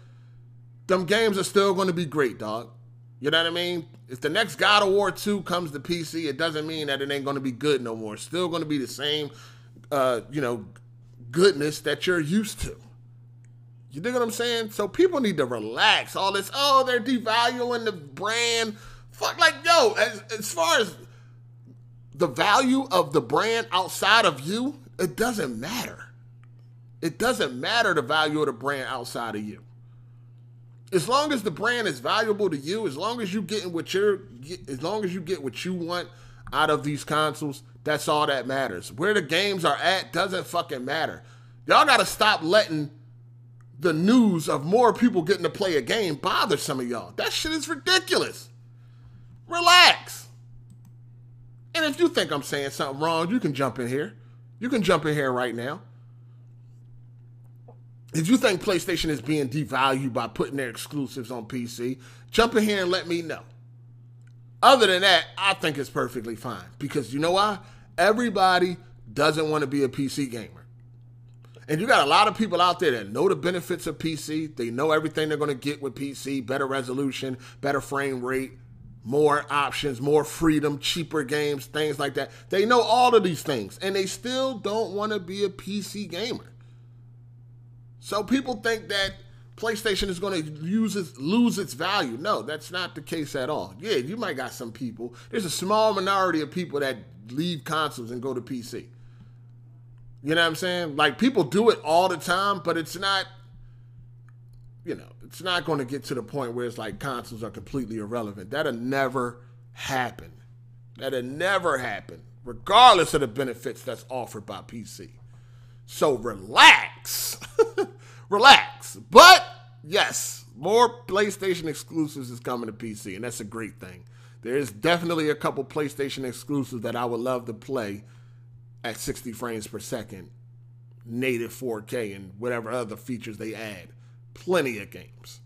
them games are still going to be great, dog. You know what I mean? If the next God of War 2 comes to PC, it doesn't mean that it ain't going to be good no more. It's still going to be the same, uh, you know, goodness that you're used to. You dig what I'm saying? So people need to relax. All this, oh, they're devaluing the brand. Fuck, like, yo, as, as far as the value of the brand outside of you, it doesn't matter. It doesn't matter the value of the brand outside of you. As long as the brand is valuable to you, as long as you getting what you're, as long as you get what you want out of these consoles, that's all that matters. Where the games are at doesn't fucking matter. Y'all gotta stop letting the news of more people getting to play a game bother some of y'all. That shit is ridiculous. Relax. And if you think I'm saying something wrong, you can jump in here. You can jump in here right now. If you think PlayStation is being devalued by putting their exclusives on PC, jump in here and let me know. Other than that, I think it's perfectly fine because you know why? Everybody doesn't want to be a PC gamer. And you got a lot of people out there that know the benefits of PC. They know everything they're going to get with PC better resolution, better frame rate, more options, more freedom, cheaper games, things like that. They know all of these things, and they still don't want to be a PC gamer. So people think that PlayStation is going to use its, lose its value. No, that's not the case at all. Yeah, you might got some people. There's a small minority of people that leave consoles and go to PC. You know what I'm saying? Like people do it all the time, but it's not you know, it's not going to get to the point where it's like consoles are completely irrelevant. That'll never happen. That'll never happen, regardless of the benefits that's offered by PC. So relax. relax. But yes, more PlayStation exclusives is coming to PC, and that's a great thing. There is definitely a couple PlayStation exclusives that I would love to play at 60 frames per second, native 4K, and whatever other features they add. Plenty of games.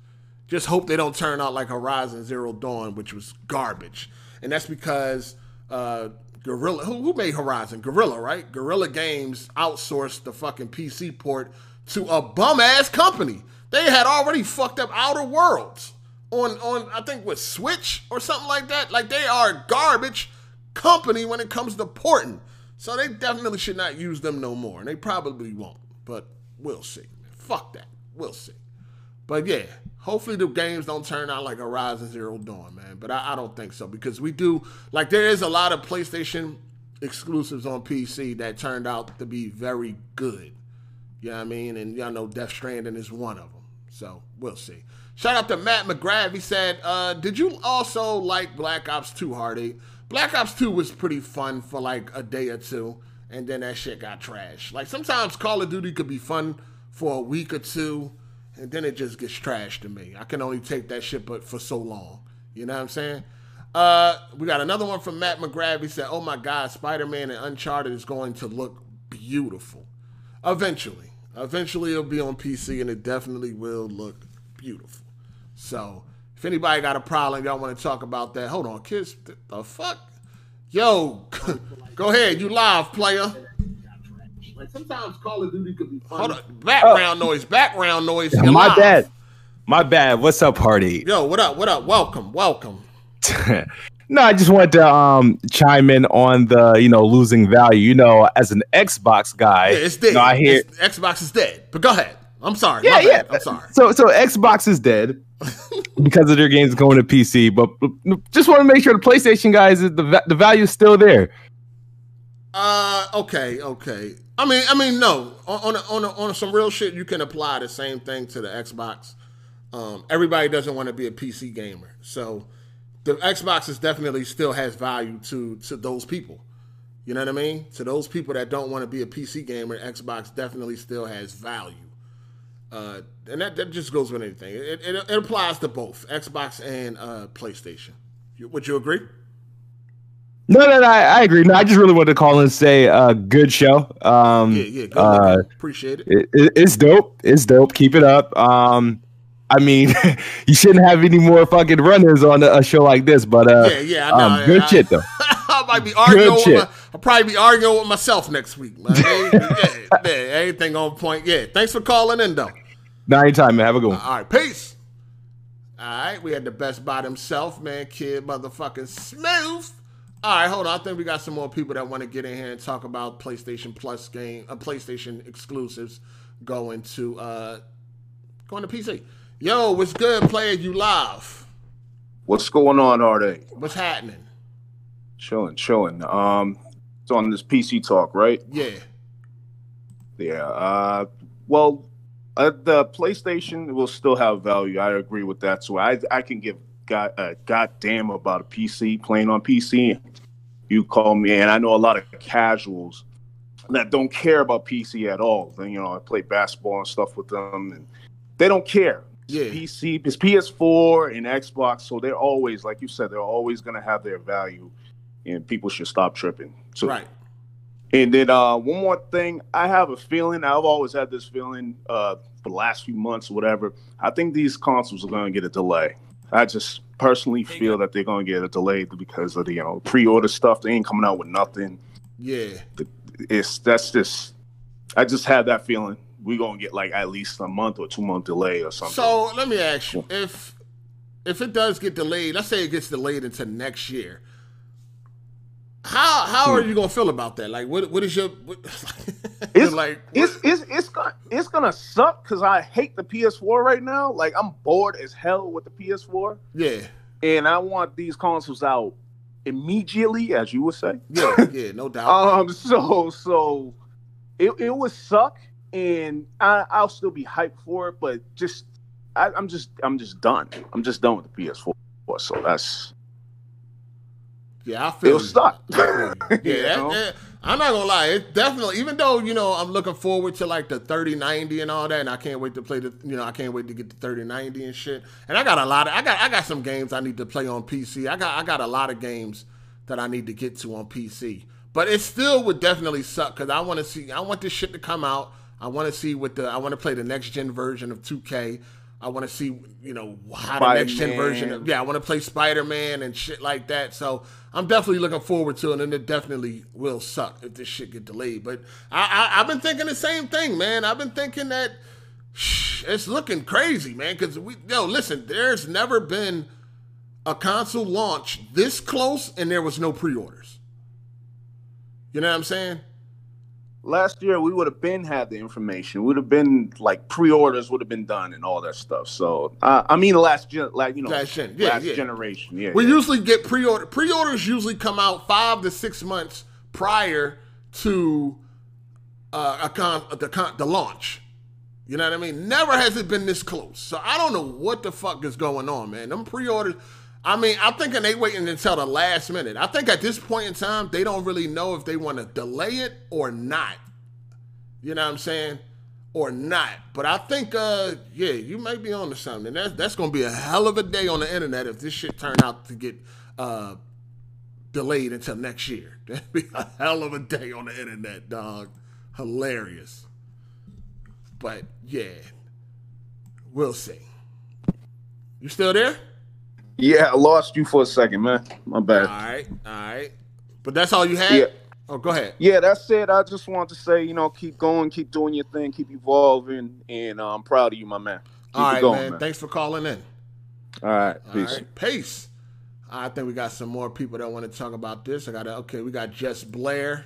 Just hope they don't turn out like Horizon Zero Dawn, which was garbage. And that's because uh, Guerrilla, who, who made Horizon? Guerrilla, right? Guerrilla Games outsourced the fucking PC port to a bum ass company. They had already fucked up Outer Worlds on on I think with Switch or something like that. Like they are garbage company when it comes to porting. So they definitely should not use them no more. And they probably won't. But we'll see. Fuck that. We'll see. But yeah, hopefully the games don't turn out like Horizon Zero Dawn, man. But I, I don't think so because we do like there is a lot of PlayStation exclusives on PC that turned out to be very good. You know what I mean? And y'all know Death Stranding is one of them. So we'll see. Shout out to Matt McGrath. He said, uh, Did you also like Black Ops 2 Hardy? Black Ops 2 was pretty fun for like a day or two, and then that shit got trashed. Like sometimes Call of Duty could be fun for a week or two, and then it just gets trashed to me. I can only take that shit but for so long. You know what I'm saying? Uh, we got another one from Matt McGrath. He said, Oh my God, Spider Man and Uncharted is going to look beautiful. Eventually. Eventually it'll be on PC and it definitely will look beautiful. So if anybody got a problem, y'all want to talk about that, hold on, kids. The fuck? Yo, go ahead. You live, player. Like sometimes Call of Duty could be fun. Hold on. Background oh. noise. Background noise. Yeah, my live. bad. My bad. What's up, party? Yo, what up? What up? Welcome. Welcome. no, I just wanted to um chime in on the you know losing value. You know, as an Xbox guy, Yeah, it's dead. you know, I hear It's- Xbox is dead. But go ahead. I'm sorry. Yeah, yeah. I'm sorry. So so Xbox is dead because of their games going to PC. But just want to make sure the PlayStation guys the the value is still there. Uh, okay, okay. I mean, I mean, no. On on on, on some real shit, you can apply the same thing to the Xbox. Um, everybody doesn't want to be a PC gamer, so the Xbox is definitely still has value to to those people. You know what I mean? To those people that don't want to be a PC gamer, Xbox definitely still has value. Uh, and that, that just goes with anything. It, it, it applies to both Xbox and uh, PlayStation. You, would you agree? No, no, no. I, I agree. No, I just really wanted to call and say, uh, good show. Um, Yeah, yeah, good uh. Appreciate it. it, it- it's dope. It's dope. Keep it up. Um, I mean, you shouldn't have any more fucking runners on a, a show like this, but uh, Yeah, yeah, um, good I- shit though. I might be arguing. With shit. my, I'll probably be arguing with myself next week, man. yeah, yeah, everything on point. Yeah, thanks for calling in, though. No, anytime, man. Have a good one. All right, peace. All right, we had the best by himself, man. Kid, motherfucking smooth. All right, hold on. I think we got some more people that want to get in here and talk about PlayStation Plus game, uh, PlayStation exclusives going to uh going to PC. Yo, what's good, player? You live? What's going on, Arde? What's happening? Chilling, chilling. Um, it's on this PC talk, right? Yeah. Yeah. Uh, well, uh, the PlayStation will still have value. I agree with that. So I I can give god uh, goddamn about a PC playing on PC. You call me, and I know a lot of casuals that don't care about PC at all. Then you know I play basketball and stuff with them, and they don't care. Yeah. PC, it's PS4 and Xbox, so they're always, like you said, they're always gonna have their value, and people should stop tripping. So Right. and then uh, one more thing, I have a feeling. I've always had this feeling uh, for the last few months, or whatever. I think these consoles are going to get a delay. I just personally feel that they're going to get a delay because of the you know pre-order stuff. They ain't coming out with nothing. Yeah. It's that's just. I just had that feeling. We're gonna get like at least a month or two month delay or something. So let me ask you, if if it does get delayed, let's say it gets delayed into next year, how how are you gonna feel about that? Like, what what is your what, it's like? it's it's it's gonna it's gonna suck because I hate the PS4 right now. Like I'm bored as hell with the PS4. Yeah. And I want these consoles out immediately, as you would say. Yeah, yeah, no doubt. Um, so so it it would suck, and I I'll still be hyped for it, but just I, I'm just I'm just done. I'm just done with the PS4. So that's Yeah, I feel It'll you. suck. I feel you. Yeah, You that- know? that- I'm not gonna lie. It definitely, even though you know I'm looking forward to like the 3090 and all that, and I can't wait to play the, you know, I can't wait to get the 3090 and shit. And I got a lot of, I got, I got some games I need to play on PC. I got, I got a lot of games that I need to get to on PC. But it still would definitely suck because I want to see, I want this shit to come out. I want to see what the, I want to play the next gen version of 2K. I want to see, you know, how the next gen version of, yeah, I want to play Spider Man and shit like that. So I'm definitely looking forward to it, and it definitely will suck if this shit get delayed. But I, I I've been thinking the same thing, man. I've been thinking that shh, it's looking crazy, man. Because we yo listen, there's never been a console launch this close, and there was no pre-orders. You know what I'm saying? Last year we would have been had the information. Would have been like pre-orders would have been done and all that stuff. So uh, I mean, last gen, like you know, Last gen, yeah, last yeah. generation, yeah. We yeah. usually get pre-order. Pre-orders usually come out five to six months prior to uh, a con, the con, the launch. You know what I mean? Never has it been this close. So I don't know what the fuck is going on, man. Them pre-orders. I mean, I'm thinking they waiting until the last minute. I think at this point in time, they don't really know if they want to delay it or not. You know what I'm saying? Or not. But I think, uh, yeah, you might be on to something. That's that's gonna be a hell of a day on the internet if this shit turn out to get uh delayed until next year. That'd be a hell of a day on the internet, dog. Hilarious. But yeah, we'll see. You still there? Yeah, I lost you for a second, man. My bad. All right, all right. But that's all you had? Yeah. Oh, go ahead. Yeah, that's it. I just want to say, you know, keep going, keep doing your thing, keep evolving, and uh, I'm proud of you, my man. Keep all right, going, man. Thanks for calling in. All right, All peace. right, peace. I think we got some more people that want to talk about this. I got okay. We got Jess Blair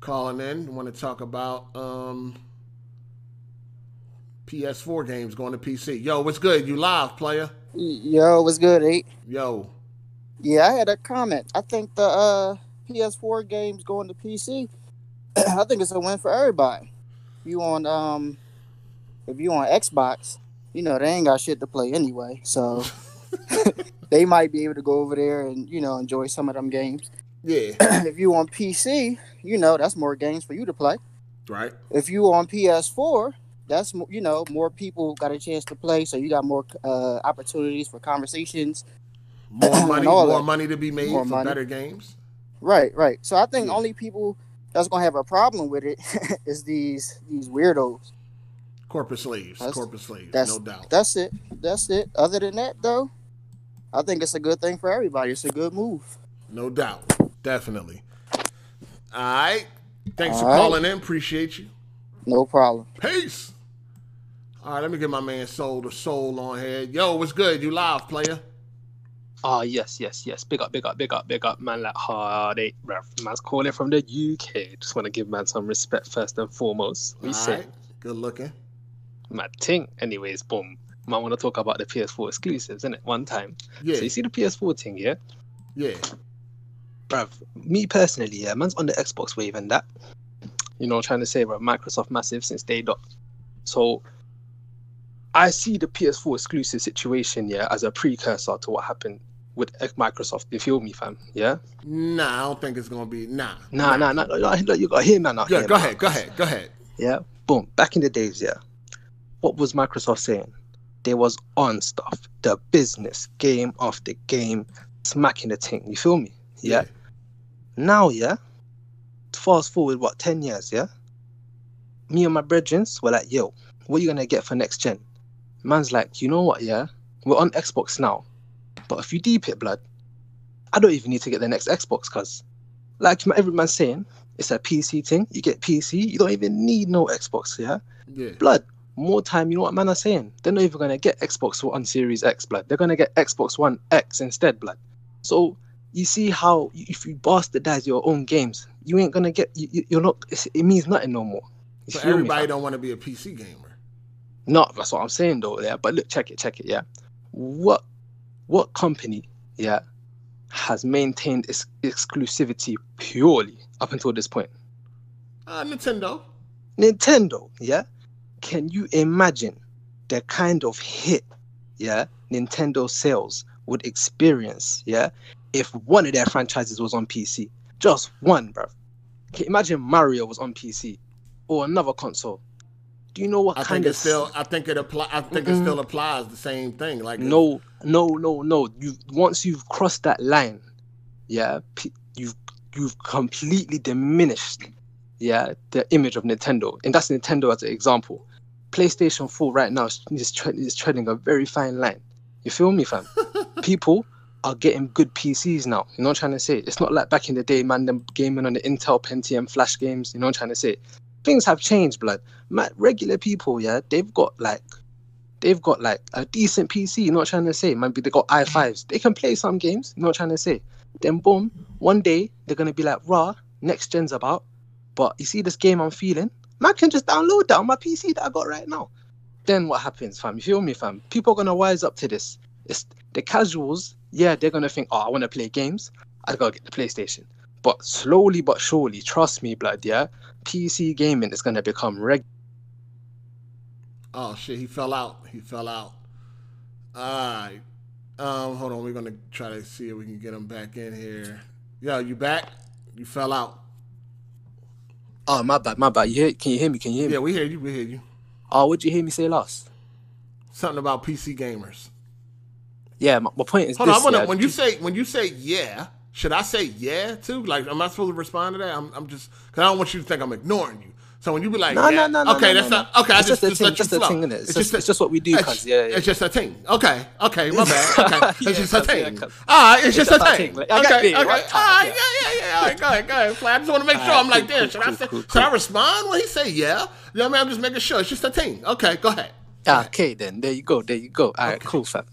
calling in. Want to talk about um, PS4 games going to PC. Yo, what's good? You live, player? Yo, what's good, eight? Yo, Yeah, I had a comment. I think the uh, PS4 games going to PC. I think it's a win for everybody. You on um, if you on Xbox, you know they ain't got shit to play anyway, so they might be able to go over there and you know enjoy some of them games. Yeah. if you on PC, you know that's more games for you to play. right? If you on PS4, that's you know more people got a chance to play, so you got more uh, opportunities for conversations. More money, more that. money to be made More for money. better games. Right, right. So I think only people that's gonna have a problem with it is these these weirdos. Corporate slaves, That's- corporate slaves, That's no doubt. That's it. That's it. Other than that, though, I think it's a good thing for everybody. It's a good move. No doubt. Definitely. All right. Thanks for All right. calling in. Appreciate you. No problem. Peace. All right, let me get my man Soul to Soul on here. Yo, what's good? You live, player? Ah, yes, yes, yes. Big up, big up, big up, big up, man. Like hard eight, bruv. Man's calling from the UK. Just want to give man some respect first and foremost. We say, right. Good looking. mad thing. Anyways, boom. Man, want to talk about the PS4 exclusives, innit? One time. Yeah. So you see the PS4 thing, yeah? Yeah. Bruv, me personally, yeah, man's on the Xbox wave and that. You know, trying to say, bruv, Microsoft massive since day dot. So I see the PS4 exclusive situation, yeah, as a precursor to what happened with Microsoft. You feel me, fam? Yeah? Nah, I don't think it's gonna be nah. Nah, nah, nah, nah, nah, you gotta hear man Yeah, here, go man. ahead, go ahead, go ahead. Yeah, boom. Back in the days, yeah. What was Microsoft saying? They was on stuff, the business, game after game, smacking the thing. You feel me? Yeah. Now, yeah. Fast forward what ten years, yeah. Me and my brethren were like, yo, what are you gonna get for next gen? Man's like, you know what, yeah, we're on Xbox now, but if you deep it, blood, I don't even need to get the next Xbox, cause like every man's saying, it's a PC thing. You get PC, you don't even need no Xbox, yeah. Yeah. Blood, more time. You know what man are saying? They're not even gonna get Xbox One Series X, blood. They're gonna get Xbox One X instead, blood. So you see how if you bastardize your own games, you ain't gonna get. You, you're not. It means nothing no more. You But feel me, everybody don't want to be a PC gamer. No, that's what I'm saying though. Yeah, but look, check it, check it. Yeah, what what company, yeah, has maintained its exclusivity purely up until this point? Uh, Nintendo. Nintendo. Yeah, can you imagine the kind of hit, yeah, Nintendo sales would experience, yeah, if one of their franchises was on PC, just one, bro. Can imagine Mario was on PC or another console? Do you know what I kind think it of still. I think it apply. I think it Mm-mm. still applies the same thing. Like no no no no you once you've crossed that line yeah you've you've completely diminished yeah the image of nintendo and that's nintendo as an example playstation 4 right now is, is, tre- is treading a very fine line you feel me fam people are getting good pcs now you know what i'm trying to say it's not like back in the day man them gaming on the intel pentium flash games you know what i'm trying to say things have changed blood man, regular people yeah they've got like they've got like a decent PC. You know what I'm trying to say? Maybe they got i5s. They can play some games. You know what I'm trying to say? Then boom, one day they're gonna be like, "Raw, next gen's about." But you see this game I'm feeling, man can just download that on my PC that I got right now. Then what happens, fam? You feel me, fam? People are gonna wise up to this. It's the casuals. Yeah, they're gonna think, "Oh, I want to play games. I gotta get the PlayStation." But slowly but surely, trust me, blood. Yeah, PC gaming is gonna become regular. Oh shit, he fell out. He fell out. Alright. Um, hold on, we're gonna try to see if we can get him back in here. Yo, you back? You fell out. Oh, my bad, my bad. You hear? Can you hear me? Can you hear me? Yeah, we hear you, we hear you. Oh, what'd you hear me say last? Something about PC gamers. Yeah, my, my point is Hold this. on, I wanna, yeah, when you say when you say yeah, should I say yeah too? Like, am I supposed to respond to that? I'm, I'm just because I don't want you to think I'm ignoring you. So when you be like, No, yeah, no, no, no, okay, no, that's no, not okay. I It's just, just a just thing- let you just a flow. thing, innit? It's just- it's just what we do, it's- cuz, yeah, yeah. It's just a thing. Okay, okay, my bad. Okay, it's just a yeah, thing. All right, it's It's just a just a thing. Like, I Okay, okay, right? all right, yeah, yeah, yeah. All right, go ahead, go ahead. I just want to make sure I'm like this. Should I say? Should I respond when he say yeah? You know what I mean? I'm just making sure. It's just a thing. Okay, go ahead. Ah, Okay, then there you go, there you go. All right, cool, fam.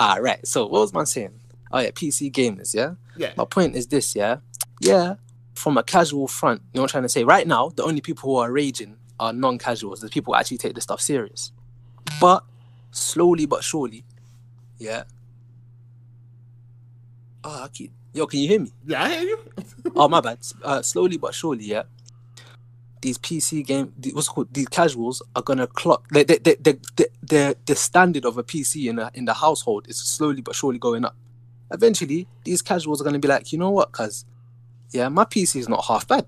All right. So what was man saying? oh yeah, PC gamers, yeah. Yeah. My point is this, yeah, yeah. From a casual front, you know what I'm trying to say. Right now, the only people who are raging are non-casuals. The people who actually take this stuff serious. But slowly but surely, yeah. Oh, I keep. Yo, can you hear me? Yeah, I hear you. oh my bad. Uh, slowly but surely, yeah. These PC game, the- what's it called? These casuals are gonna clock. The the the the, the, the, the standard of a PC in the in the household is slowly but surely going up. Eventually, these casuals are gonna be like, you know what, cuz, yeah, my PC is not half bad.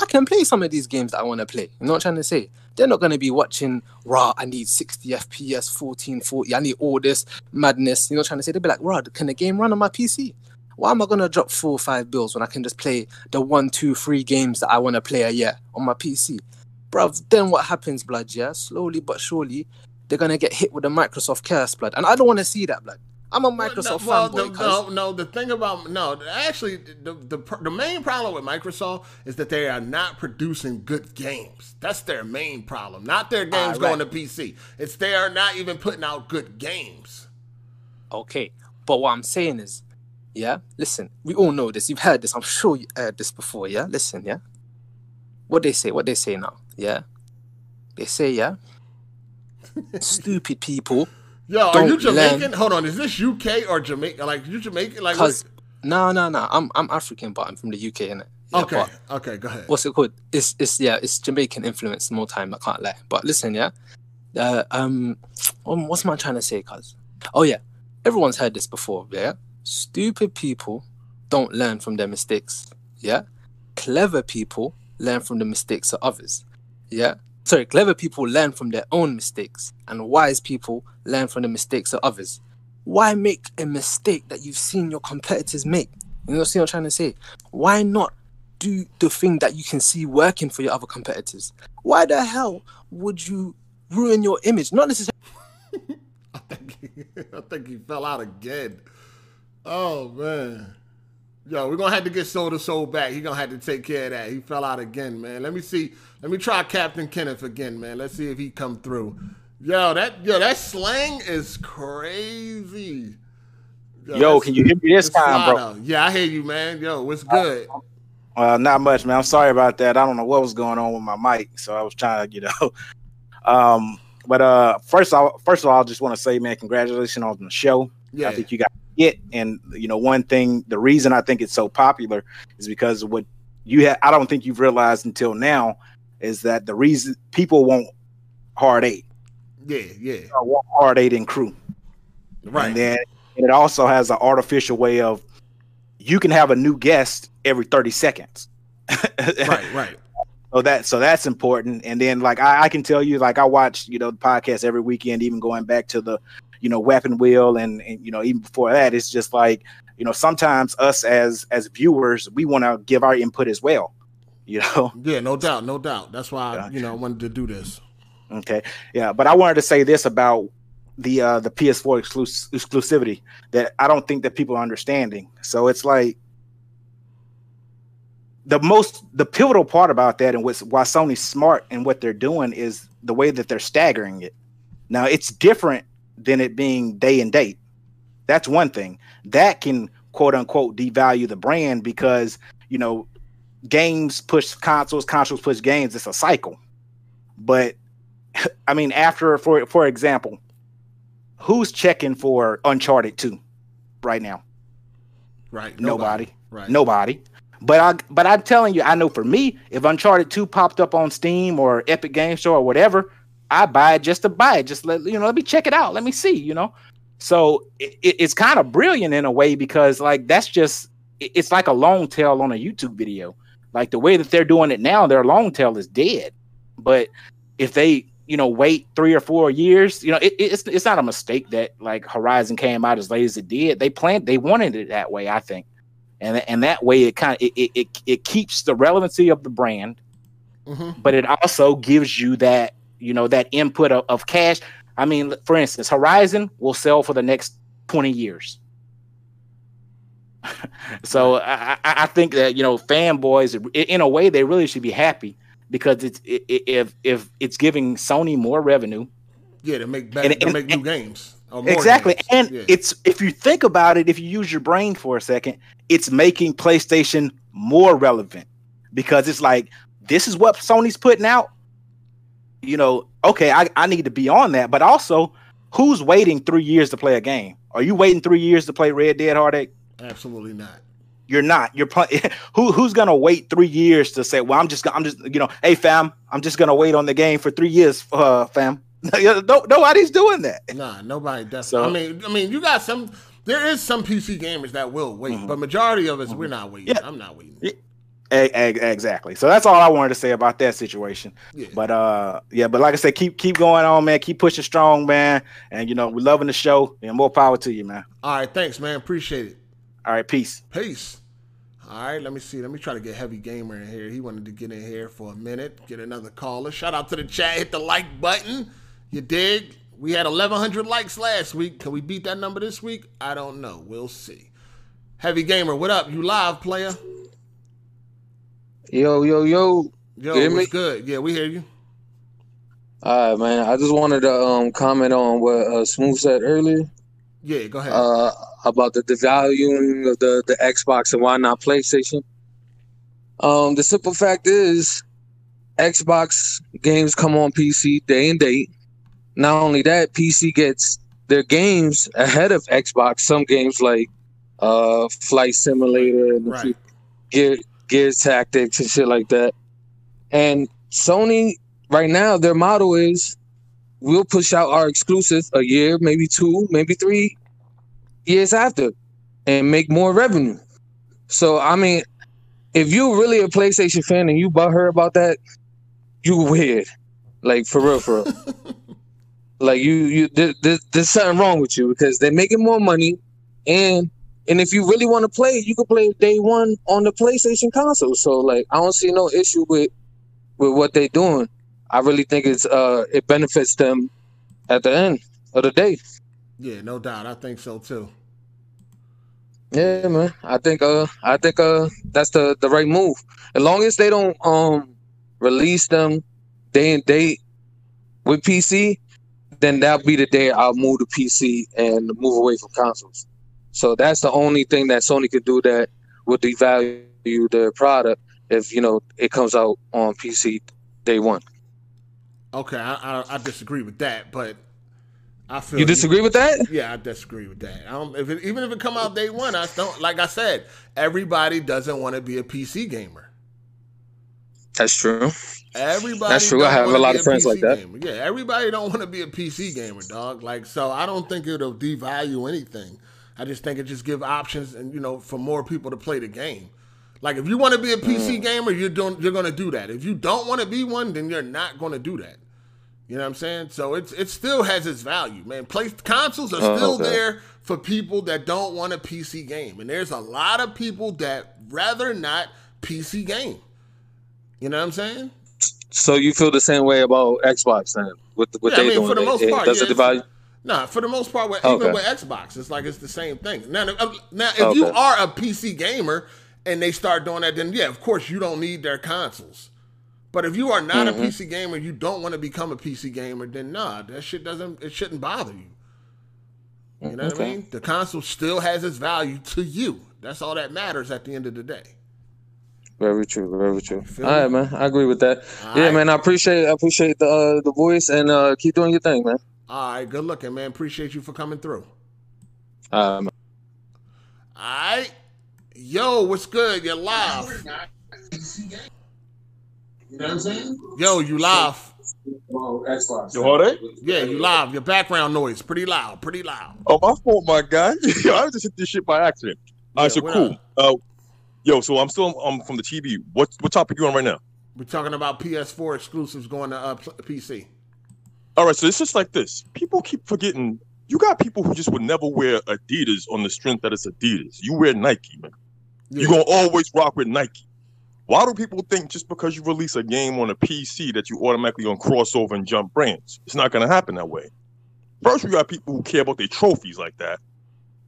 I can play some of these games that I want to play. You know what I'm trying to say? They're not going to be watching, rah, I need 60 FPS, 1440, I need all this madness. You know what I'm trying to say? They'll be like, rah, can the game run on my PC? Why am I going to drop four or five bills when I can just play the one, two, three games that I want to play a year on my PC? Bruv, then what happens, blood, yeah? Slowly but surely, they're going to get hit with the Microsoft curse, blood. And I don't want to see that, blood. I'm a Microsoft well, fanboy. the, cuz. no, no. The thing about no, actually, the, the the main problem with Microsoft is that they are not producing good games. That's their main problem. Not their games Ah, right. going to PC. It's they are not even putting out good games. Okay, but what I'm saying is, yeah, listen, we all know this. You've heard this. I'm sure you heard this before. Yeah, listen, yeah. What they say, what they say now, yeah. They say, yeah. Stupid people. Yo, are you don't Jamaican? Hold on, is this UK or Jamaica? Like you Jamaican? Like Cause no, no, no. I'm I'm African, but I'm from the UK, innit? Yeah, okay, okay, go ahead. what's it called? It's it's yeah, it's Jamaican influence more time. I can't lie. But listen, yeah. Uh, um, um, what's my trying to say, cuz? Oh yeah, everyone's heard this before. Yeah, stupid people don't learn from their mistakes. Yeah, clever people learn from the mistakes of others. Yeah, sorry, clever people learn from their own mistakes, and wise people learn from the mistakes of others. Why make a mistake that you've seen your competitors make? You know, what I'm trying to say? Why not do the thing that you can see working for your other competitors? Why the hell would you ruin your image? Not necessarily. I think he fell out again. Oh man. Yo, we're gonna have to get Soul to Soul back. He gonna have to take care of that. He fell out again, man. Let me see. Let me try Captain Kenneth again, man. Let's see if he come through. Yo, that yo, that slang is crazy. Yo, that's- can you hear me this time, bro? Yeah, I hear you, man. Yo, what's good? Well, not much, man. I'm sorry about that. I don't know what was going on with my mic, so I was trying to, you know. Um, but uh, first, I first of all, I just want to say, man, congratulations on the show. Yeah. I think you got it, and you know, one thing, the reason I think it's so popular is because what you have. I don't think you've realized until now is that the reason people want hard eight, Yeah, yeah. want hard eight and crew, Right. And then and it also has an artificial way of you can have a new guest every 30 seconds. right, right. So that so that's important. And then like I, I can tell you, like I watch, you know, the podcast every weekend, even going back to the, you know, weapon wheel and, and you know, even before that, it's just like, you know, sometimes us as as viewers, we want to give our input as well. You know? Yeah, no doubt, no doubt. That's why I, you know I wanted to do this. Okay. Yeah, but I wanted to say this about the uh the PS4 exclus- exclusivity that I don't think that people are understanding. So it's like the most the pivotal part about that and what's why Sony's smart and what they're doing is the way that they're staggering it. Now it's different than it being day and date. That's one thing. That can quote unquote devalue the brand because you know games push consoles, consoles push games. It's a cycle. But I mean, after for for example, who's checking for Uncharted 2 right now? Right. Nobody. Right. Nobody. But I but I'm telling you, I know for me, if Uncharted 2 popped up on Steam or Epic Game Store or whatever, I buy it just to buy it. Just let you know, let me check it out. Let me see, you know. So it, it- it's kind of brilliant in a way because like that's just it- it's like a long tail on a YouTube video. Like the way that they're doing it now, their long tail is dead. But if they you know wait three or four years, you know it, it's it's not a mistake that like Horizon came out as late as it did. They planned they wanted it that way, I think, and and that way it kind of it, it it it keeps the relevancy of the brand, Mm-hmm. but it also gives you that you know that input of, of cash. I mean, for instance, Horizon will sell for the next twenty years. so I, I think that you know fanboys in a way they really should be happy because it's if if it's giving Sony more revenue Yeah, to make better, And- to and- make new games. Exactly. games. And Yeah. it's if you think about it, if you use your brain for a second, it's making PlayStation more relevant because it's like this is what Sony's putting out. You know, okay, I, I need to be on that, but also who's waiting three years to play a game? Are you waiting three years to play Red Dead Heartache? Absolutely not. You're not. You're pl- who who's gonna wait three years to say, well, I'm just I'm just you know, hey fam, I'm just gonna wait on the game for three years, uh, fam. no, nobody's doing that. Nah, nobody does. So- I mean, I mean, you got some. There is some PC gamers that will wait, Mm-hmm. but majority of us, we're not waiting. I'm not waiting. Exactly. So that's all I wanted to say about that situation. Yeah. But uh, yeah. But like I said, keep keep going on, man. Keep pushing strong, man. And you know, we're loving the show. And more power to you, man. All right, thanks, man. Appreciate it. All right, peace. Peace. All right, let me see. Let me try to get Heavy Gamer in here. He wanted to get in here for a minute, get another caller. Shout out to the chat. Hit the like button. You dig? We had 1,100 likes last week. Can we beat that number this week? I don't know. We'll see. Heavy Gamer, what up? You live, player? Yo, yo, yo. Yo, You hear me? what's good? Yeah, we hear you. All right, man. I just wanted to um comment on what uh, Smooth said earlier Yeah, go ahead. uh, about the devaluing of the, the Xbox and why not PlayStation. Um, the simple fact is, Xbox games come on PC day and date. Not only that, PC gets their games ahead of Xbox. Some games like uh, Flight Simulator and a few Gear Gear Tactics and shit like that. And Sony right now, their model is we'll push out our exclusive a year, maybe two, maybe three years after, and make more revenue. So I mean, if you're really a PlayStation fan and you butthurt about that, you weird. Like for real, for real. like you, you, there, there- there's something wrong with you because they're making more money, and and if you really want to play, you can play day one on the PlayStation console. So like, I don't see no issue with with what they're doing. I really think it's uh it benefits them at the end of the day. Yeah, no doubt. I think so too. Yeah, man. I think uh I think uh that's the the right move. As long as they don't um release them day and date with PC, then that'll be the day I'll move to PC and move away from consoles. So that's the only thing that Sony could do that would devalue their product if you know it comes out on PC day one. Okay, I, I, I disagree with that, but I feel You disagree with that? Yeah, I disagree with that. I don't, if it, even if it come out day one, I don't. Like I said, everybody doesn't want to be a PC gamer. That's true. Everybody. That's true. I have a lot of friends PC like that. gamer. Yeah, everybody don't want to be a PC gamer, dog. Like, so I don't think it'll devalue anything. I just think it just give options and you know for more people to play the game. Like, if you want to be a PC Mm. gamer, you're doing you're gonna do that. If you don't want to be one, then you're not gonna do that. You know what I'm saying? So it's it still has its value, man. Play consoles are Oh, still okay. there for people that don't want a PC game, and there's a lot of people that rather not PC game. You know what I'm saying? So you feel the same way about Xbox then with what yeah, they I mean, doing? for the It- most it part, does yeah, it devalue? Nah, for the most part, with, Okay. even with Xbox, it's like it's the same thing. Now, now if you are a PC gamer and they start doing that, then yeah, of course you don't need their consoles. But if you are not Mhm. a PC gamer, you don't want to become a PC gamer, then nah, that shit doesn't. It shouldn't bother you. You know what I mean? The console still has its value to you. That's all that matters at the end of the day. Very true, very true. All right, man. I agree with that. All yeah, right. man. I appreciate I appreciate the uh, the voice and uh, keep doing your thing, man. All right, good looking, man. Appreciate you for coming through. Um, All right, yo, what's good? You're live. You know what I'm saying? Yo, you live. Well, Xbox. You heard it? Yeah, you live. Your background noise pretty loud, pretty loud. Oh, my fault, my guy. I just hit this shit by accident. All right, so cool. Uh, yo, so I'm still um from the TV. What what topic you on right now? We're talking about PS4 exclusives going to uh, PC. All right, so it's just like this. People keep forgetting. You got people who just would never wear Adidas on the strength that it's Adidas. You wear Nike, man. You're gonna always rock with Nike. Why do people think just because you release a game on a PC that you automatically gonna cross over and jump brands? It's not gonna happen that way. First, you got people who care about their trophies like that,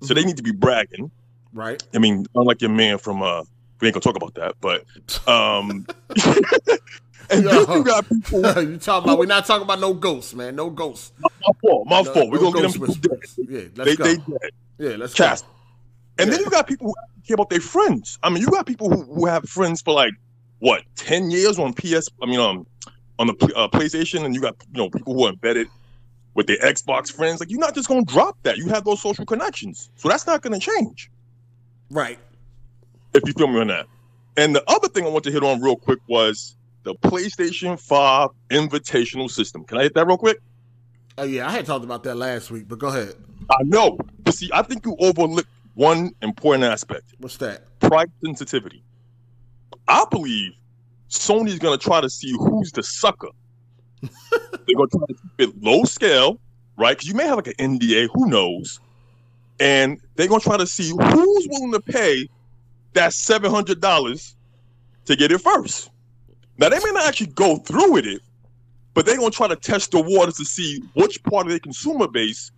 so they need to be bragging. Right. I mean, unlike your man from uh, we ain't gonna talk about that, but um, And then you got people. you talking about? We're not talking about no ghosts, man. No ghosts. My fault. My No- fault. We're no gonna get them people dead. Yeah, let's they, go. they dead. Yeah, let's Chast. go. And then you got people who care about their friends. I mean, you got people who, who have friends for like what ten years on PS. I mean, um, on the uh, PlayStation, and you got you know people who are embedded with their Xbox friends. Like, you're not just gonna drop that. You have those social connections, so that's not gonna change. Right. If you feel me on that. And the other thing I want to hit on real quick was the PlayStation 5 invitational system. Can I hit that real quick? Oh yeah, I had talked about that last week, but go ahead. I know, but see, I think you overlooked one important aspect. What's that? Price sensitivity. I believe Sony's gonna try to see who's the sucker. They're gonna try to keep it low scale, right? Because you may have like an NDA, who knows? And they're gonna try to see who's willing to pay that seven hundred dollars to get it first. Now they may not actually go through with it, but they're gonna try to test the waters to see which part of their consumer base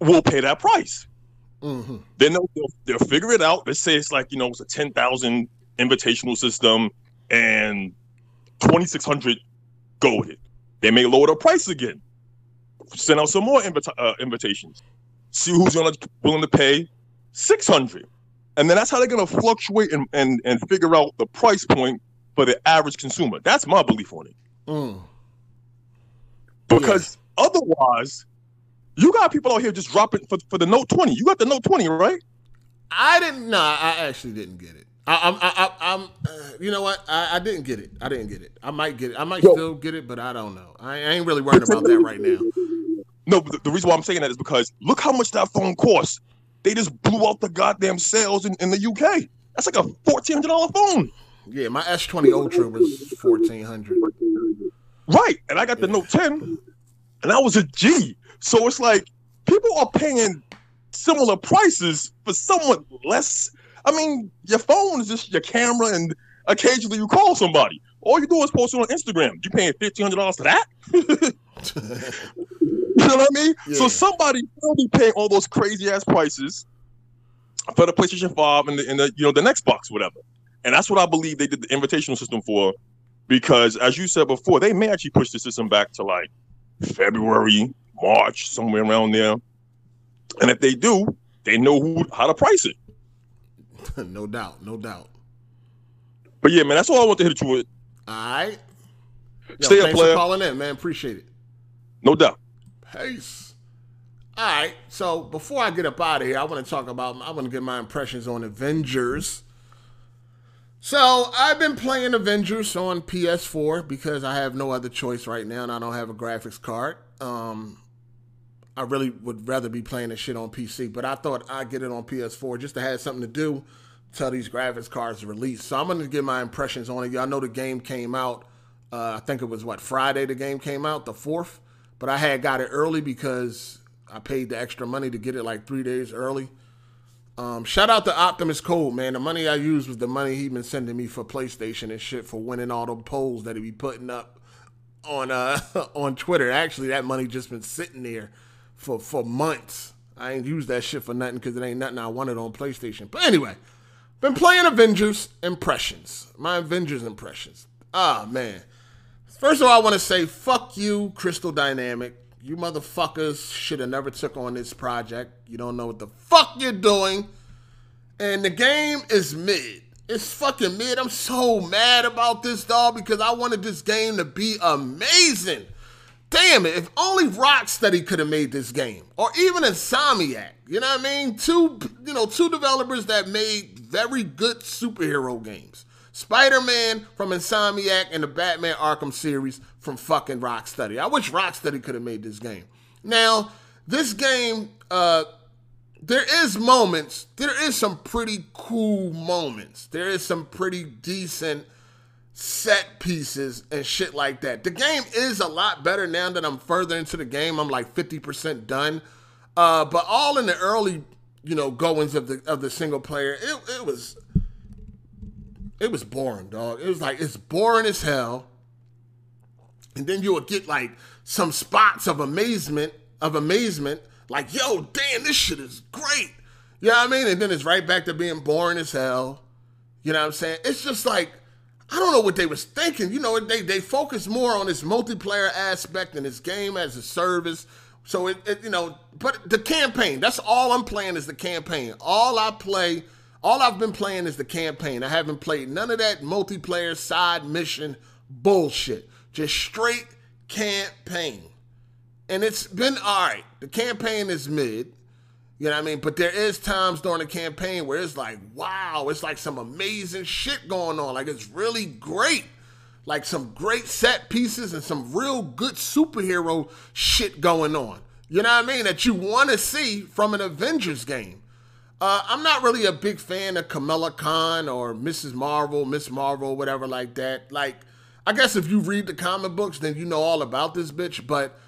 will pay that price. Mm-hmm. Then they'll, they'll, they'll figure it out. Let's say it's like, you know, it's a 10,000 invitational system and 2,600 go with it. They may lower the price again. Send out some more invita- uh, invitations. See who's gonna willing to pay 600. And then that's how they're gonna fluctuate and, and, and figure out the price point for the average consumer. That's my belief on it. Mm. Because otherwise, you got people out here just dropping for, for the Note 20. You got the Note 20, right? I didn't. No, I actually didn't get it. I, I'm. I, I, I'm. Uh, you know what? I, I didn't get it. I didn't get it. I might get it. I might still get it, but I don't know. I, I ain't really worried about that right now. No, but the, the reason why I'm saying that is because look how much that phone costs. They just blew out the goddamn sales in, in the UK. That's like a fourteen hundred dollar phone. Yeah, my S20 Ultra was fourteen hundred. Right, and I got the Note 10, and I was a G. So it's like people are paying similar prices for somewhat less. I mean, your phone is just your camera, and occasionally you call somebody. All you do is post it on Instagram. You paying fifteen hundred dollars for that? you know what I mean? So somebody will be paying all those crazy ass prices for the PlayStation Five and the, and the you know the next box, whatever. And that's what I believe they did the invitational system for, because as you said before, they may actually push the system back to like February, March, somewhere around there. And if they do, they know who how to price it. no doubt. No doubt. But yeah, man, that's all I want to hit you with. All right. Yo, Stay up, thanks player. for calling in, man. Appreciate it. No doubt. Peace. All right. So before I get up out of here, I want to talk about. I want to get my impressions on Avengers. So I've been playing Avengers on PS4 because I have no other choice right now, and I don't have a graphics card. Um, I really would rather be playing this shit on PC, but I thought I'd get it on PS4 just to have something to do till these graphics cards release. So I'm gonna give my impressions on it. Y'all know the game came out. Uh, I think it was what Friday the game came out, the fourth. But I had got it early because I paid the extra money to get it like three days early. Um, shout out to Optimus Code, man. The money I used was the money he been sending me for PlayStation and shit for winning all the polls that he be putting up on uh on Twitter. Actually, that money just been sitting there for for months. I ain't used that shit for nothing because it ain't nothing I wanted on PlayStation. But anyway, been playing Avengers impressions. My Avengers impressions. Ah man. First of all, I want to say fuck you, Crystal Dynamic. You motherfuckers should have never took on this project. You don't know what the fuck you're doing. And the game is mid. It's fucking mid. I'm so mad about this, dog, because I wanted this game to be amazing. Damn it, if only Rocksteady could have made this game. Or even Insomniac. You know what I mean? Two, you know, two developers that made very good superhero games. Spider-Man from Insomniac and the Batman Arkham series from fucking Rocksteady. I wish Rocksteady could have made this game. Now, this game, uh, there is moments, there is some pretty cool moments. There is some pretty decent set pieces and shit like that. The game is a lot better now that I'm further into the game. I'm like 50% done. Uh, but all in the early, you know, goings of the of the single player, it, it was it was boring, dog. It was like it's boring as hell. And then you would get like some spots of amazement, of amazement, like, yo, damn, this shit is great. You know what I mean? And then it's right back to being boring as hell. You know what I'm saying? It's just like I don't know what they was thinking. You know, they they focus more on this multiplayer aspect and this game as a service. So it, it you know, but the campaign, that's all I'm playing is the campaign. All I play, all I've been playing is the campaign. I haven't played none of that multiplayer side mission bullshit. Just straight campaign. And it's been all right. The campaign is mid. You know what I mean? But there is times during the campaign where it's like, wow, it's like some amazing shit going on. Like it's really great. Like some great set pieces and some real good superhero shit going on. You know what I mean? That you want to see from an Avengers game. Uh, I'm not really a big fan of Kamala Khan or Mrs. Marvel, Miss Marvel, whatever like that. Like, I guess if you read the comic books, then you know all about this bitch. But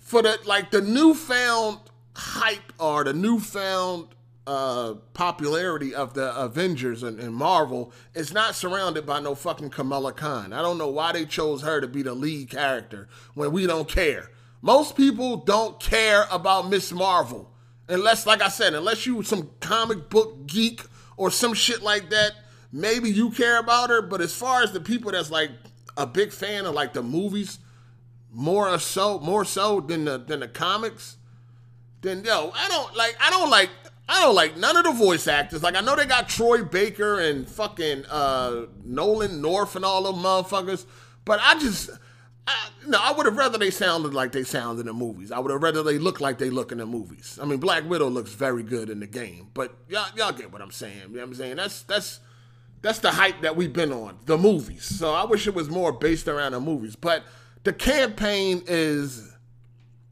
for the like the newfound hype or the newfound uh, popularity of the Avengers and, and, Marvel is not surrounded by no fucking Kamala Khan. I don't know why they chose her to be the lead character when we don't care. Most people don't care about Miss Marvel. Unless, like I said, unless you some comic book geek or some shit like that, maybe you care about her. But as far as the people that's like a big fan of like the movies, more so, more so than the than the comics, then yo, I don't like I don't like I don't like none of the voice actors. Like I know they got Troy Baker and fucking uh, Nolan North and all them motherfuckers, but I just I, no, I would have rather they sounded like they sound in the movies. I would have rather they look like they look in the movies. I mean, Black Widow looks very good in the game, but y'all y'all get what I'm saying. You know what I'm saying? That's that's that's the hype that we've been on, the movies. So I wish it was more based around the movies. But the campaign is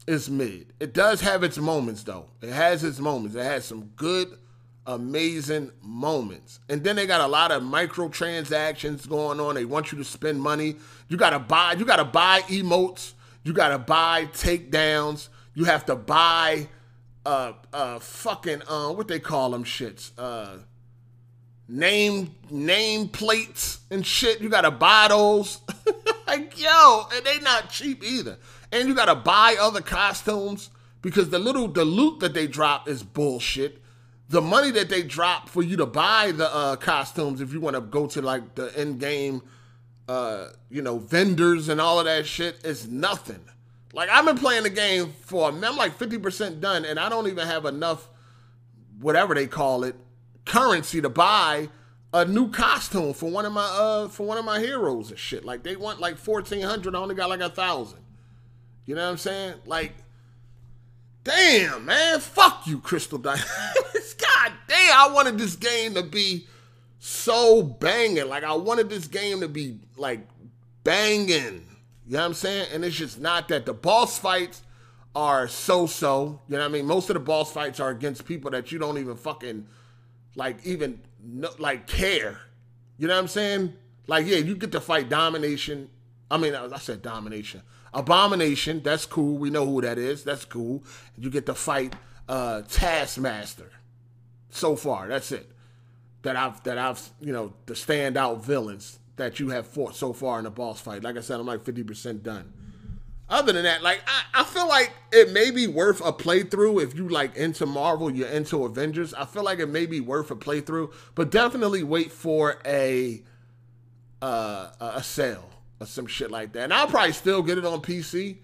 is mid. It does have its moments though. It has its moments. It has some good, amazing moments. And then they got a lot of microtransactions going on. They want you to spend money. You gotta buy, you gotta buy emotes, you gotta buy takedowns, you have to buy uh uh fucking uh what they call them shits. Uh name name plates and shit. You gotta buy those. like yo, and they not cheap either and you gotta buy other costumes because the little the loot that they drop is bullshit. The money that they drop for you to buy the uh, costumes, if you want to go to like the end game, uh, you know, vendors and all of that shit, is nothing. Like I've been playing the game for I'm like fifty percent done, and I don't even have enough, whatever they call it, currency to buy a new costume for one of my uh for one of my heroes and shit. Like they want like fourteen hundred, I only got like a thousand. You know what I'm saying? Like, damn, man, fuck you, Crystal Dynamics. God damn, I wanted this game to be so banging. Like, I wanted this game to be like banging. You know what I'm saying? And it's just not that. The boss fights are so so. You know what I mean? Most of the boss fights are against people that you don't even fucking like even like care. You know what I'm saying? Like, yeah, you get to fight domination. I mean, I said domination. Abomination, that's cool. We know who that is. That's cool. You get to fight uh, Taskmaster. So far, that's it. That I've that I've you know the standout villains that you have fought so far in the boss fight. Like I said, I'm like 50% done. Other than that, like I, I feel like it may be worth a playthrough if you like into Marvel, you're into Avengers. I feel like it may be worth a playthrough, but definitely wait for a uh, a sale or some shit like that. And I'll probably still get it on PC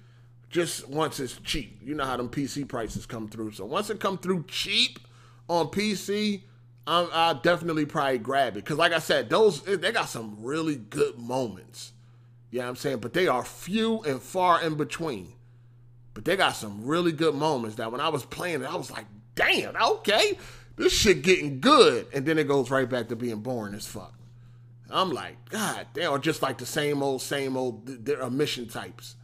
just once it's cheap. You know how them PC prices come through. So once it come through cheap on PC, i I'll definitely probably grab it. Because like I said, those they got some really good moments. You know what I'm saying? But they are few and far in between. But they got some really good moments that when I was playing it, I was like, damn, okay, this shit getting good. And then it goes right back to being boring as fuck. I'm like, God, they are just like the same old, same old they're mission types.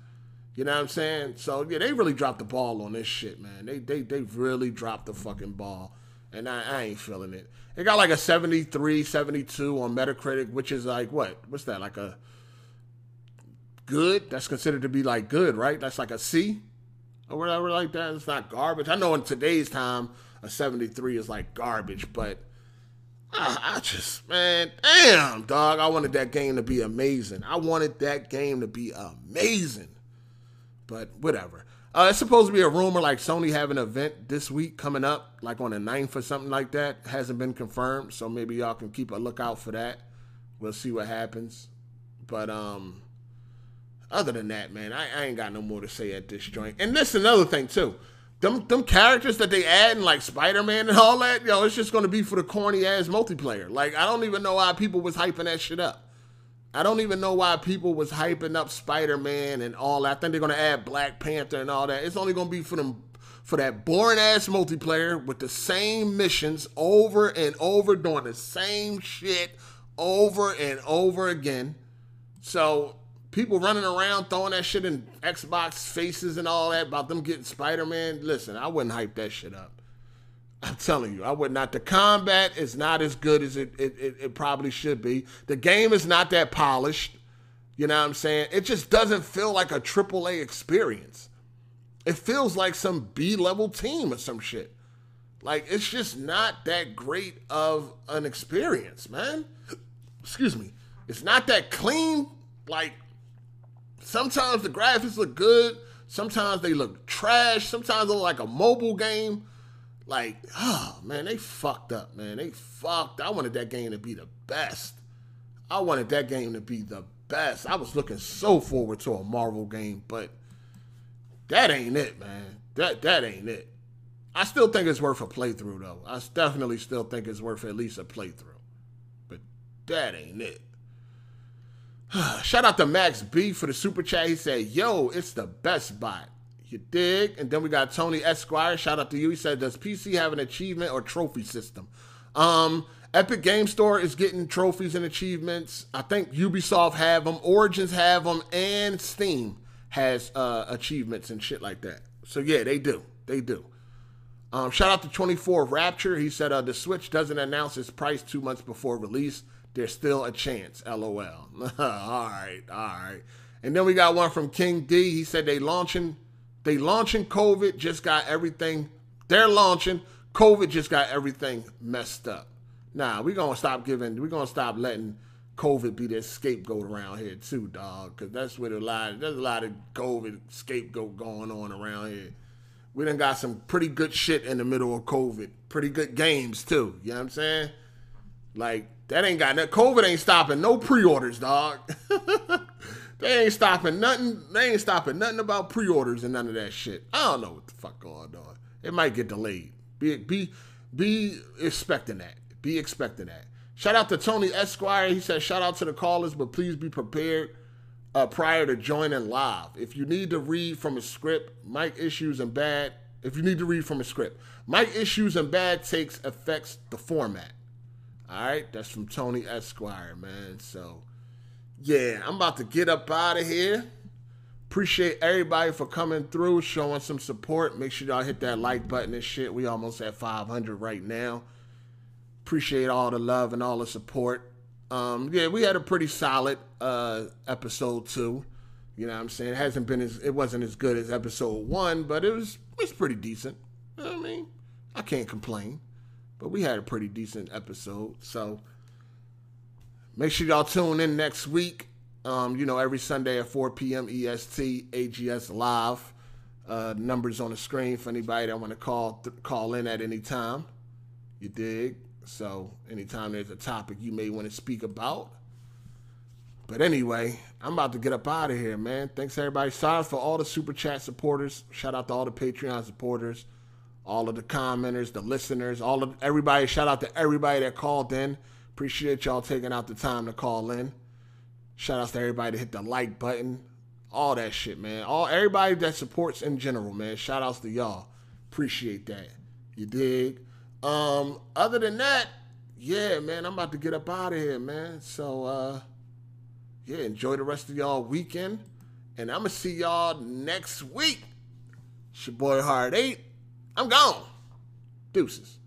You know what I'm saying? So yeah, they really dropped the ball on this shit, man. They they they really dropped the fucking ball. And I, I ain't feeling it. It got like a 73, 72 on Metacritic, which is like what? What's that? Like a good? That's considered to be like good, right? That's like a C or whatever like that. It's not garbage. I know in today's time a 73 is like garbage, but I, I just, man, damn, dog. I wanted that game to be amazing. I wanted that game to be amazing. But whatever. Uh, it's supposed to be a rumor like Sony having an event this week coming up, like on the 9th or something like that. Hasn't been confirmed, so maybe y'all can keep a lookout for that. We'll see what happens. But um, other than that, man, I, I ain't got no more to say at this joint. And this is another thing too. Them them characters that they add in like Spider Man and all that, yo, it's just gonna be for the corny ass multiplayer. Like I don't even know why people was hyping that shit up. I don't even know why people was hyping up Spider Man and all that. I think they're gonna add Black Panther and all that. It's only gonna be for them for that boring ass multiplayer with the same missions over and over doing the same shit over and over again. So people running around throwing that shit in Xbox faces and all that about them getting Spider Man. Listen, I wouldn't hype that shit up. I'm telling you, I would not. The combat is not as good as it, it, it, it probably should be. The game is not that polished. You know what I'm saying? It just doesn't feel like a AAA experience. It feels like some B level team or some shit. Like, it's just not that great of an experience, man. Excuse me. It's not that clean. Like, sometimes the graphics look good. Sometimes they look trash. Sometimes they like a mobile game. Like, oh man, they fucked up, man. They fucked. I wanted that game to be the best. I wanted that game to be the best. I was looking so forward to a Marvel game, but that ain't it, man. That that ain't it. I still think it's worth a playthrough though. I definitely still think it's worth at least a playthrough. But that ain't it. Shout out to Max B for the super chat. He said, "Yo, it's the best bot." You dig? And then we got Tony Esquire. Shout out to you. He said, "Does PC have an achievement or trophy system?" Um, Epic Game Store is getting trophies and achievements. I think Ubisoft have them, Origins have them, and Steam has uh, achievements and shit like that. So yeah, they do. They do. Um, shout out to 24 Rapture. He said uh, the Switch doesn't announce its price two months before release. There's still a chance. LOL. all right, all right. And then we got one from King D. He said they launching, they launching COVID just got everything. They're launching COVID just got everything messed up. Nah, we gonna stop giving. We gonna stop letting COVID be their scapegoat around here too, dog. Cause that's where a lot. There's a lot of COVID scapegoat going on around here. We done got some pretty good shit in the middle of COVID. Pretty good games too. You know what I'm saying? Like that ain't got that. COVID ain't stopping no pre-orders, dog. they ain't stopping nothing. They ain't stopping nothing about pre-orders and none of that shit. I don't know what the fuck going on. It might get delayed. Be be be expecting that. Be expecting that. Shout out to Tony Esquire. He said, shout out to the callers, but please be prepared uh, prior to joining live. If you need to read from a script, mic issues and bad. If you need to read from a script, mic issues and bad takes affects the format. All right, that's from Tony Esquire, man. So, yeah, I'm about to get up out of here. Appreciate everybody for coming through, showing some support. Make sure y'all hit that like button and shit. We almost at 500 right now. Appreciate all the love and all the support. Um, yeah, we had a pretty solid uh, episode two. You know what I'm saying? It hasn't been as it wasn't as good as episode one, but it was it's pretty decent. You know I mean, I can't complain. But we had a pretty decent episode. So make sure y'all tune in next week. Um, you know, every Sunday at 4 p.m. EST, AGS Live. Uh, numbers on the screen for anybody that want to call th- call in at any time. You dig? So anytime there's a topic you may want to speak about. But anyway, I'm about to get up out of here, man. Thanks everybody. Sorry for all the super chat supporters. Shout out to all the Patreon supporters, all of the commenters, the listeners, all of everybody. Shout out to everybody that called in. Appreciate y'all taking out the time to call in. Shout outs to everybody that hit the like button. All that shit, man. All everybody that supports in general, man. Shout outs to y'all. Appreciate that. You dig? Um, other than that, yeah, man, I'm about to get up out of here, man. So uh yeah, enjoy the rest of y'all weekend. And I'm gonna see y'all next week. It's your boy Hard Eight. I'm gone. Deuces.